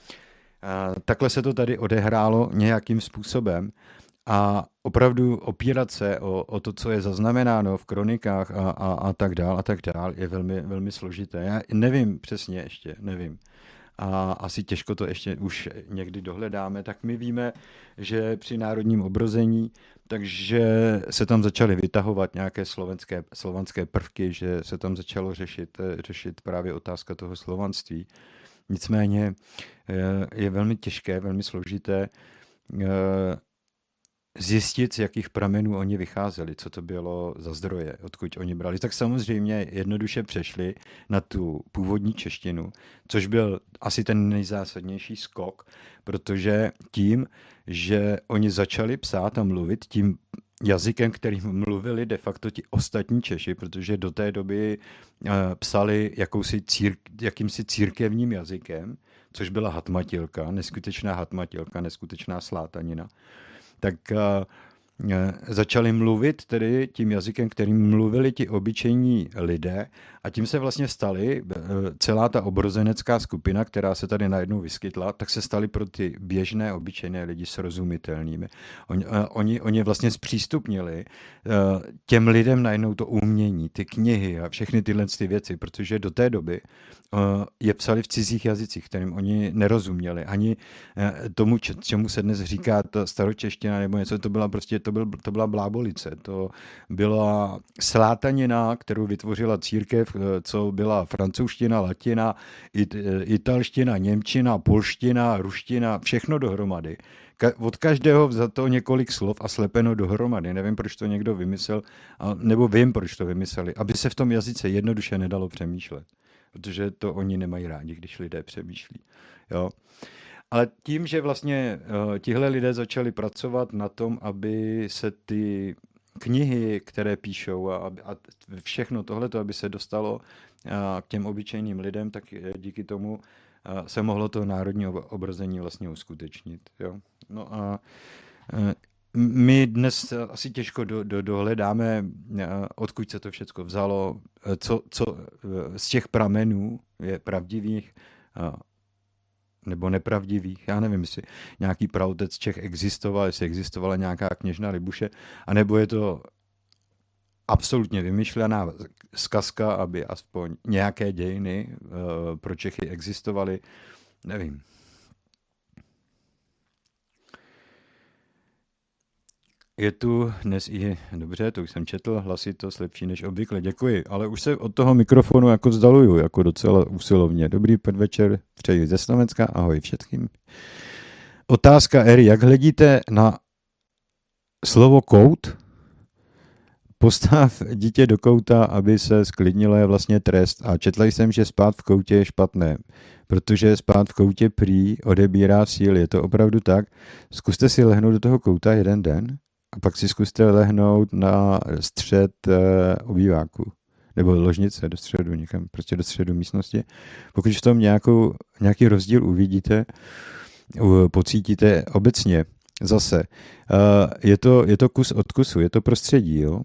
a, takhle se to tady odehrálo nějakým způsobem a opravdu opírat se o, o to, co je zaznamenáno v kronikách a, a, a tak dál a tak dál, je velmi, velmi složité. Já nevím přesně ještě, nevím a asi těžko to ještě už někdy dohledáme, tak my víme, že při národním obrození, takže se tam začaly vytahovat nějaké slovenské, slovanské prvky, že se tam začalo řešit, řešit právě otázka toho slovanství. Nicméně eh, je velmi těžké, velmi složité eh, zjistit, z jakých pramenů oni vycházeli, co to bylo za zdroje, odkud oni brali. Tak samozřejmě jednoduše přešli na tu původní češtinu, což byl asi ten nejzásadnější skok, protože tím, že oni začali psát a mluvit tím jazykem, kterým mluvili de facto ti ostatní Češi, protože do té doby uh, psali jakousi cír, jakýmsi církevním jazykem, což byla hatmatilka, neskutečná hatmatilka, neskutečná slátanina tak eh, eh, začali mluvit tedy tím jazykem, kterým mluvili ti obyčejní lidé a tím se vlastně stali, eh, celá ta obrozenecká skupina, která se tady najednou vyskytla, tak se stali pro ty běžné, obyčejné lidi srozumitelnými. Oni, oni, oni vlastně zpřístupnili těm lidem najednou to umění, ty knihy a všechny tyhle ty věci, protože do té doby je psali v cizích jazycích, kterým oni nerozuměli. Ani tomu, čemu se dnes říká ta staročeština nebo něco, to byla prostě, to, byl, to byla blábolice. To byla slátanina, kterou vytvořila církev, co byla francouzština, latina, it, italština, němčina, polština, ruština, všechno dohromady. Ka- od každého za to několik slov a slepeno dohromady. Nevím, proč to někdo vymyslel, nebo vím, proč to vymysleli, aby se v tom jazyce jednoduše nedalo přemýšlet protože to oni nemají rádi, když lidé přemýšlí. Jo. Ale tím, že vlastně uh, tihle lidé začali pracovat na tom, aby se ty knihy, které píšou a, a všechno tohleto, aby se dostalo k těm obyčejným lidem, tak díky tomu se mohlo to národní obrození vlastně uskutečnit. Jo. No a my dnes asi těžko do, do, dohledáme, eh, odkud se to všechno vzalo, co, co z těch pramenů je pravdivých nebo nepravdivých. Já nevím, jestli nějaký pravdec Čech existoval, jestli existovala nějaká kněžna Libuše, anebo je to absolutně vymyšlená zkazka, aby aspoň nějaké dějiny pro Čechy existovaly. Nevím. Je tu dnes i, dobře, to už jsem četl, hlasitost lepší než obvykle, děkuji, ale už se od toho mikrofonu jako zdaluju, jako docela úsilovně. Dobrý podvečer, přeji ze Slovenska, ahoj všetkým. Otázka Eri, jak hledíte na slovo kout? Postav dítě do kouta, aby se sklidnilo, je vlastně trest. A četla jsem, že spát v koutě je špatné, protože spát v koutě prý odebírá síly. Je to opravdu tak? Zkuste si lehnout do toho kouta jeden den a pak si zkuste lehnout na střed e, obýváku nebo ložnice do středu, někam, prostě do středu místnosti. Pokud v tom nějakou, nějaký rozdíl uvidíte, pocítíte obecně, zase, e, je to, je to kus od kusu, je to prostředí, jo?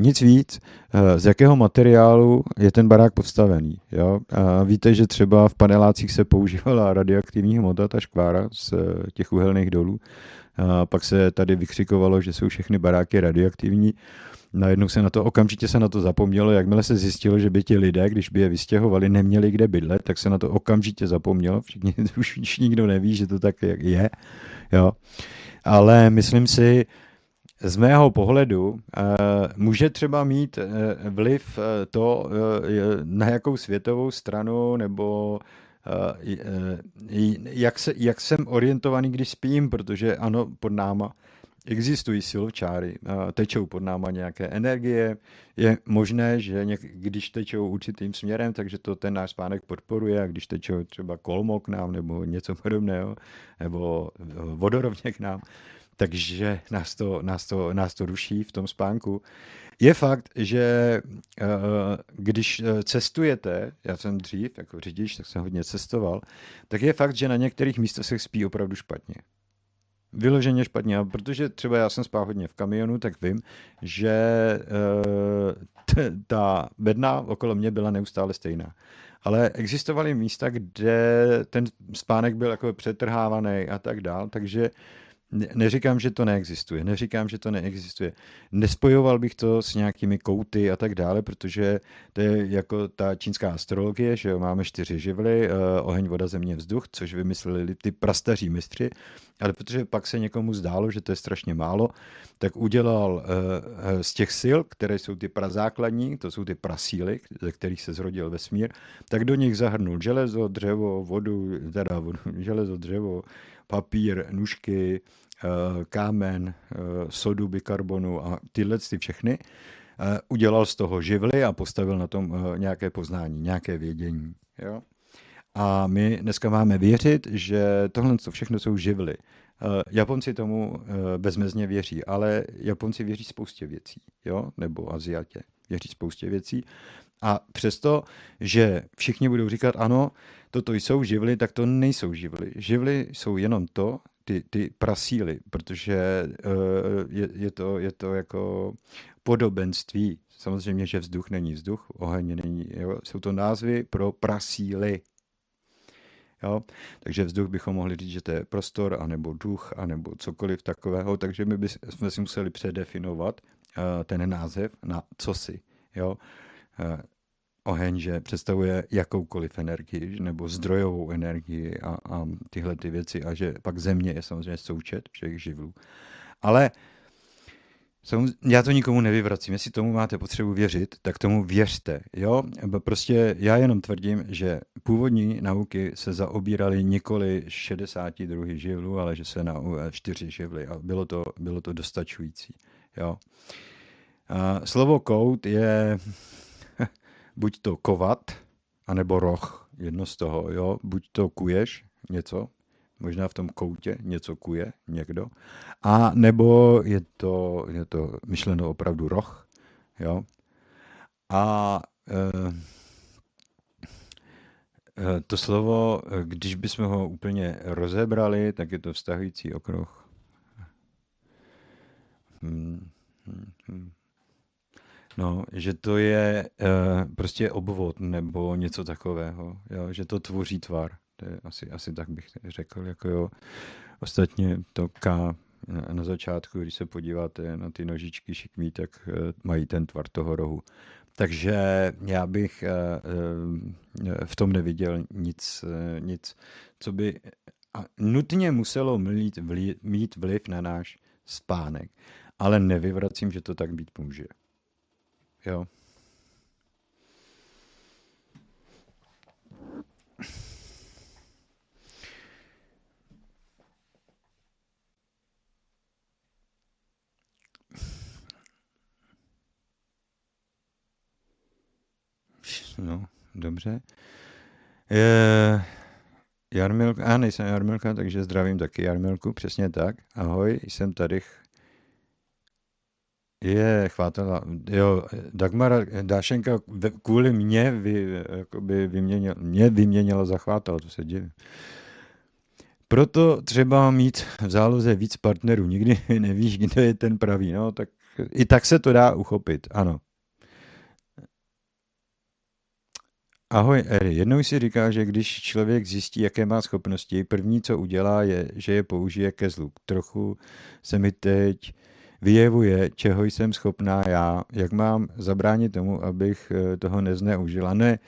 Nic víc, e, z jakého materiálu je ten barák postavený. Jo? A víte, že třeba v panelácích se používala radioaktivní hmota, ta škvára z těch uhelných dolů, a pak se tady vykřikovalo, že jsou všechny baráky radioaktivní. Najednou se na to, okamžitě se na to zapomnělo, jakmile se zjistilo, že by ti lidé, když by je vystěhovali, neměli kde bydlet, tak se na to okamžitě zapomnělo. Všichni, už, už nikdo neví, že to tak je. Jo. Ale myslím si, z mého pohledu uh, může třeba mít uh, vliv uh, to, na jakou světovou stranu nebo Eh, eh, jak, se, jak jsem orientovaný, když spím, protože ano, pod náma existují silovčáry, eh, tečou pod náma nějaké energie. Je možné, že něk, když tečou určitým směrem, takže to ten náš spánek podporuje a když tečou třeba kolmo k nám nebo něco podobného, nebo vodorovně k nám, takže nás to, nás, to, nás to ruší v tom spánku. Je fakt, že když cestujete, já jsem dřív jako řidič, tak jsem hodně cestoval, tak je fakt, že na některých místech se spí opravdu špatně. Vyloženě špatně, a protože třeba já jsem spál hodně v kamionu, tak vím, že ta bedna okolo mě byla neustále stejná. Ale existovaly místa, kde ten spánek byl jako přetrhávaný a tak dál, takže Neříkám, že to neexistuje, neříkám, že to neexistuje. Nespojoval bych to s nějakými kouty a tak dále, protože to je jako ta čínská astrologie, že jo, máme čtyři živly, eh, oheň, voda, země, vzduch, což vymysleli ty prastaří mistři, ale protože pak se někomu zdálo, že to je strašně málo, tak udělal eh, z těch sil, které jsou ty prazákladní, to jsou ty prasíly, ze kterých se zrodil vesmír, tak do nich zahrnul železo, dřevo, vodu, teda vodu, železo, dřevo, papír, nůžky, eh, kámen, eh, sodu bikarbonu a tyhle ty všechny, eh, udělal z toho živly a postavil na tom nějaké poznání, nějaké vědění. Jo? A my dneska máme věřit, že tohle všechno jsou živly. Japonci tomu bezmezně věří, ale Japonci věří spoustě věcí, jo? nebo Aziatě věří spoustě věcí. A přesto, že všichni budou říkat, ano, toto jsou živly, tak to nejsou živly. Živly jsou jenom to, ty, ty prasíly, protože uh, je, je, to, je to jako podobenství. Samozřejmě, že vzduch není vzduch, oheň není, jo? jsou to názvy pro prasíly. Jo? Takže vzduch bychom mohli říct, že to je prostor, anebo duch, anebo cokoliv takového, takže my bychom si museli předefinovat uh, ten název na cosi. Jo? Uh, oheň, že představuje jakoukoliv energii nebo zdrojovou energii a, a tyhle ty věci a že pak země je samozřejmě součet všech živlů. Ale já to nikomu nevyvracím. Jestli tomu máte potřebu věřit, tak tomu věřte. Jo? Prostě já jenom tvrdím, že původní nauky se zaobíraly nikoli 62 živlů, ale že se na 4 živly a bylo to, bylo to dostačující. Jo? A slovo kout je buď to kovat, anebo roh, jedno z toho, jo, buď to kuješ něco, možná v tom koutě něco kuje někdo, a nebo je to, je to myšleno opravdu roh, jo, a e, to slovo, když bychom ho úplně rozebrali, tak je to vztahující okruh. Hmm, hmm, hmm. No, že to je uh, prostě obvod nebo něco takového, jo, že to tvoří tvar. To je asi, asi tak bych řekl. Jako jo. Ostatně to K na začátku, když se podíváte na ty nožičky šikmí, tak uh, mají ten tvar toho rohu. Takže já bych v tom neviděl nic, nic co by nutně muselo mít vliv na náš spánek. Ale nevyvracím, že to tak být může. Jo. No, dobře. Je, Jarmilka, a nejsem Jarmilka, takže zdravím taky Jarmilku, přesně tak. Ahoj, jsem tady je, chvátala. Jo, Dagmara Dášenka kvůli mě vy, jakoby vyměnil, mě vyměnila za chvátala, to se divím. Proto třeba mít v záloze víc partnerů. Nikdy nevíš, kdo je ten pravý. No, tak i tak se to dá uchopit, ano. Ahoj, Eri. Jednou si říká, že když člověk zjistí, jaké má schopnosti, první, co udělá, je, že je použije ke zlu. Trochu se mi teď vyjevuje, čeho jsem schopná já, jak mám zabránit tomu, abych eh, toho nezneužila. Ne,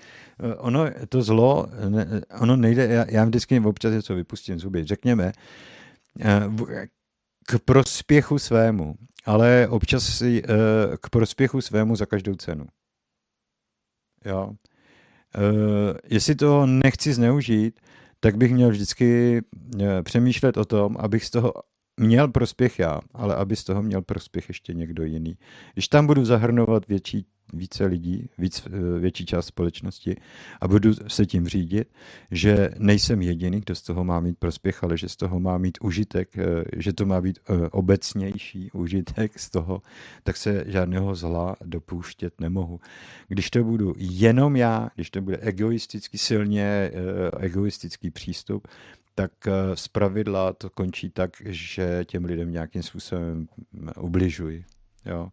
eh, ono, to zlo, ne, ono nejde, já, já vždycky občas něco vypustím zuby, řekněme, eh, k prospěchu svému, ale občas k prospěchu svému za každou cenu. Jo. Jestli to nechci zneužít, tak bych měl vždycky přemýšlet o tom, abych z toho měl prospěch já, ale aby z toho měl prospěch ještě někdo jiný. Když tam budu zahrnovat větší více lidí, víc, eh, větší část společnosti a budu se tím řídit, že nejsem jediný, kdo z toho má mít prospěch, ale že z toho má mít užitek, eh, že to má být eh, obecnější užitek z toho, tak se žádného zla dopouštět nemohu. Když to budu jenom já, když to bude egoisticky silně egoistický přístup, tak z pravidla to končí tak, že těm lidem nějakým způsobem ubližuji. Jo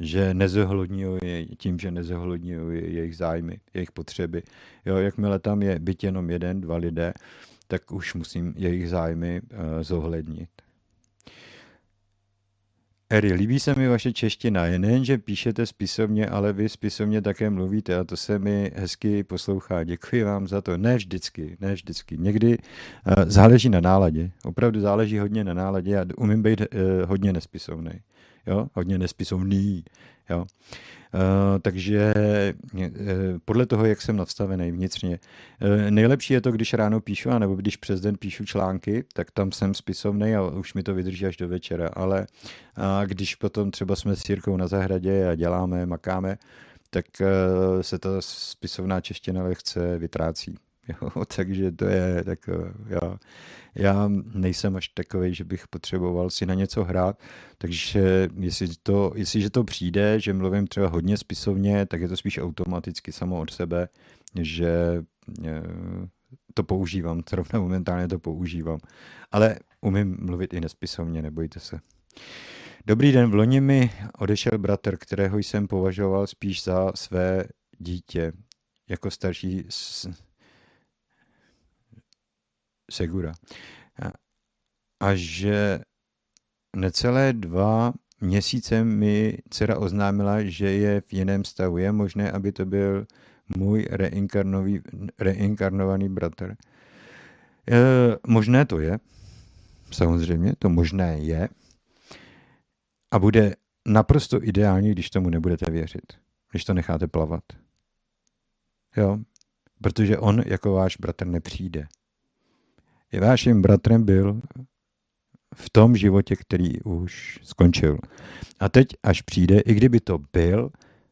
že nezohledňuje tím, že nezohledňuje jejich zájmy, jejich potřeby. Jo, jakmile tam je byt jenom jeden, dva lidé, tak už musím jejich zájmy uh, zohlednit. Eri, líbí se mi vaše čeština. Je nejen, že píšete spisovně, ale vy spisovně také mluvíte a to se mi hezky poslouchá. Děkuji vám za to. Ne vždycky, ne vždycky. Někdy uh, záleží na náladě. Opravdu záleží hodně na náladě. Já umím být uh, hodně nespisovný jo, hodně nespisovný, jo. Uh, takže uh, podle toho, jak jsem nastavený vnitřně. Uh, nejlepší je to, když ráno píšu, anebo když přes den píšu články, tak tam jsem spisovný a už mi to vydrží až do večera. Ale když potom třeba jsme s Jirkou na zahradě a děláme, makáme, tak se ta spisovná čeština lehce vytrácí. Jo, takže to je tak, já, já nejsem až takový, že bych potřeboval si na něco hrát, takže jestli to, jestliže to přijde, že mluvím třeba hodně spisovně, tak je to spíš automaticky samo od sebe, že e, to používám, zrovna momentálně to používám. Ale umím mluvit i nespisovně, nebojte se. Dobrý den, v loni mi odešel bratr, kterého jsem považoval spíš za své dítě, jako starší Segura. A že necelé dva měsíce mi dcera oznámila, že je v jiném stavu. Je možné, aby to byl můj reinkarnovaný bratr. E, možné to je, samozřejmě, to možné je. A bude naprosto ideální, když tomu nebudete věřit, když to necháte plavat. Jo, protože on jako váš bratr nepřijde je vaším bratrem byl v tom životě, který už skončil. A teď, až přijde, i kdyby to byl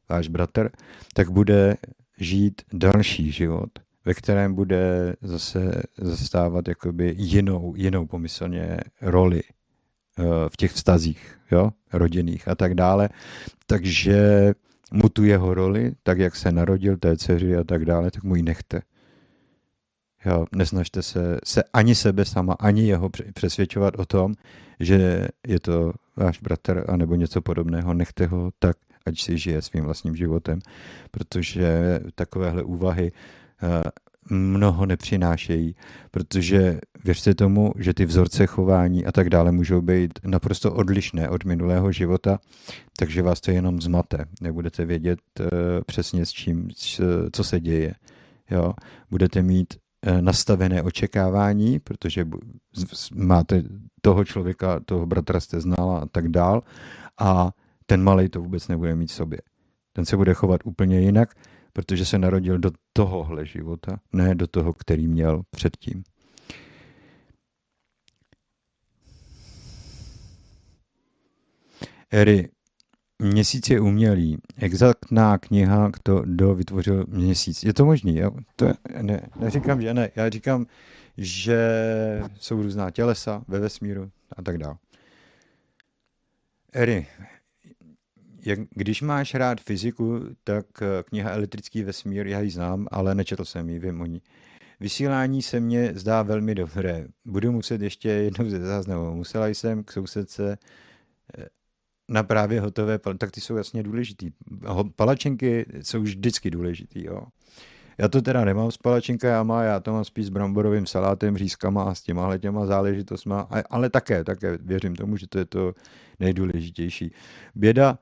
váš bratr, tak bude žít další život, ve kterém bude zase zastávat jakoby jinou, jinou pomyslně roli eh, v těch vztazích, jo, rodinných a tak dále. Takže mu tu jeho roli, tak jak se narodil té dceři a tak dále, tak mu ji nechte. Jo, nesnažte se, se ani sebe sama, ani jeho přesvědčovat o tom, že je to váš bratr anebo něco podobného. Nechte ho tak, ať si žije svým vlastním životem, protože takovéhle úvahy eh, mnoho nepřinášejí, protože věřte tomu, že ty vzorce chování a tak dále můžou být naprosto odlišné od minulého života, takže vás to jenom zmate. Nebudete vědět eh, přesně s čím, co se děje. Jo? Budete mít nastavené očekávání, protože máte toho člověka, toho bratra jste znala a tak dál a ten malý to vůbec nebude mít v sobě. Ten se bude chovat úplně jinak, protože se narodil do tohohle života, ne do toho, který měl předtím. Eri, Měsíc je umělý. Exaktná kniha, kdo vytvořil měsíc. Je to možný, jo? To ne, neříkám, že ne. Já říkám, že jsou různá tělesa ve vesmíru a tak dále. Eri, jak, když máš rád fyziku, tak eh, kniha Elektrický vesmír, já ji znám, ale nečetl jsem ji, vím o ní. Vysílání se mně zdá velmi dobré. Budu muset ještě jednou ze záznamu. Musela jsem k sousedce eh, na právě hotové, tak ty jsou jasně důležitý. Palačinky jsou vždycky důležitý, jo. Já to teda nemám s palačinkama, já to mám spíš s bramborovým salátem, řízkama a s těma těma záležitostma, ale také, také věřím tomu, že to je to nejdůležitější. Běda,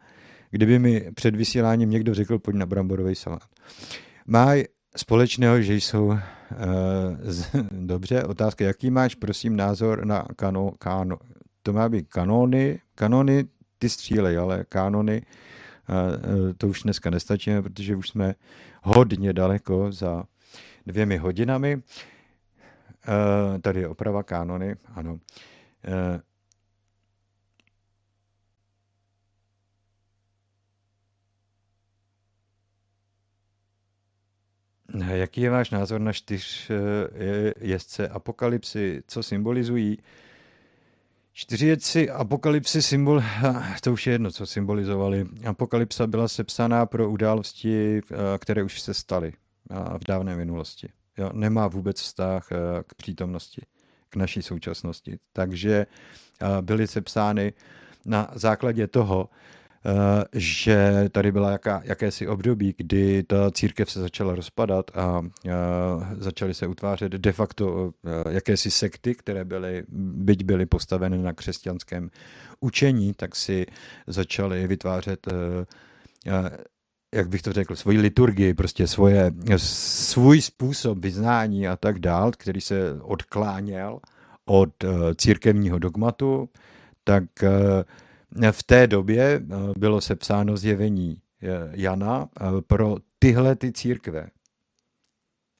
kdyby mi před vysíláním někdo řekl, pojď na bramborový salát. Mají společného, že jsou uh, z, dobře, otázka, jaký máš, prosím, názor na kano, kano, to má být kanony, kanony ty střílej, ale kánony e, to už dneska nestačíme, protože už jsme hodně daleko za dvěmi hodinami. E, tady je oprava kánony, ano. E, jaký je váš názor na čtyř jezdce apokalypsy? Co symbolizují? Čtyři jezdci apokalypsy symbol, to už je jedno, co symbolizovali. Apokalypsa byla sepsaná pro události, které už se staly v dávné minulosti. Jo, nemá vůbec vztah k přítomnosti, k naší současnosti. Takže byly sepsány na základě toho, Eh, že tady byla jaká, jakési období, kdy ta církev se začala rozpadat a eh, začaly se utvářet de facto eh, jakési sekty, které byly, byť byly postaveny na křesťanském učení, tak si začaly vytvářet jak bych to řekl, svoji liturgii, prostě svoje, svůj způsob vyznání a tak dál, který se odkláněl od církevního dogmatu, tak v té době eh, bylo sepsáno zjevení eh, Jana eh, pro tyhle ty církve.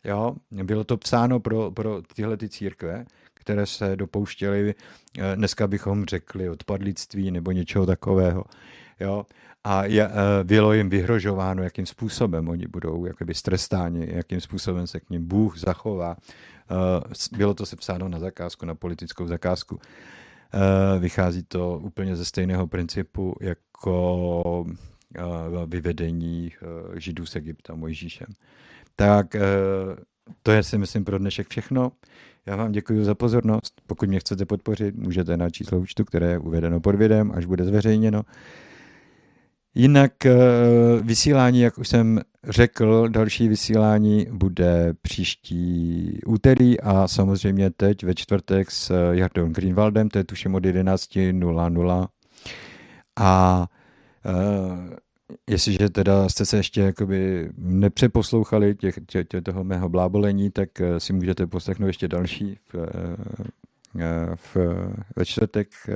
Jo? Bylo to psáno pro, pro tyhle ty církve, které se dopouštěly, dneska bychom řekli, odpadlictví nebo něčeho takového. Jo? A je, bylo jim vyhrožováno, jakým způsobem oni budou jakoby strestáni, jakým způsobem se k ním Bůh zachová. Bylo to sepsáno na zakázku, na politickou zakázku. Eh, vychází to úplně ze stejného principu jako eh, vyvedení eh, Židů z Egypta Mojžíšem. Tak to je si myslím pro dnešek všechno. Já vám děkuji za pozornost. Pokud mě chcete podpořit, můžete na číslo účtu, které je uvedeno pod videem, až bude zveřejněno. Jinak eh, vysílání, jak už jsem řekl, další vysílání bude příští úterý a samozřejmě teď ve čtvrtek s Jardou Greenwaldem, to je tuším od 11.00. A uh, jestliže teda jste se ještě jakoby nepřeposlouchali těch, tě, tě, toho mého blábolení, tak eh, si můžete poslechnout ještě další v, Eh, v, ve čtvrtek eh,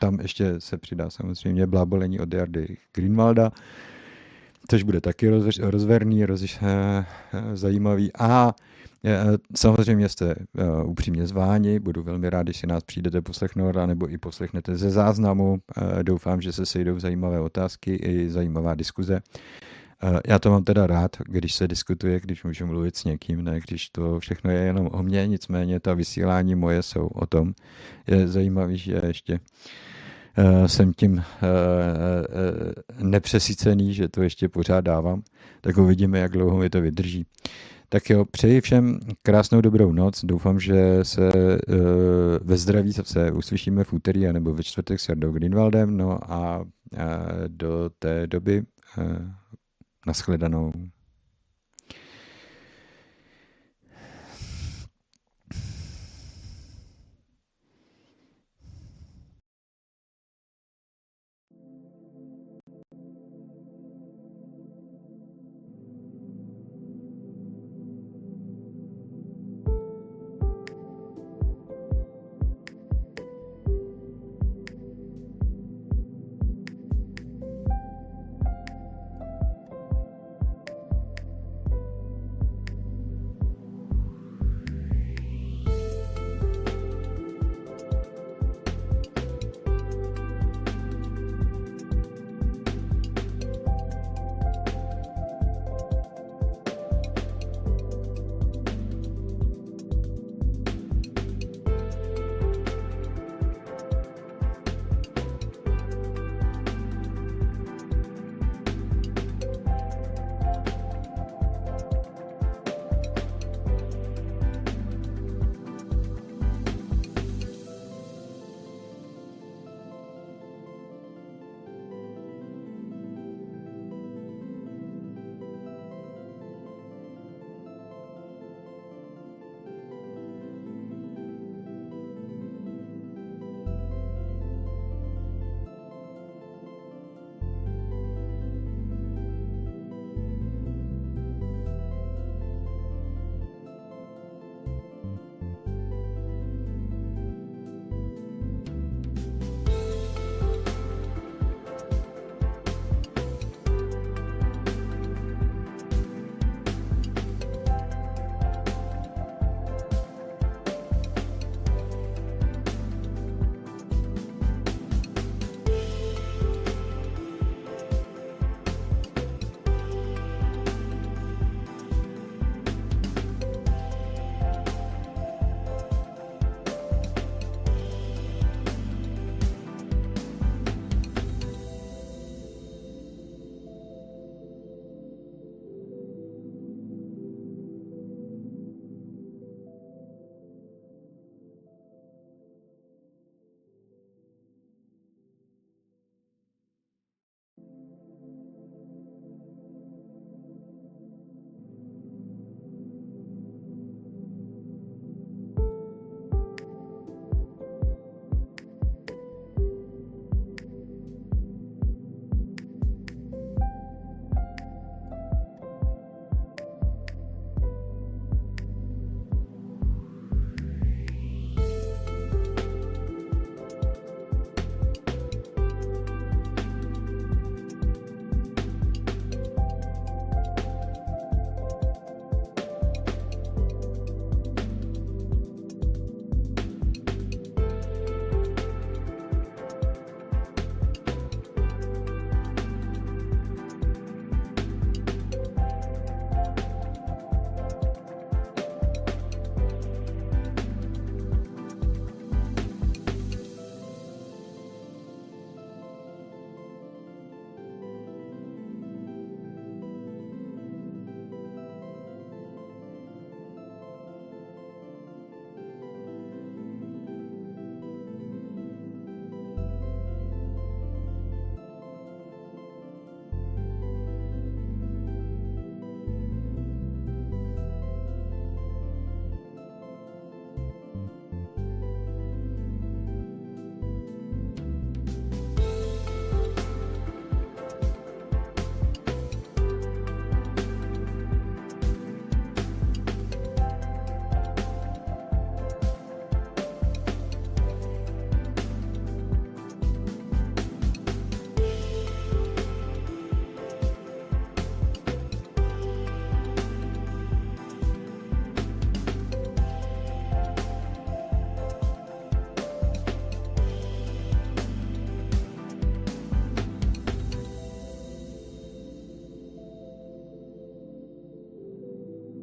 tam ještě se přidá samozřejmě blábolení od Jardy Greenwalda, což bude taky roz, rozverný, roz, eh, zajímavý a Samozřejmě jste upřímně zváni, budu velmi rád, když si nás přijdete poslechnout, nebo i poslechnete ze záznamu. Doufám, že se sejdou zajímavé otázky i zajímavá diskuze. Eh, já to mám teda rád, když se diskutuje, když můžu mluvit s někým, ne když to všechno je jenom o mně, nicméně ta vysílání moje jsou o tom. Je zajímavý, že ještě eh, jsem tím eh, nepřesycený, že to ještě pořád dávám, tak uvidíme, jak dlouho mi to vydrží. Tak jo, přeji všem krásnou dobrou noc. Doufám, že se ve zdraví se uslyšíme v úterý nebo ve čtvrtek s Jardou Greenwaldem. No a do té doby Naschledanou.